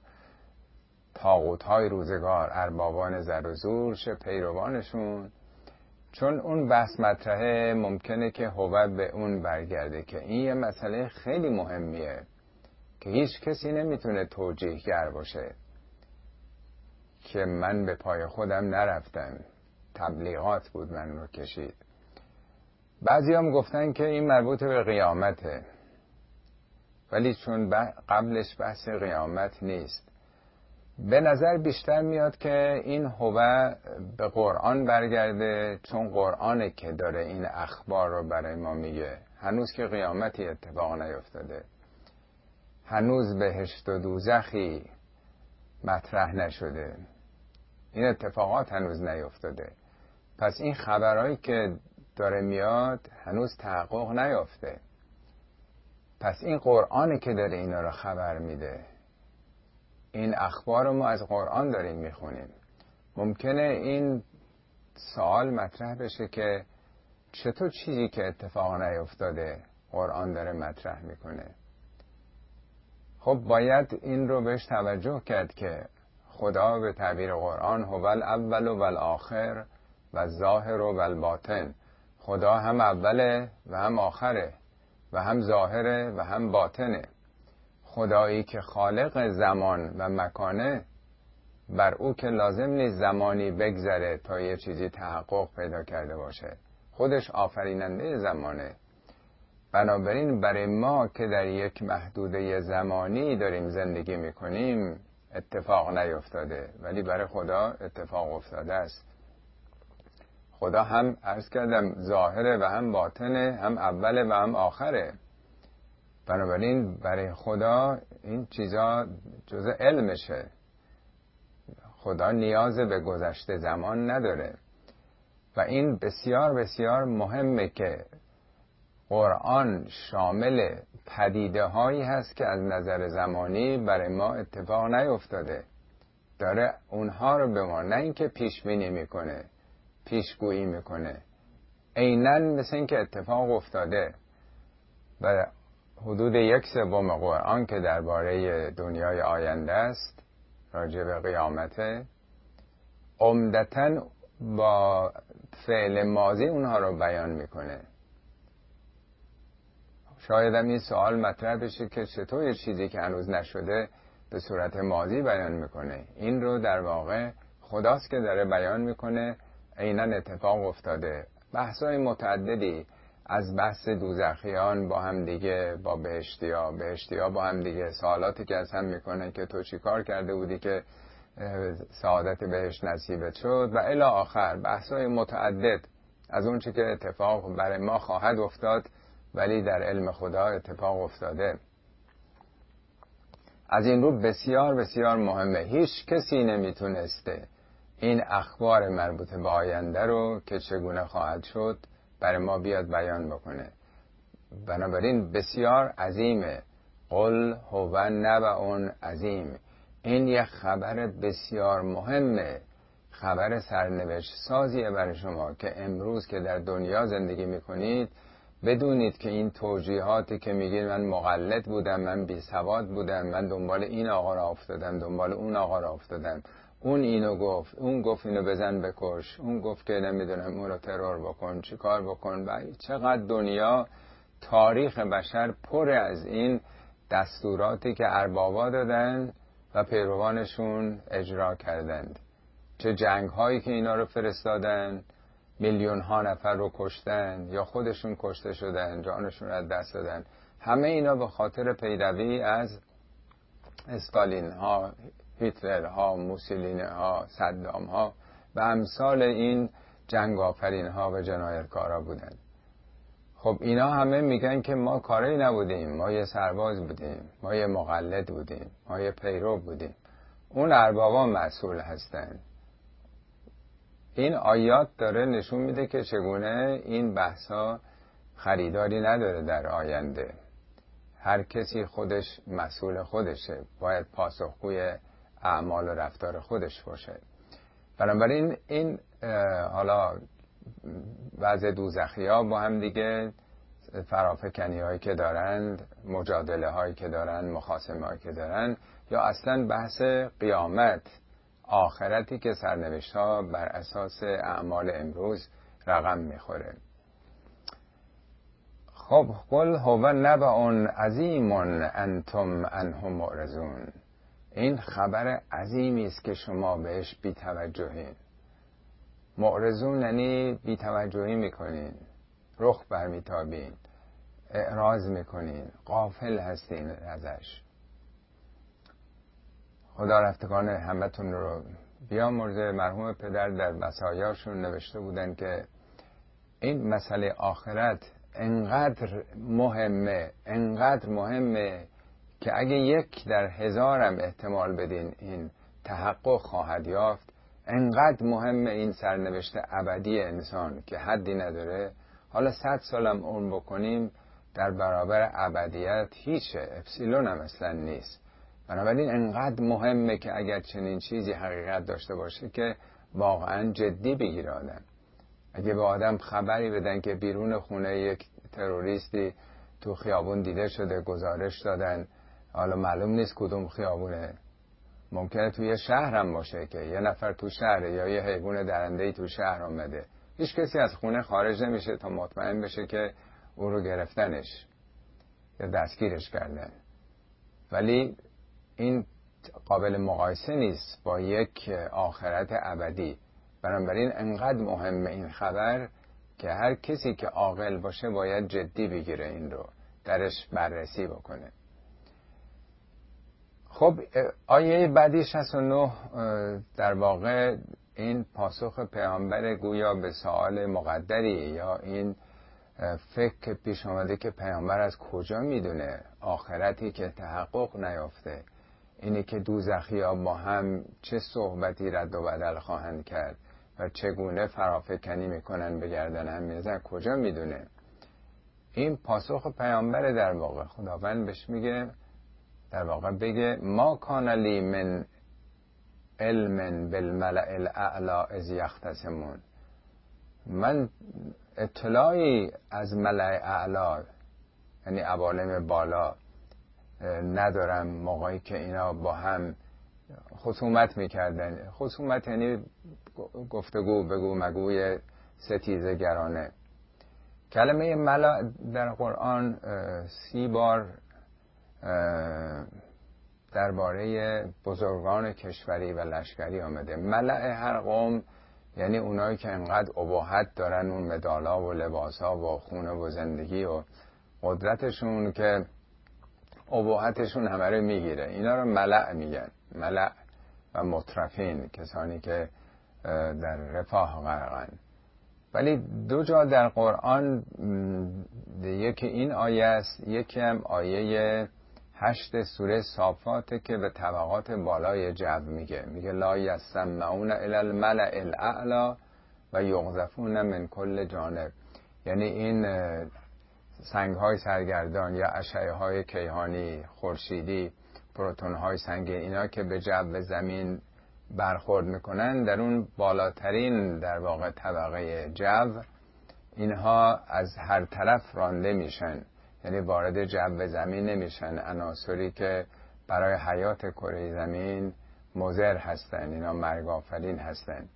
تاغوت های روزگار اربابان زر و زور چه پیروانشون چون اون بحث مطرحه ممکنه که هوت به اون برگرده که این یه مسئله خیلی مهمیه. که هیچ کسی نمی‌تونه توجیهگر باشه که من به پای خودم نرفتم. تبلیغات بود من رو کشید. بعضی هم گفتن که این مربوط به قیامته. ولی چون قبلش بحث قیامت نیست. به نظر بیشتر میاد که این هوه به قرآن برگرده چون قرآنه که داره این اخبار رو برای ما میگه. هنوز که قیامتی اتفاق نیفتاده. هنوز بهشت و دوزخی مطرح نشده. این اتفاقات هنوز نیفتاده. پس این خبرهایی که داره میاد هنوز تحقق نیافته. پس این قرآنه که داره اینا رو خبر میده این اخبار رو ما از قرآن داریم می‌خونیم. ممکنه این سوال مطرح بشه که چطور چیزی که اتفاق نیفتاده قرآن داره مطرح می‌کنه. خب باید این رو بهش توجه کرد که خدا به تعبیر قرآن هو اول و آخر و ظاهر و الباطن. خدا هم اوله و هم آخره و هم ظاهره و هم باطنه. خدایی که خالق زمان و مکانه بر او که لازم نیست زمانی بگذره تا یه چیزی تحقق پیدا کرده باشه. خودش آفریننده زمانه. بنابراین برای ما که در یک محدوده زمانی داریم زندگی می‌کنیم اتفاق نیفتاده. ولی برای خدا اتفاق افتاده است. خدا هم ارز کردم ظاهره و هم باطنه هم اوله و هم آخره. بنابراین برای خدا این چیزا جز علمشه. خدا نیاز به گذشته زمان نداره. و این بسیار بسیار مهمه که قرآن شامل پدیده هایی هست که از نظر زمانی برای ما اتفاق نیفتاده. داره اونها رو به ما نه اینکه پیش بینی می‌کنه پیشگویی می‌کنه. عینا مثل اینکه اتفاق افتاده. و حدود یک سوم قرآن که درباره دنیای آینده است راجع به قیامته عمدتا با فعل ماضی اونها رو بیان می‌کنه. شاید هم این سوال مطرح بشه که چطور یه چیزی که هنوز نشده به صورت ماضی بیان می‌کنه. این رو در واقع خداست که داره بیان می‌کنه. عینا اتفاق افتاده. بحثای متعددی از بحث دوزخیان با هم دیگه با بهشتیا. بهشتیا با هم دیگه سوالاتی که از هم می‌کنه که تو چی کار کرده بودی که سعادت بهش نصیبت شد و الی آخر بحثای متعدد از اون چی که اتفاق برای ما خواهد افتاد. ولی در علم خدا اتفاق افتاده. از این رو بسیار بسیار مهمه. هیچ کسی نمی‌تونسته این اخبار مربوط به آینده رو که چگونه خواهد شد برای ما بیاد بیان بکنه. بنابراین بسیار عظیمه قل هو اون عظیم. این یک خبر بسیار مهمه خبر سرنوشت سازیه برای شما که امروز که در دنیا زندگی می‌کنید بدونید که این توجیهاتی که میگید من مقلد بودم من بی سواد بودم من دنبال این آقا را افتادم دنبال اون آقا را افتادم. اون اینو گفت اون گفت اینو بزن بکش اون گفت که نمی‌دونم اون رو ترور بکن چی کار بکن. و چقدر دنیا تاریخ بشر پر از این دستوراتی که اربابا دادن و پیروانشون اجرا کردند. چه جنگ هایی که اینا رو فرستادن میلیون ها نفر رو کشتن یا خودشون کشته شدن جانشون رو از دست دادن. همه اینا به خاطر پیروی از استالین ها هیتلر ها موسولین ها صدام ها و امثال این جنگ آفرین ها و جنایتکارا بودن. خب اینا همه میگن که ما کاری نبودیم. ما یه سرباز بودیم. ما یه مقلد بودیم. ما یه پیرو بودیم. اون اربابا مسئول هستن. این آیات داره نشون میده که چگونه این بحثا خریداری نداره در آینده. هر کسی خودش مسئول خودشه. باید پاسخگوی اعمال و رفتار خودش باشه. بنابراین این حالا وضع دوزخی ها با هم دیگه فرافکنی هایی که دارند مجادله هایی که دارند مخاسمه هایی که دارند یا اصلا بحث قیامت. آخرتی که سرنوشت ها بر اساس اعمال امروز رقم می‌خوره. خب قل هو نبع عظیم انتم انه معرضون. این خبر عظیمی است که شما بهش بیتوجهین. معرضون یعنی بیتوجهی می‌کنین رخ برمیتابین اعراض می‌کنین قافل هستین ازش. خدا رفتگان همتون رو مرزه مرحوم پدر در مسایاشون نوشته بودن که این مسئله آخرت انقدر مهمه انقدر مهمه که اگه یک در هزارم احتمال بدین این تحقق خواهد یافت انقدر مهم این سرنوشت ابدی انسان که حدی نداره. حالا صد سالم اون بکنیم در برابر ابدیت هیچه اپسیلون هم اصلا نیست. بنابراین انقدر مهمه که اگر چنین چیزی حقیقت داشته باشه که واقعا جدی بگیره آدم. اگه به آدم خبری بدن که بیرون خونه یک تروریستی تو خیابون دیده شده گزارش دادن حالا معلوم نیست کدوم خیابونه. ممکنه توی شهر هم باشه که یه نفر تو شهر یا یه حیوان درنده تو شهر آمده هیچ کسی از خونه خارج نمیشه تا مطمئن بشه که او رو گرفتنش یا دستگیرش کردن. ولی این قابل مقایسه نیست با یک آخرت ابدی. بنابراین انقدر مهم این خبر که هر کسی که عاقل باشه باید جدی بگیره این رو درش بررسی بکنه. خب آیه بعدی 69 در واقع این پاسخ پیامبر گویا به سوال مقدری یا این فکر پیش آمده که پیامبر از کجا می‌دونه آخرتی که تحقق نیافته؟ اینی که دوزخی ها با هم چه صحبتی رد و بدل خواهند کرد و چگونه فرافکنی می‌کنن به گردن هم میزن کجا می‌دونه؟ این پاسخ پیامبر در واقع خداوند بهش میگه در واقع بگه ما کان لی من علم بالملع الاعلا از یختصمون. من اطلاعی از ملع اعلا یعنی عوالم بالا ندارم. موقعی که اینا با هم خصومت می‌کردن. خصومت یعنی گفتگو بگو مگوی ستیزه گرانه. کلمه ملا در قرآن سی بار درباره بزرگان کشوری و لشکری آمده. ملع هر قوم یعنی اونایی که انقدر اباحت دارن اون مدالا و لباسا و خونه و زندگی و قدرتشون که اباحتشون همه رو می‌گیره. اینا رو ملع میگن. ملع و مطرفین کسانی که در رفاه غرقن. ولی دو جا در قرآن یکی این آیه است یکی هم آیه هشت سوره صافاته که به طبقات بالای جو میگه. میگه لا یسمعون الی الملع الاعلا و یغذفون من کل جانب. یعنی این سنگ های سرگردان یا اشعه های کیهانی خورشیدی پروتون های سنگین اینا که به جو زمین برخورد می‌کنن در اون بالاترین در واقع طبقه جو اینها از هر طرف رانده میشن. یعنی وارد جو زمین نمیشن. عناصری که برای حیات کره زمین مزر هستن اینا مرگ آفرین هستن.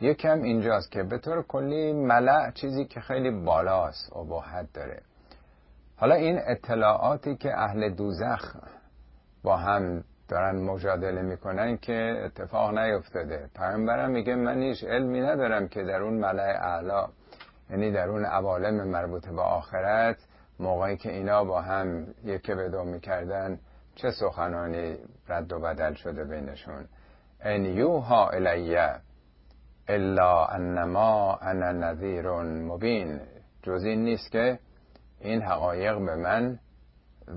یکم اینجاست که به طور کلی ملع چیزی که خیلی بالاست اباحت داره. حالا این اطلاعاتی که اهل دوزخ با هم دارن مجادله می‌کنن که اتفاق نیفتاده. پیامبرم میگه من هیچ علمی ندارم که در اون ملع اعلا یعنی در اون عوالم مربوط به آخرت موقعی که اینا با هم یکی به دو می‌کردن چه سخنانی رد و بدل شده بینشون. ان یوها الیه الا انما انا نذیر مبین. جز این نیست که این حقایق به من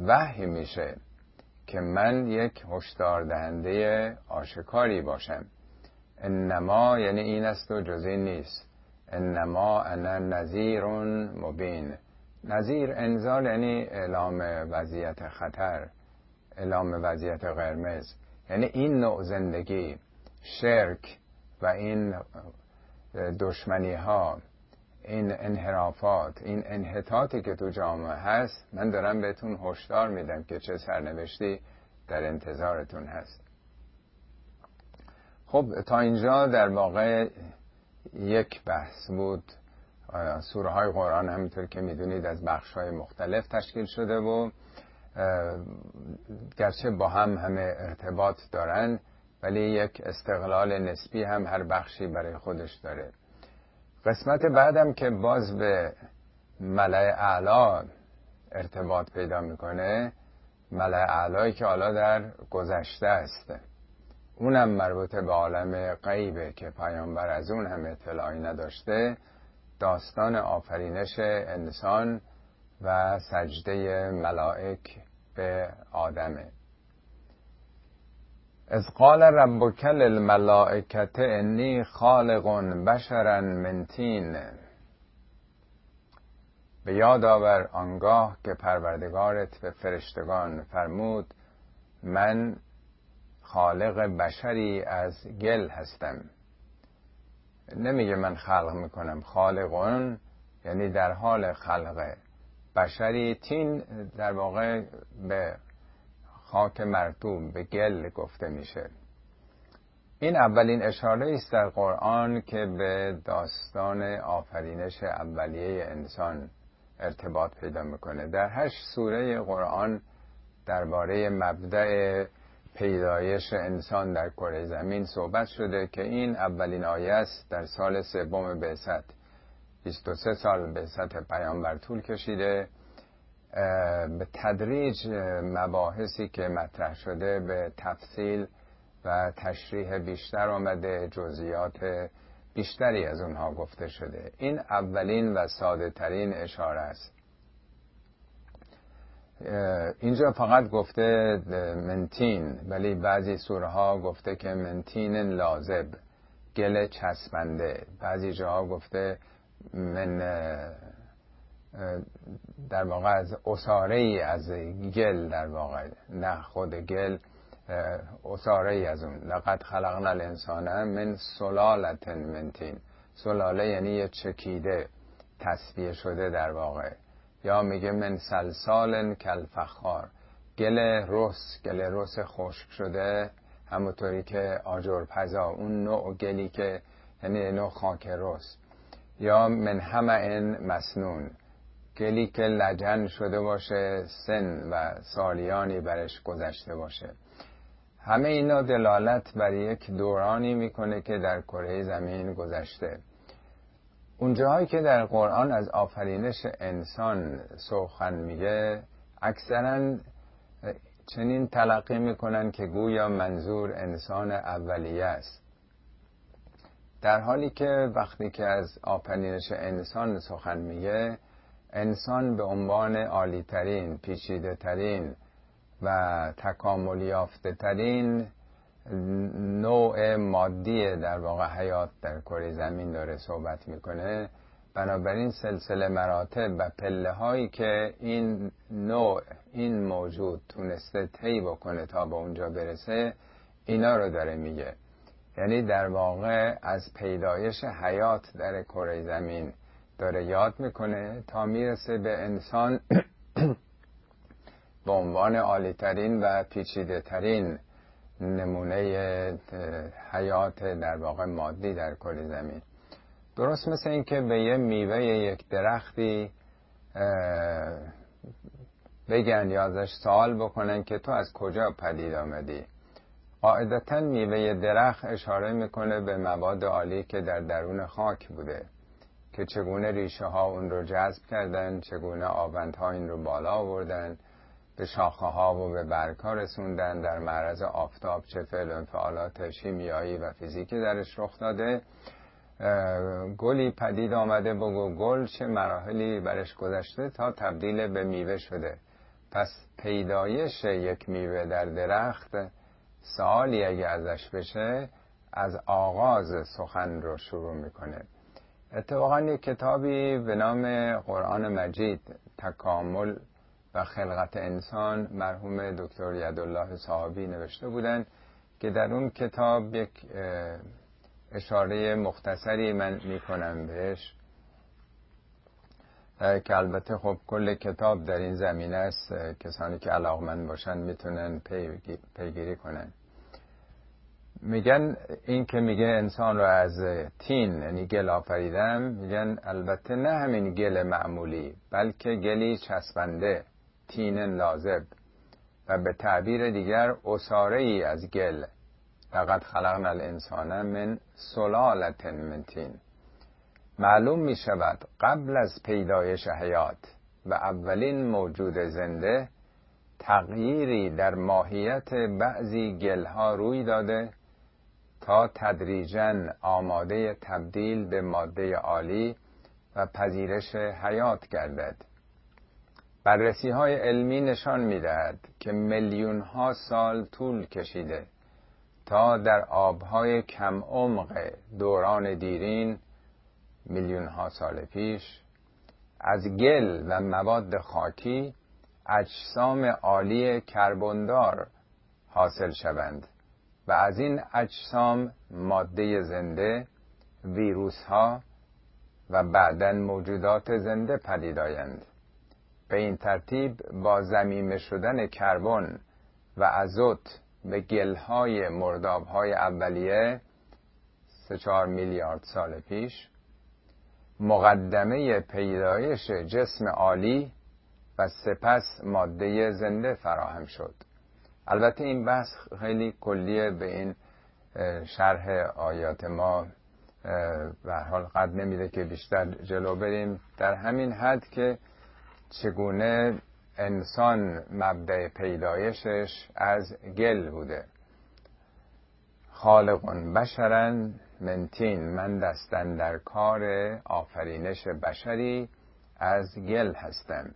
وحی میشه که من یک هشدار دهنده آشکاری باشم. انما یعنی این است و جز این نیست. انما انا نذیر مبین. نظیر انزال یعنی اعلام وضعیت خطر اعلام وضعیت قرمز. یعنی این نوع زندگی شرک و این دشمنی ها این انحرافات این انحطاطی که تو جامعه هست من دارم بهتون هشدار میدم که چه سرنوشتی در انتظارتون هست. خب تا اینجا در واقع یک بحث بود. سوره های قرآن همینطور که می‌دونید از بخش های مختلف تشکیل شده و گرچه با هم همه ارتباط دارن ولی یک استقلال نسبی هم هر بخشی برای خودش داره. قسمت بعدم که باز به ملع اعلا ارتباط پیدا می‌کنه ملع اعلایی که حالا در گذشته است. اونم مربوط به عالم غیبه که پیامبر از اون هم اطلاعی نداشته. داستان آفرینش انسان و سجده ملائک به آدمه. از قال ربک للملائکت انی خالق بشرا من تین. به یاد آور آنگاه که پروردگارت به فرشتگان فرمود من خالق بشری از گل هستم. نمیگه من خلق می‌کنم خالقون یعنی در حال خلق. بشری تین در واقع به خاک مرتوب به گل گفته میشه. این اولین اشاره است در قرآن که به داستان آفرینش اولیه انسان ارتباط پیدا می‌کنه. در هشت سوره قرآن درباره مبدع پیدایش انسان در کره زمین صحبت شده که این اولین آیه است در سال سوم بعثت. 23 سال بعثت پیامبر طول کشیده. به تدریج مباحثی که مطرح شده به تفصیل و تشریح بیشتر آمده جزئیات بیشتری از اونها گفته شده. این اولین و ساده ترین اشاره است. اینجا فقط گفته منتین ولی بعضی سوره ها گفته که منتین لازب گل چسبنده. بعضی جاها گفته من در واقع از اصاره ای از گل در واقع نه خود گل اصاره ای از اون. لقد خلقنا الانسان من سلالت منتین سلاله یعنی یه چکیده تصفیه شده در واقع. یا میگه من سلسال کلفخار گل رس گل رس خشک شده همونطوری که آجر پزا اون نوع گلی که یعنی نوع خاک رس. یا من همه این مسنون. گلی که لجن شده باشه سن و سالیانی برش گذشته باشه. همه اینا دلالت بر یک دورانی می‌کنه که در کره زمین گذشته. اونجاهایی که در قرآن از آفرینش انسان سخن میگه اکثرا چنین تلقی می‌کنن که گویا منظور انسان اولیه است. در حالی که وقتی که از آفرینش انسان سخن میگه انسان به عنوان عالی ترین پیچیده ترین و تکامل یافته ترین نوع مادی در واقع حیات در کره زمین داره صحبت می‌کنه. بنابراین سلسله مراتب و پله هایی که این نوع این موجود تونسته طی بکنه تا به اونجا برسه اینا رو داره میگه. یعنی در واقع از پیدایش حیات در کره زمین داره یاد می‌کنه تا می‌رسه به انسان به عنوان عالیترین و پیچیده ترین نمونه حیات در واقع مادی در کل زمین. درست مثل اینکه به یه میوه یک درختی بگن یا ازش سوال بکنن که تو از کجا پدید آمدی. قاعدتا میوه درخت اشاره می‌کنه به مواد عالی که در درون خاک بوده. که چگونه ریشه ها اون رو جذب کردن چگونه آوندها این رو بالا آوردن به شاخه ها و به برگ ها رسوندن در معرض آفتاب چه فعل انفعالات شیمیایی و فیزیکی درش رخ داده. گلی پدید آمده بگو گل چه مراحلی برش گذشته تا تبدیل به میوه شده. پس پیدایش یک میوه در درخت سالی اگه ازش بشه از آغاز سخن رو شروع می‌کنه. اتفاقا یک کتابی به نام قرآن مجید تکامل و خلقت انسان مرحوم دکتر یدالله صحابی نوشته بودند که در اون کتاب یک اشاره مختصری من می‌کنم بهش. که البته خب کل کتاب در این زمینه است کسانی که علاقمند باشن می‌تونن پیگیری کنن. میگن این که میگه انسان رو از تین یعنی گل آفریدم میگن البته نه همین گل معمولی بلکه گلی چسبنده تین لازب. و به تعبیر دیگر اصاره ای از گل. لقد خلقنا الانسان من سلالت من تین. معلوم می شود قبل از پیدایش حیات و اولین موجود زنده تغییری در ماهیت بعضی گلها روی داده تا تدریجا آماده تبدیل به ماده عالی و پذیرش حیات گردد. بررسی های علمی نشان می دهد که میلیون ها سال طول کشیده تا در آبهای کم عمق دوران دیرین میلیون ها سال پیش از گل و مواد خاکی اجسام عالی کربندار حاصل شوند. و از این اجسام ماده زنده ویروس ها و بعدا موجودات زنده پدید آیند. به این ترتیب با زمینه شدن کربن و ازوت به گلهای مردابهای اولیه سه چهار میلیارد سال پیش مقدمه پیدایش جسم عالی و سپس ماده زنده فراهم شد. البته این بحث خیلی کلیه به این شرح آیات ما به حال قد نمیده که بیشتر جلو بریم. در همین حد که چگونه انسان مبدع پیدایشش از گل بوده. خالقون بشرن منتین من دستن در کار آفرینش بشری از گل هستم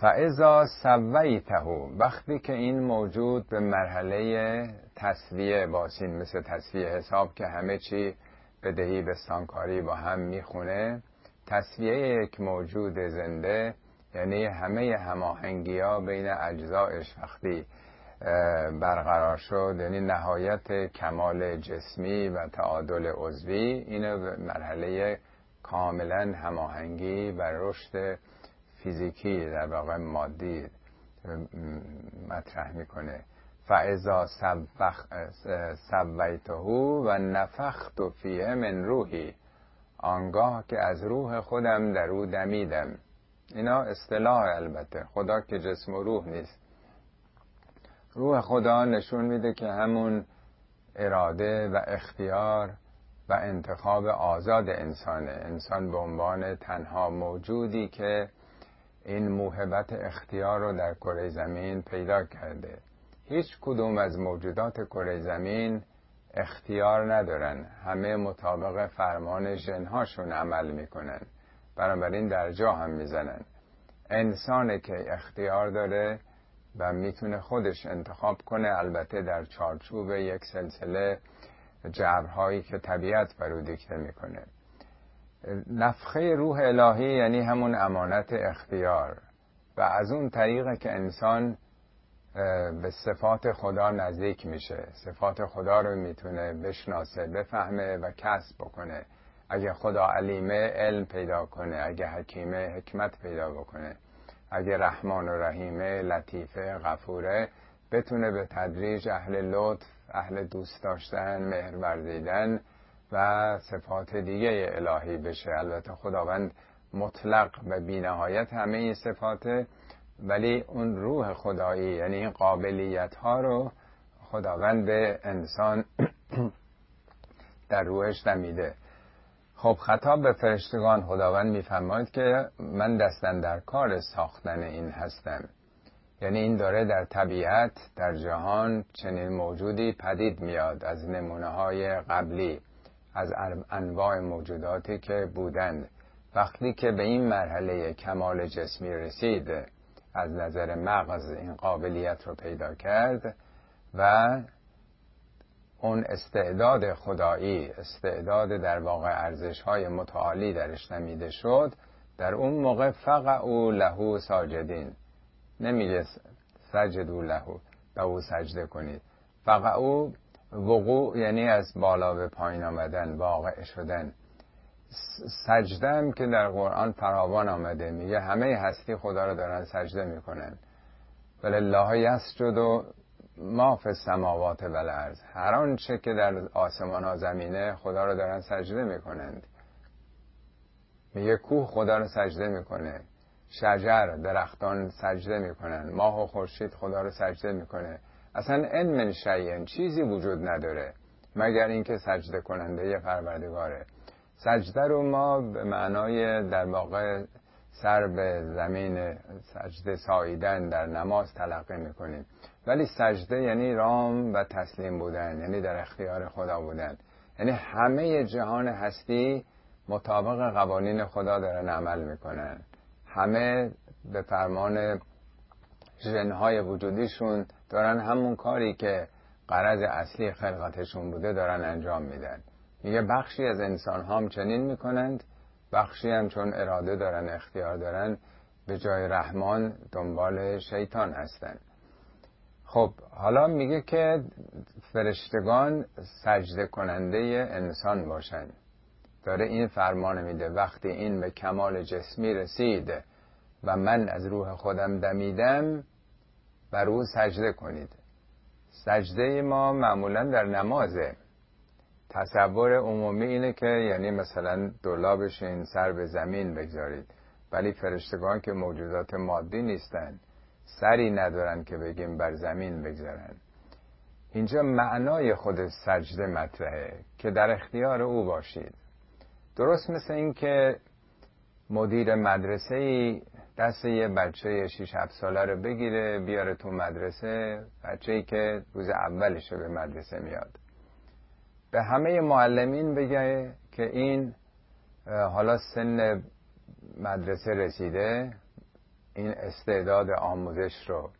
فعضا سویتهو وقتی که این موجود به مرحله تصویه باسین مثل تصویه حساب که همه چی بدهی به سانکاری با هم می‌خونه تصویه یک موجود زنده یعنی همه هماهنگی ها بین اجزایش وقتی برقرار شد. یعنی نهایت کمال جسمی و تعادل عضوی اینو به مرحله کاملا هماهنگی و رشد فیزیکی در واقع مادی مطرح می‌کنه. فعضا سویتهو و نفخت فیه من روحی آنگاه که از روح خودم در او دمیدم. اینا اصطلاح البته. خدا که جسم و روح نیست. روح خدا نشون میده که همون اراده و اختیار و انتخاب آزاد انسانه. انسان به عنوان تنها موجودی که این موهبت اختیار رو در کره زمین پیدا کرده. هیچ کدوم از موجودات کره زمین اختیار ندارن. همه مطابق فرمان ژنهاشون عمل می‌کنن. بنابراین در جا هم می‌زنن. انسانه که اختیار داره و می‌تونه خودش انتخاب کنه البته در چارچوب یک سلسله جبرهایی که طبیعت برو دیکته می‌کنه. نفخه روح الهی یعنی همون امانت اختیار. و از اون طریقه که انسان به صفات خدا نزدیک میشه. صفات خدا رو می‌تونه بشناسه بفهمه و کسب بکنه. اگه خدا علیمه علم پیدا کنه. اگه حکیمه حکمت پیدا بکنه. اگه رحمان و رحیمه لطیفه غفوره بتونه به تدریج اهل لطف اهل دوست داشتن مهر ورزیدن و صفات دیگه الهی بشه. البته خداوند مطلق و بینهایت همه این صفاته ولی اون روح خدایی یعنی این قابلیت ها رو خداوند به انسان در روحش دمیده خب خطاب به فرشتگان خداوند میفرماید که من دستن در کار ساختن این هستم. یعنی این داره در طبیعت در جهان چنین موجودی پدید میاد از نمونه های قبلی. از انواع موجوداتی که بودند. وقتی که به این مرحله کمال جسمی رسید از نظر مغز این قابلیت رو پیدا کرد و اون استعداد خدایی استعداد در واقع ارزش های متعالی درش نمیده شد. در اون موقع او لهو ساجدین. نمیگه سجدو لهو به او سجده کنید. او وقوع یعنی از بالا به پایین آمدن واقع شدن. سجده که در قرآن فراوان آمده میگه همه هستی خدا رو دارن سجده می‌کنن. ولله یسجد و ما فی السماوات و الارض. هر آنچه که در آسمان ها زمینه خدا رو دارن سجده می‌کنند. میگه کوه خدا رو سجده می‌کنه. شجر درختان سجده می‌کنن. ماه و خورشید خدا رو سجده می‌کنه. اصلا ان من شیئن چیزی وجود نداره مگر اینکه سجده کننده پروردگاره. سجده رو ما به معنای در واقع سر به زمین سجده ساییدن در نماز تلقی می‌کنیم. ولی سجده یعنی رام و تسلیم بودن یعنی در اختیار خدا بودن. یعنی همه جهان هستی مطابق قوانین خدا دارن عمل می‌کنن. همه به فرمان جنهای وجودیشون دارن همون کاری که قرض اصلی خلقتشون بوده دارن انجام میدن. میگه بخشی از انسان هم چنین می‌کنند بخشی هم چون اراده دارن اختیار دارن به جای رحمان دنبال شیطان هستند خب حالا میگه که فرشتگان سجده کننده انسان باشن. داره این فرمان میده وقتی این به کمال جسمی رسید و من از روح خودم دمیدم بر او سجده کنید. سجده ما معمولا در نمازه. تصور عمومی اینه که یعنی مثلا دولا بشین سر به زمین بگذارید. ولی فرشتگان که موجودات مادی نیستن سری ندارن که بگیم بر زمین بگذارن. اینجا معنای خود سجده مطرحه که در اختیار او باشید. درست مثل اینکه مدیر مدرسه ای دست یه بچه 6 7 ساله رو بگیره بیاره تو مدرسه. بچه ای که روز اولشه به مدرسه میاد. به همه معلمین بگه که این حالا سن مدرسه رسیده این استعداد آموزش رو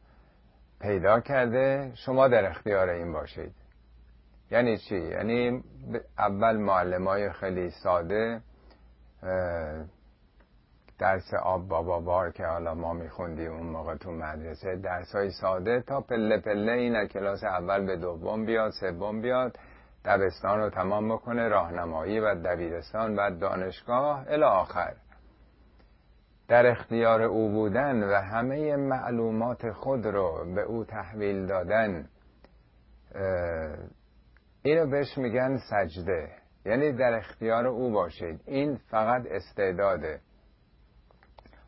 پیدا کرده شما در اختیار این باشید. یعنی چی؟ یعنی اول معلم های خیلی ساده درس آب بابا بار که حالا ما میخوندیم اون موقع تو مدرسه درس های ساده تا پله پله این کلاس اول به دوم بیاد سوم بیاد دبستان رو تمام بکنه راهنمایی و دبیرستان و دانشگاه الی آخر. در اختیار او بودن و همه معلومات خود رو به او تحویل دادن اینو بهش میگن سجده. یعنی در اختیار او باشید. این فقط استعداده.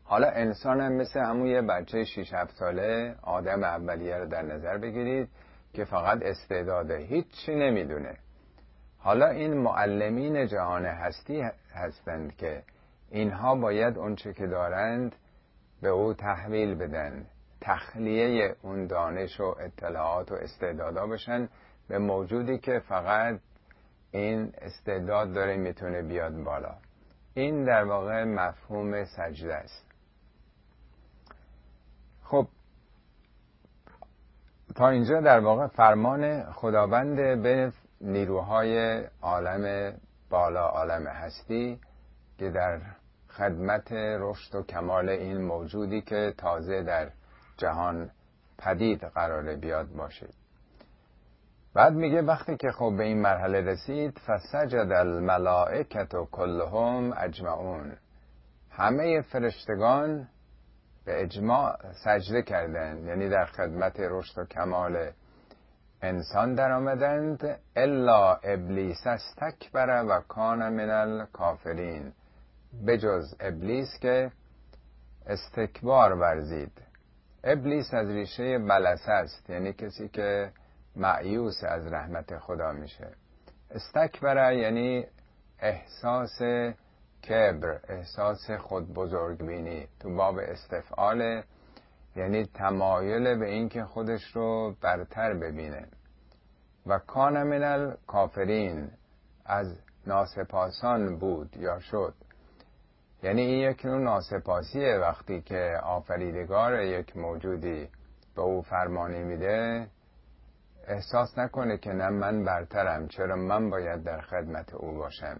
حالا انسان هم مثل همون یه بچه 6 7 ساله آدم اولیه رو در نظر بگیرید که فقط استعداده هیچی نمی‌دونه. حالا این معلمین جهان هستی هستند که اینها باید اونچه که دارند به او تحویل بدن تخلیه اون دانش و اطلاعات و استعدادا بشن به موجودی که فقط این استعداد داره می‌تونه بیاد بالا. این در واقع مفهوم سجده است. خب تا اینجا در واقع فرمان خداوند به نیروهای عالم بالا عالم هستی که در خدمت رشد و کمال این موجودی که تازه در جهان پدید قرار بیاد باشید بعد میگه وقتی که خب به این مرحله رسید فسجد الملائکت و کلهم اجمعون. همه فرشتگان به اجماع سجده کردند یعنی در خدمت رشد و کمال انسان در آمدند الا ابلیس استکبر و کان من الکافرین. بجز ابلیس که استکبار ورزید. ابلیس از ریشه بلسه است یعنی کسی که معیوس از رحمت خدا میشه. استکبره یعنی احساس کبر احساس خود بزرگ بینی تو باب استفعال یعنی تمایل به اینکه خودش رو برتر ببینه. و کان من کافرین از ناسپاسان بود یا شد. یعنی این یک نوع ناسپاسیه وقتی که آفریدگار یک موجودی به او فرمانی میده احساس نکنه که نه من برترم چرا من باید در خدمت او باشم.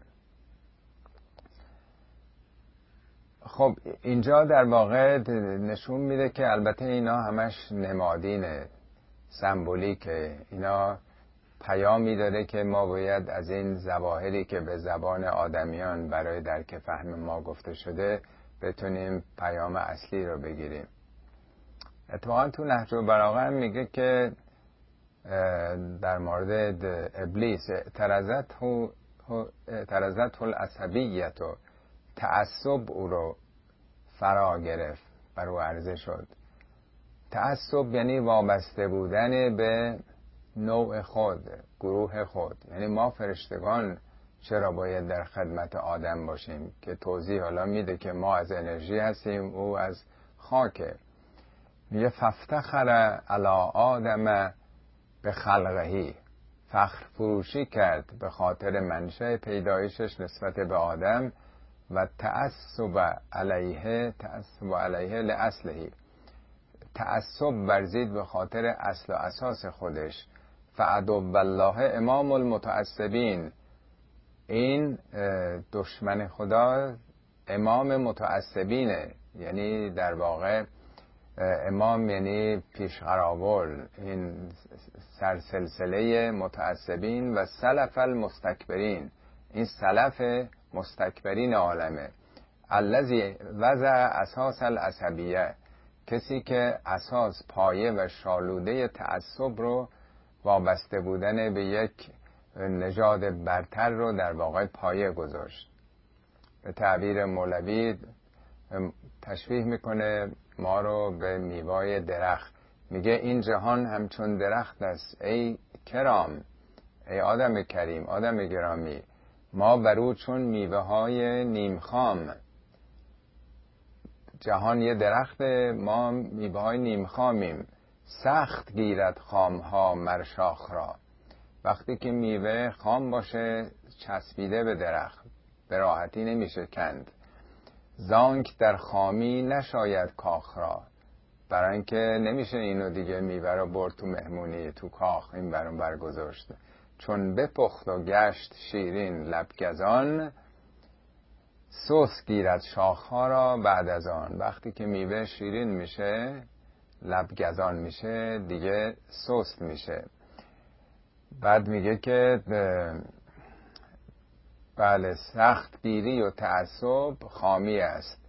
خب اینجا در واقع نشون میده که البته اینا همش نمادینه سمبولیکه اینا پیامی داره که ما باید از این زواهری که به زبان آدمیان برای درک فهم ما گفته شده بتونیم پیام اصلی رو بگیریم. اتفاقا تو نهج البلاغه میگه که در مورد ابلیس اعترضت اعترضت العصبیت. و تعصب او رو فرا گرفت بر او عرضه شد. تعصب یعنی وابسته بودن به نوع خود گروه خود. یعنی ما فرشتگان چرا باید در خدمت آدم باشیم که توضیح حالا میده که ما از انرژی هستیم او از خاکه میگه ففتخر علا آدم به خلقهی فخر فروشی کرد به خاطر منشه پیدایشش نسبت به آدم. و تعصب علیه تعصب علیه لأصلهی تعصب ورزید به خاطر اصل و اساس خودش. فعدو الله امام المتعصبین. این دشمن خدا امام متعصبینه. یعنی در واقع امام یعنی پیشقراول این سرسلسله متعصبین و سلف المستکبرین. این سلف مستکبرین عالمه. الذی وضع اساس العصبیه. کسی که اساس پایه و شالوده تعصب رو وابسته بودن به یک نژاد برتر رو در واقع پایه گذاشت. به تعبیر مولوی تشبیه می‌کنه ما رو به میوای درخت. میگه این جهان همچون درخت است. ای کرام ای آدم کریم آدم گرامی. ما برو چون میوه های نیمخام جهان یه درخت ما میوه های نیمخامیم سخت گیرد خام ها مرشاخ را. وقتی که میوه خام باشه چسبیده به درخت. به راحتی نمیشه کند. زانک در خامی نشاید کاخ را. برای اینکه نمیشه اینو دیگه میوه رو برد تو مهمونی تو کاخ این برون برگذاشته چون بپخت و گشت شیرین لبگزان سوس گیرد شاخها را بعد از آن. وقتی که میوه شیرین میشه لبگزان میشه دیگه سست میشه. بعد میگه که بله سخت گیری و تعصب خامی است.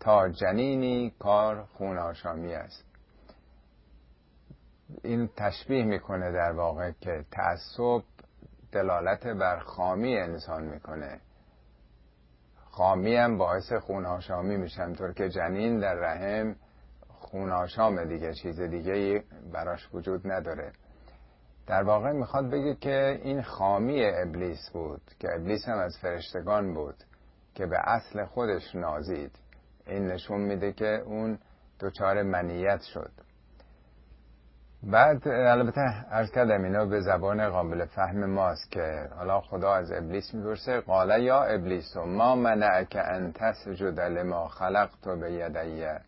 تا جنینی کار خون آشامی است. این تشبیه می‌کنه در واقع که تعصب دلالت بر خامی انسان می‌کنه. خامی هم باعث خون آشامی میشه طور که جنین در رحم خون آشام دیگه چیز دیگه براش وجود نداره. در واقع می‌خواد بگه که این خامی ابلیس بود که ابلیس هم از فرشتگان بود که به اصل خودش نازید. این نشون میده که اون دچار منیت شد. بعد البته ارز کردم اینا به زبان قابل فهم ماست که حالا خدا از ابلیس می‌پرسه قاله یا ابلیس و ما منعک ان تسجد لما خلقت به یدیه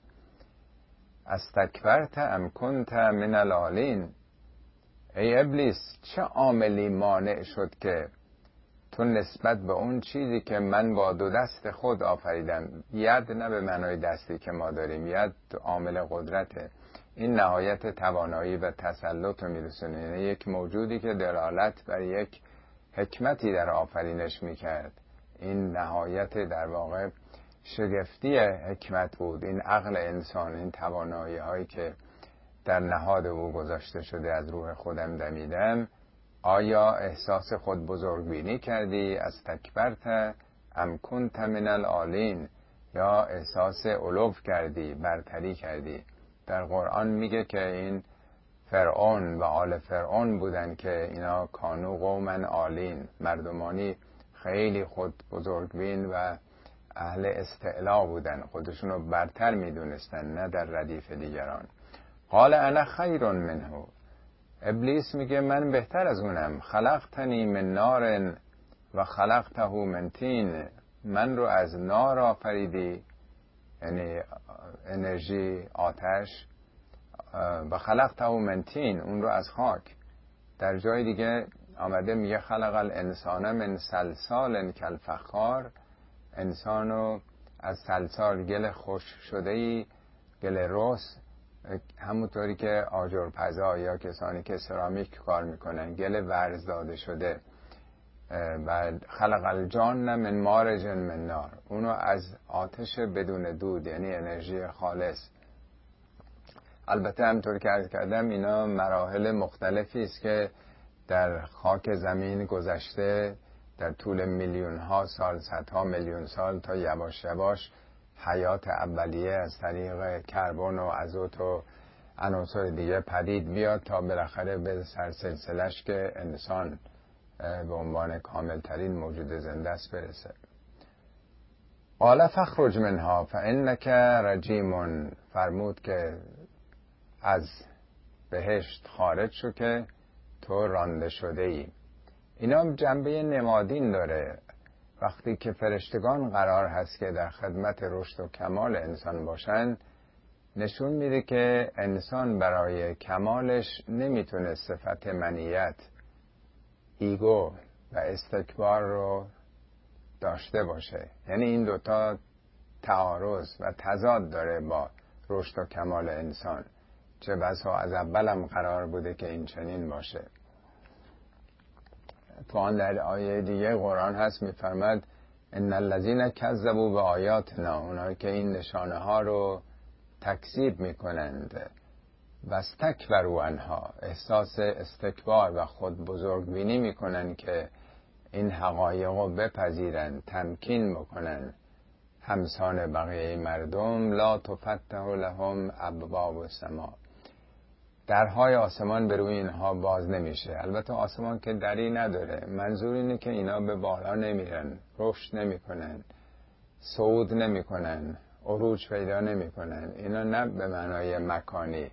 استکبرت ام کنت من العالین. ای ابلیس چه عاملی مانع شد که تو نسبت به اون چیزی که من با دو دست خود آفریدم؟ ید نه به معنای دستی که ما داریم ید عامل قدرته. این نهایت توانایی و تسلط رو میرسونه. یعنی یک موجودی که دلالت بر یک حکمتی در آفرینش می‌کرد. این نهایت در واقع شگفتی حکمت بود. این عقل انسان این توانایی هایی که در نهاد او گذاشته شده از روح خودم دمیدم آیا احساس خود بزرگبینی کردی؟ أستکبرت ام کنت من العالین. یا احساس علو کردی برتری کردی؟ در قرآن میگه که این فرعون و آل فرعون بودن که اینا کانوا قوما عالین. مردمانی خیلی خود بزرگبین و اهل استعلا بودن. خودشونو برتر می‌دونستن نه در ردیف دیگران. قال انا خیر منه. ابلیس میگه من بهتر از اونم. خلقتنی من نار و خلقته من تین. من رو از نار آفریدی. یعنی انرژی آتش و خلقته من تین اون رو از خاک. در جای دیگه آمده میگه خلق الانسان من سلسال کالفخار. انسانو از سلسال گل خوش شده ای گل رس همونطوری که آجر پزا یا کسانی که سرامیک کار می‌کنن گل ورز داده شده. و خلق الجان من مارج من نار. اونو از آتش بدون دود یعنی انرژی خالص. البته همطور که ارز کردم اینا مراحل مختلفی است که در خاک زمین گذشته در طول میلیون ها سال صدها میلیون سال تا یواش یواش حیات اولیه از طریق کربن و ازوت و عناصر دیگه پدید بیاد تا بالاخره به سرسلسلش که انسان به عنوان کاملترین موجود زنده است برسه. قال فخرج منها فانک رجیم فرمود که از بهشت خارج شو که تو رانده شده ای اینا جنبه نمادین داره. وقتی که فرشتگان قرار هست که در خدمت رشد و کمال انسان باشن نشون میده که انسان برای کمالش نمی‌تونه صفت منیت ایگو و استکبار رو داشته باشه. یعنی این دوتا تعارض و تضاد داره با رشد و کمال انسان. چه بسا از اولم قرار بوده که این چنین باشه. تو آن در آیه دیگه قرآن هست میفرمد ان الذین کذبوا به آیاتنا اونایی که این نشانه ها رو تکذیب می‌کنند. و استکبروا انها احساس استکبار و خود بزرگ بینی می‌کنن که این حقایق رو بپذیرن تمکین بکنن. همسان بقیه مردم لا تفتح لهم ابواب السما. درهای آسمان به روی اینها باز نمیشه. البته آسمان که دری نداره. منظور اینه که اینا به بالا نمیرن رشد نمی‌کنن صعود نمی‌کنن عروج پیدا نمی‌کنن. اینا نه به معنای مکانی.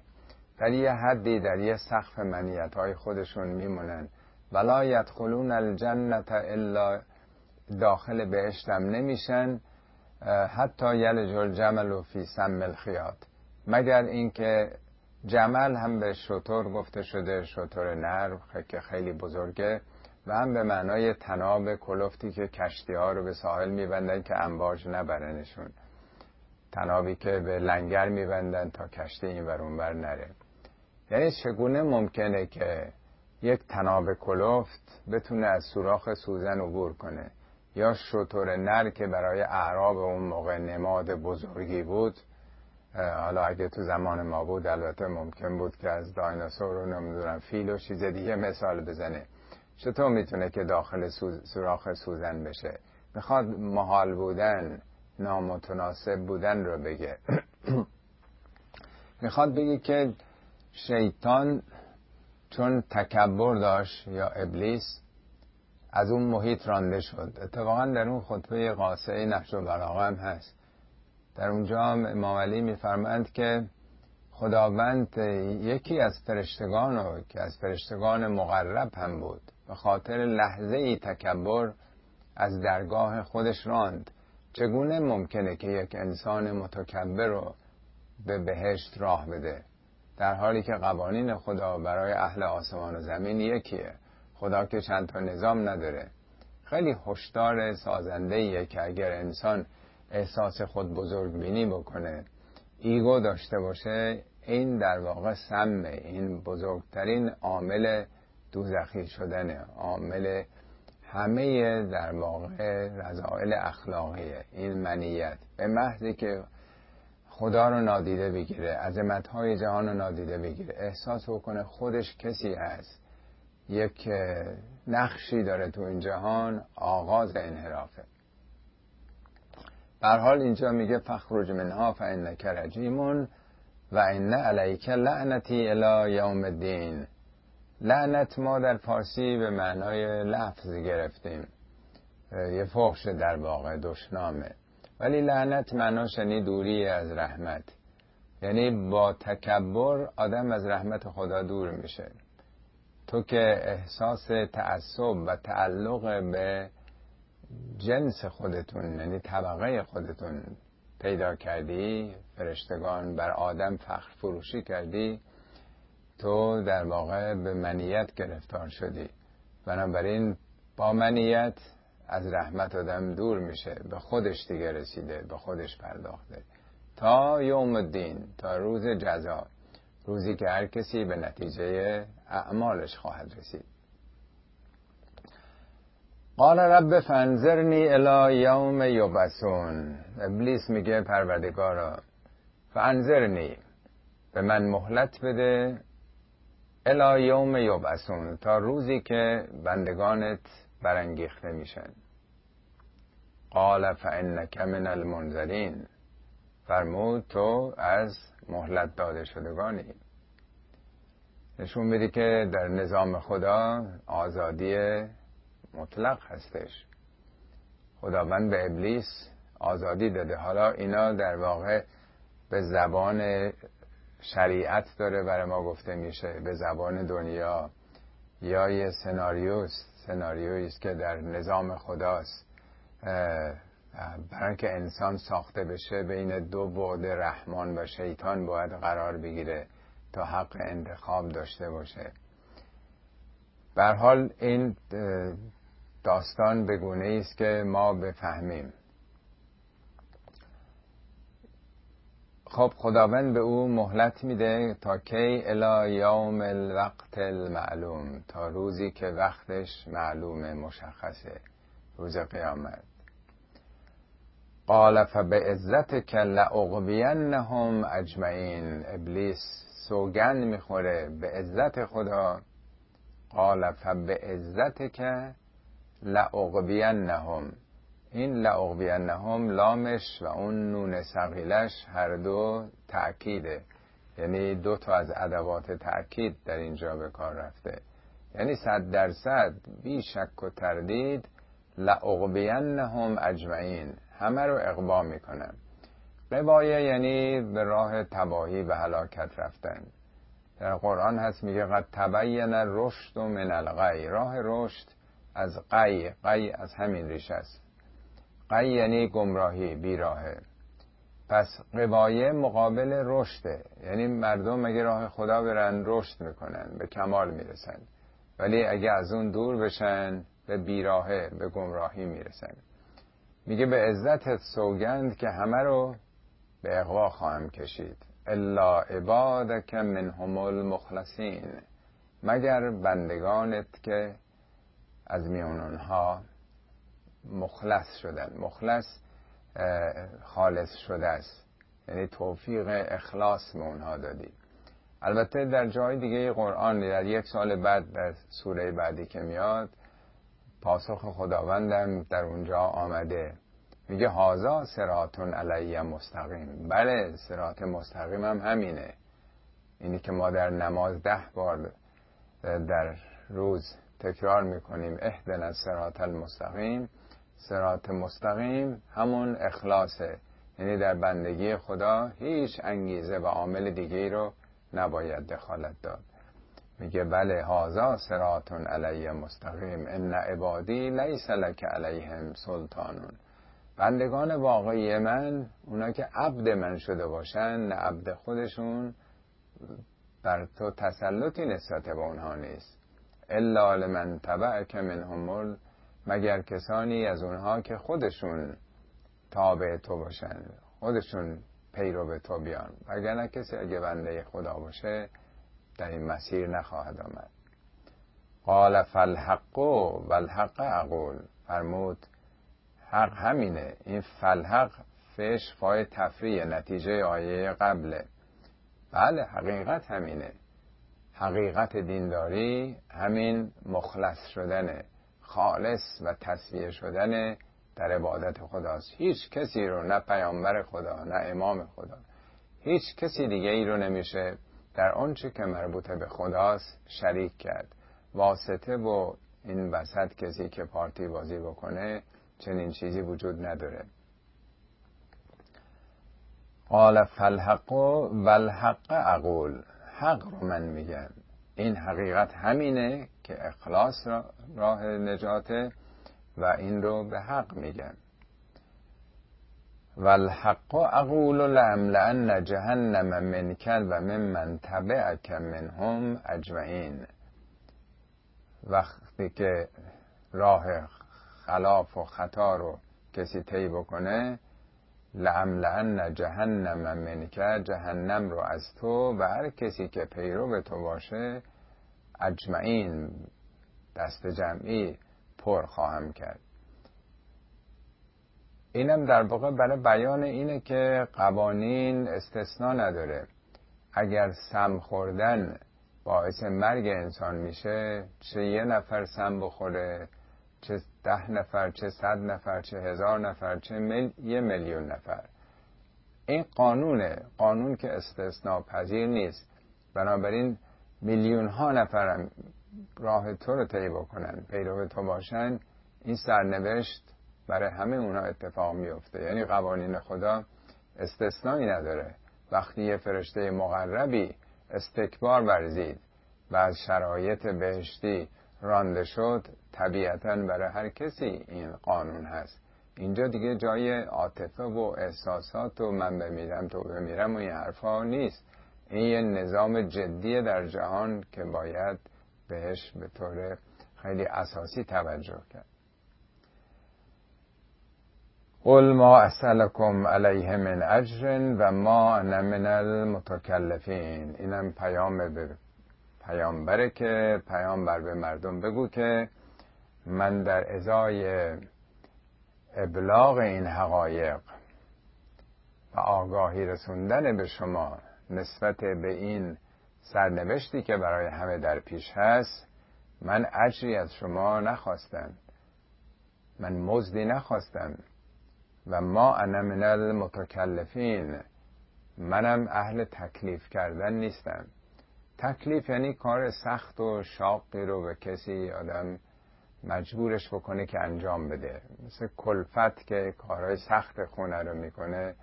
در یه حدی در یه سقف منیت های خودشون میمونن. ولا یدخلون الجنت الا داخل بهشتم نمیشن حتی یلج الجمل فی سم الخیاط. مگر اینکه جمل هم به شطور گفته شده شطور نر که خیلی بزرگه و هم به معنای تناب کلفتی که کشتی ها رو به ساحل میبندن که انباج نبرنشون تنابی که به لنگر میبندن تا کشتی این ور بر نره. یعنی چگونه ممکنه که یک تناب کلفت بتونه از سوراخ سوزن عبور کنه؟ یا شطور نر که برای اعراب اون موقع نماد بزرگی بود حالا اگه تو زمان ما بود البته ممکن بود که از دایناسور رو نمی‌دونم فیل و چیز دیگه مثال بزنه. چطور می‌تونه که داخل سوراخ سوزن بشه؟ می‌خواد محال بودن نامتناسب بودن رو بگه. می‌خواد بگه که شیطان چون تکبر داشت یا ابلیس از اون محیط رانده شد. اتفاقا در اون خطبه قاسه نحش و هم هست. در اونجا امام علی میفرمند که خداوند یکی از فرشتگان رو که از فرشتگان مقرب هم بود. به خاطر لحظه ای تکبر از درگاه خودش راند. چگونه ممکنه که یک انسان متکبر رو به بهشت راه بده؟ در حالی که قوانین خدا برای اهل آسمان و زمین یکیه. خدا که چند تا نظام نداره. خیلی هشدار سازنده که اگر انسان احساس خود بزرگ بینی بکنه ایگو داشته باشه این در واقع سمه. این بزرگترین عامل دوزخی شدنه. عامل همه در واقع رضایل اخلاقیه. این منیت. به محضی که خدا رو نادیده بگیره عظمت های جهان رو نادیده بگیره. احساس بکنه خودش کسی هست. یک نقشی داره تو این جهان آغاز انحرافه. بر حال اینجا میگه فخرج منها فانک رجیمون و ان علیک لعنتی الی یوم الدین. لعنت ما در فارسی به معنای لفظ گرفتیم. یه فحش در واقع دشنامه. ولی لعنت معناش یعنی دوری از رحمت. یعنی با تکبر آدم از رحمت خدا دور میشه. تو که احساس تعصب و تعلق به جنس خودتون یعنی طبقه خودتون پیدا کردی فرشتگان بر آدم فخر فروشی کردی تو در واقع به منیت گرفتار شدی. بنابراین با منیت از رحمت آدم دور میشه به خودش دیگه رسیده به خودش پرداخته. تا یوم الدین تا روز جزا روزی که هر کسی به نتیجه اعمالش خواهد رسید. قال رب فانظرنی الی یوم یبسون ابلیس میگه پروردگارا فانظرنی به من مهلت بده الی یوم یبسون تا روزی که بندگانت برانگیخته میشن. قال فانک من المنذرین. فرمود تو از مهلت داده شدگانی. نشون میده که در نظام خدا آزادی مطلق هستش. خداوند به ابلیس آزادی داده. حالا اینا در واقع به زبان شریعت داره برای ما گفته میشه. به زبان دنیا. یا یه سناریوست. سناریویی است که در نظام خداست. برای که انسان ساخته بشه بین دو بعد رحمان و شیطان باید قرار بگیره تا حق انتخاب داشته باشه. بر حال این داستان به گونه است که ما بفهمیم. خب خداوند به او مهلت میده تا کی؟ الا یوم الوقت المعلوم تا روزی که وقتش معلومه مشخصه روز قیامت. قال فبعزتک لأغوینهم اجمعین. ابلیس سوگند می‌خوره به عزت خدا. قال فبعزتک لأغوینهم. این لأغوینهم لامش و اون نون سقیلش هر دو تأکیده. یعنی دو تا از ادوات تأکید در اینجا به کار رفته. یعنی صد درصد بی شک و تردید لأغوینهم اجمعین. همه رو اقوا می‌کنم قبایه یعنی به راه تباهی و هلاکت رفتن. در قرآن هست میگه قد تبین رشد من الغی. راه رشد از قی. قی از همین ریش است. قی یعنی گمراهی بیراهه. پس قبایه مقابل رشده. یعنی مردم اگه راه خدا برن رشد می‌کنن به کمال می‌رسن. ولی اگه از اون دور بشن به بیراهه به گمراهی می‌رسن. میگه به عزت سوگند که همه رو به اقوا خواهم کشید. الا عبادک منهم المخلصین. مگر بندگانت که از میان اونها مخلص شدن. مخلص خالص شده است. یعنی توفیق اخلاص به اونها دادی. البته در جای دیگه قرآن در یک سال بعد در سوره بعدی که میاد پاسخ خداوندم در اونجا آمده. میگه هازا سراتون علیه مستقیم. بله سرات مستقیم هم همینه. اینی که ما در نماز ده بار در روز تکرار می‌کنیم. اهدن سرات المستقیم. سرات مستقیم همون اخلاصه. یعنی در بندگی خدا هیچ انگیزه و عامل دیگه رو نباید دخالت داد. میگه بله هازا سراتون علیه مستقیم. ان عبادی لیس لک علیهم سلطانون. بندگان واقعی من اونا که عبد من شده باشن نه عبد خودشون بر تو تسلطی نسبت به اونها نیست. الا لمن تبعک منهم مگر کسانی از اونها که خودشون تابع تو باشن خودشون پیرو به تو بیان؟ وگرنه کسی اگه بنده خدا باشه در این مسیر نخواهد آمد. قال فالحق و الحق اقول. فرمود حق همینه. این فلحق فش فای تفریه نتیجه آیه قبله. بله حقیقت همینه. حقیقت دینداری همین مخلص شدنه. خالص و تصویه شدن در عبادت خداست. هیچ کسی رو نه پیامبر خدا نه امام خدا. هیچ کسی دیگه ای رو نمیشه در آنچه که مربوط به خداست شریک کرد. واسطه و این وسط کسی که پارتی بازی بکنه چنین چیزی وجود نداره. قال فالحق و الحق اقول. حق رو من میگم. این حقیقت همینه که اخلاص راه نجاته و این رو به حق میگم و الحق اقول لان جهنم منکل و من من تبعک منهم اجمعین. وقتی که راه خلاف و خطا رو کسی طی بکنه لعملعن جهنم منکه جهنم رو از تو و هر کسی که پیرو به تو باشه اجمعین دست جمعی پر خواهم کرد. اینم در واقع برای بیان اینه که قوانین استثنا نداره. اگر سم خوردن باعث مرگ انسان میشه چه یه نفر سم بخوره؟ چه ده نفر چه صد نفر چه هزار نفر چه مل... یه میلیون نفر. این قانونه قانون که استثناء پذیر نیست. بنابراین میلیون ها نفرم راه تو رو طی بکنن پیرو تو باشن. این سرنوشت برای همه اونها اتفاق میفته یعنی قوانین خدا استثنایی نداره. وقتی یه فرشته مقربی استکبار ورزید و از شرایط بهشتی رانده شد طبیعتا برای هر کسی این قانون هست. اینجا دیگه جای عاطفه و احساسات و من بمیرم تو بمیرم و این حرفا نیست. این یه نظام جدی در جهان که باید بهش به طور خیلی اساسی توجه کرد. قل ما اسألكم علیه من اجر و ما انا من المتکلفین. اینم پیام به پیامبره که پیامبر به مردم بگو که من در ازای ابلاغ این حقایق و آگاهی رسوندن به شما نسبت به این سرنوشتی که برای همه در پیش هست من اجری از شما نخواستم. من مزدی نخواستم. و ما انا من المتکلفین منم اهل تکلیف کردن نیستم. تکلیف یعنی کار سخت و شاقی رو به کسی آدم مجبورش بکنه که انجام بده. مثل کلفت که کارهای سخت خونه رو می‌کنه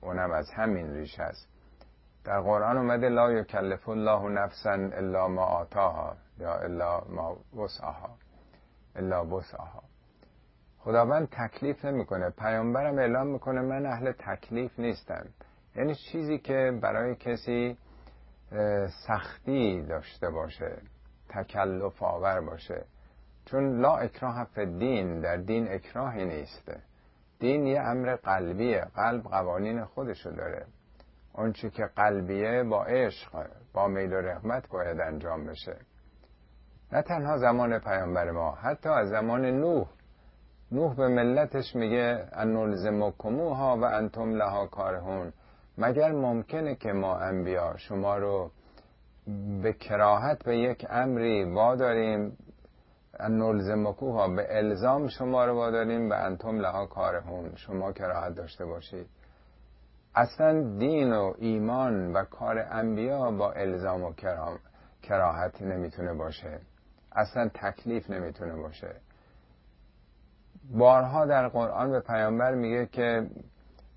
اونم از همین ریش است. در قرآن اومده لا یکلف الله نفسا الا ما آتاها یا الا ما وسعها الا وسعها. خداوند تکلیف نمی‌کنه. پیامبرم اعلام می‌کنه من اهل تکلیف نیستم. یعنی چیزی که برای کسی سختی داشته باشه تکلف آور باشه. چون لا اکراه فی دین در دین اکراهی نیست دین یه امر قلبیه قلب قوانین خودشو داره. آنچه که قلبیه با عشق با میل و رحمت باید انجام بشه. نه تنها زمان پیامبر ما حتی از زمان نوح. نوح به ملتش میگه انلزمکموها و انتم لها کارهون. مگر ممکنه که ما انبیا شما رو به کراهت به یک امری واداریم انلزمکوها به الزام شما رو واداریم به انتم لها کارهون شما کراهت داشته باشید. اصلا دین و ایمان و کار انبیا با الزام و کراهت نمی‌تونه باشه. اصلا تکلیف نمی‌تونه باشه. بارها در قرآن به پیامبر میگه که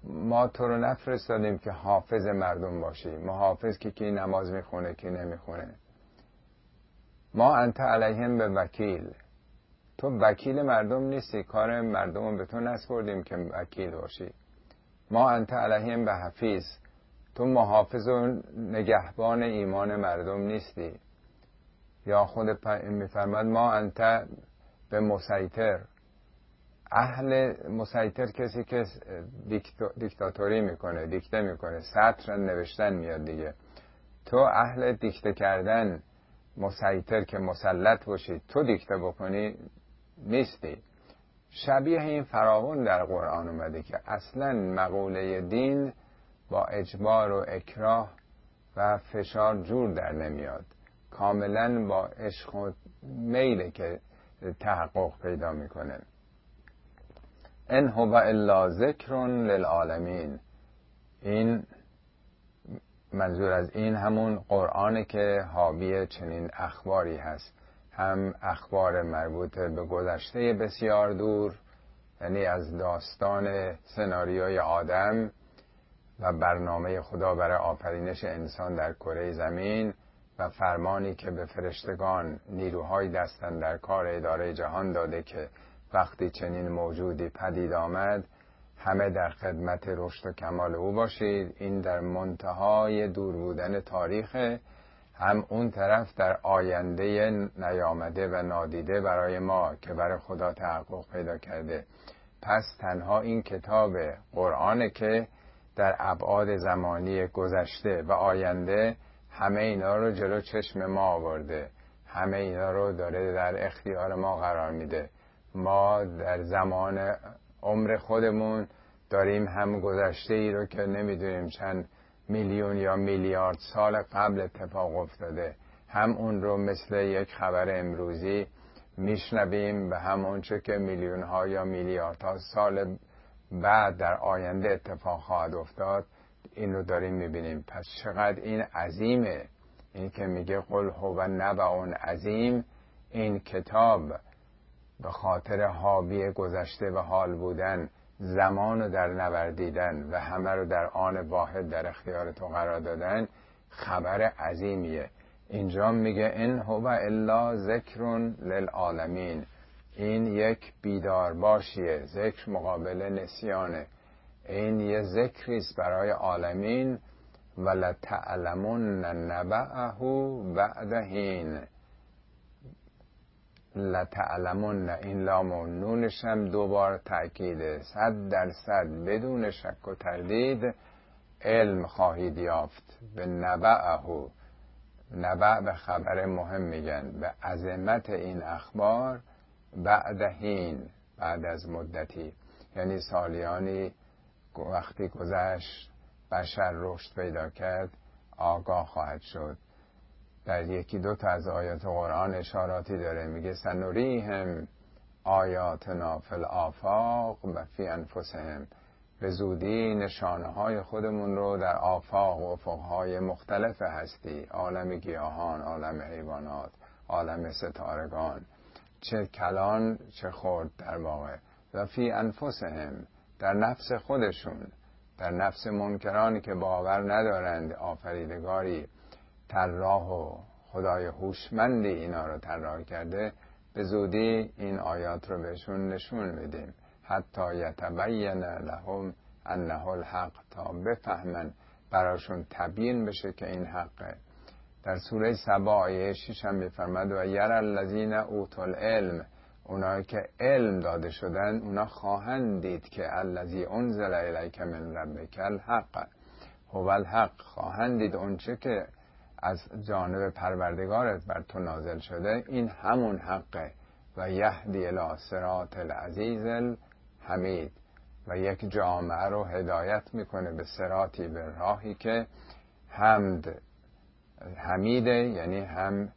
ما تو رو نفرستادیم که حافظ مردم باشی. محافظ که کی نماز می‌خونه کی نمی‌خونه. ما انت علیهم به وکیل تو وکیل مردم نیستی. کار مردم به تو نسپردیم که وکیل باشی. ما انت علیهم به حفیظ. تو محافظ و نگهبان ایمان مردم نیستی. یا خود میفرماد ما انت به مسیطر. اهل مسیطر کسی که دیکتاتوری می‌کنه دیکته می‌کنه سطر نوشتن میاد دیگه. تو اهل دیکته کردن مسیطر که مسلط باشی تو دیکته بکنی نیستی. شبیه این فراون در قرآن اومده که اصلا مقوله دین با اجبار و اکراه و فشار جور در نمیاد. کاملا با عشق و میله که تحقق پیدا می‌کنه. ان هو الا ذکر للعالمین این منظور از این همون قرآنه که حاوی چنین اخباری هست. هم اخبار مربوط به گذشته بسیار دور یعنی از داستان سناریوی آدم و برنامه خدا برای آفرینش انسان در کره زمین و فرمانی که به فرشتگان نیروهای دستن در کار اداره جهان داده که وقتی چنین موجودی پدید آمد همه در خدمت رشد و کمال او باشید. این در منتهای دور بودن تاریخ هم اون طرف در آینده نیامده و نادیده برای ما که برای خدا تحقق پیدا کرده. پس تنها این کتاب قرآن که در ابعاد زمانی گذشته و آینده همه اینا رو جلو چشم ما آورده. همه اینا رو داره در اختیار ما قرار میده. ما در زمان عمر خودمون داریم هم گذشته ای رو که نمی‌دونیم چند میلیون یا میلیارد سال قبل اتفاق افتاده. هم اون رو مثل یک خبر امروزی میشنویم به همون چه که میلیون ها یا میلیاردها سال بعد در آینده اتفاق خواهد افتاد این رو داریم می‌بینیم. پس چقدر این عظیمه؟ این که میگه قل هو نبعون عظیم این کتاب به خاطر حاوی گذشته و حال بودن زمان رو در نوردیدن و همه رو در آن واحد در اختیار تو قرار دادن خبر عظیمیه. اینجا میگه این هو الا ذکر للعالمین. این یک بیدار باشیه ذکر مقابل نسیانه. این یه ذکریست برای عالمین و لتعلمون نبعه بعد لتعلمون این لام و نونش هم دوبار تأکیده صد درصد بدون شک و تردید علم خواهید یافت. به نبعه نبع به خبر مهم میگن. به عظمت این اخبار بعدهین بعد از مدتی. یعنی سالیانی وقتی گذشت بشر رشد پیدا کرد آگاه خواهد شد. در یکی دو تا از آیات قرآن اشاراتی داره. میگه سنوریهم آیاتنا فی الآفاق و فی انفسهم. به زودی نشانه های خودمون رو در آفاق و افقهای مختلف هستی. عالم گیاهان عالم حیوانات عالم ستارگان. چه کلان چه خورد در واقع. و فی انفسهم در نفس خودشون. در نفس منکرانی که باور ندارند آفریدگاری. طراح و خدای هوشمندی اینا رو طراح کرده به زودی این آیات رو بهشون نشون میدیم. حتی یتبین لهم انه الحق تا بفهمن براشون تبیین بشه که این حقه. در سوره سبا آیه 6 هم میفرماد و یر الذین اوتوا العلم. اونایی که علم داده شدن اونا خواهند دید که الذی انزل الیک من ربک الحق. هو الحق خواهند دید اونچه که از جانب پروردگارت بر تو نازل شده. این همون حقه و یهدی الی صراط العزیز الحمید. و یک جامعه رو هدایت می‌کنه به سراتی به راهی که حمد حمیده یعنی هم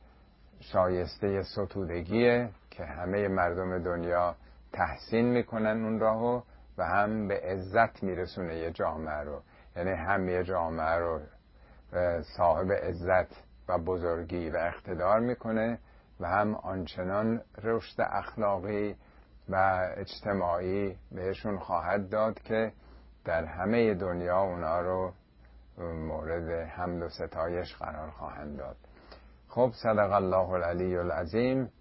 شایسته ستودگیه که همه مردم دنیا تحسین می‌کنن اون راهو و هم به عزت میرسونه یه جامعه رو. یعنی هم یه جامعه رو صاحب عزت و بزرگی و اقتدار می‌کنه و هم آنچنان رشد اخلاقی و اجتماعی بهشون خواهد داد که در همه دنیا اونا رو مورد حمد و ستایش قرار خواهند داد. خب صدق الله العلی العظیم.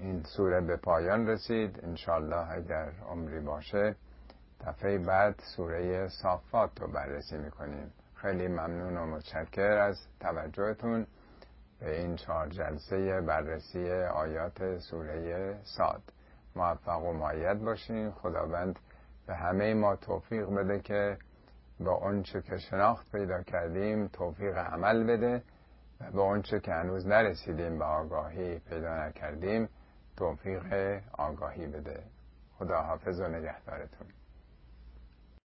این سوره به پایان رسید. انشالله اگر عمری باشه دفعه بعد سوره صافات رو بررسی می‌کنیم. خیلی ممنون و متشکر از توجهتون به این چهار جلسه بررسی آیات سوره ساد موفق و معید باشیم خداوند به همه ما توفیق بده که با اونچه که شناخت پیدا کردیم توفیق عمل بده و به اونچه که هنوز نرسیدیم به آگاهی پیدا نکردیم توفیق آگاهی بده. خدا حافظ و نگهدارتون.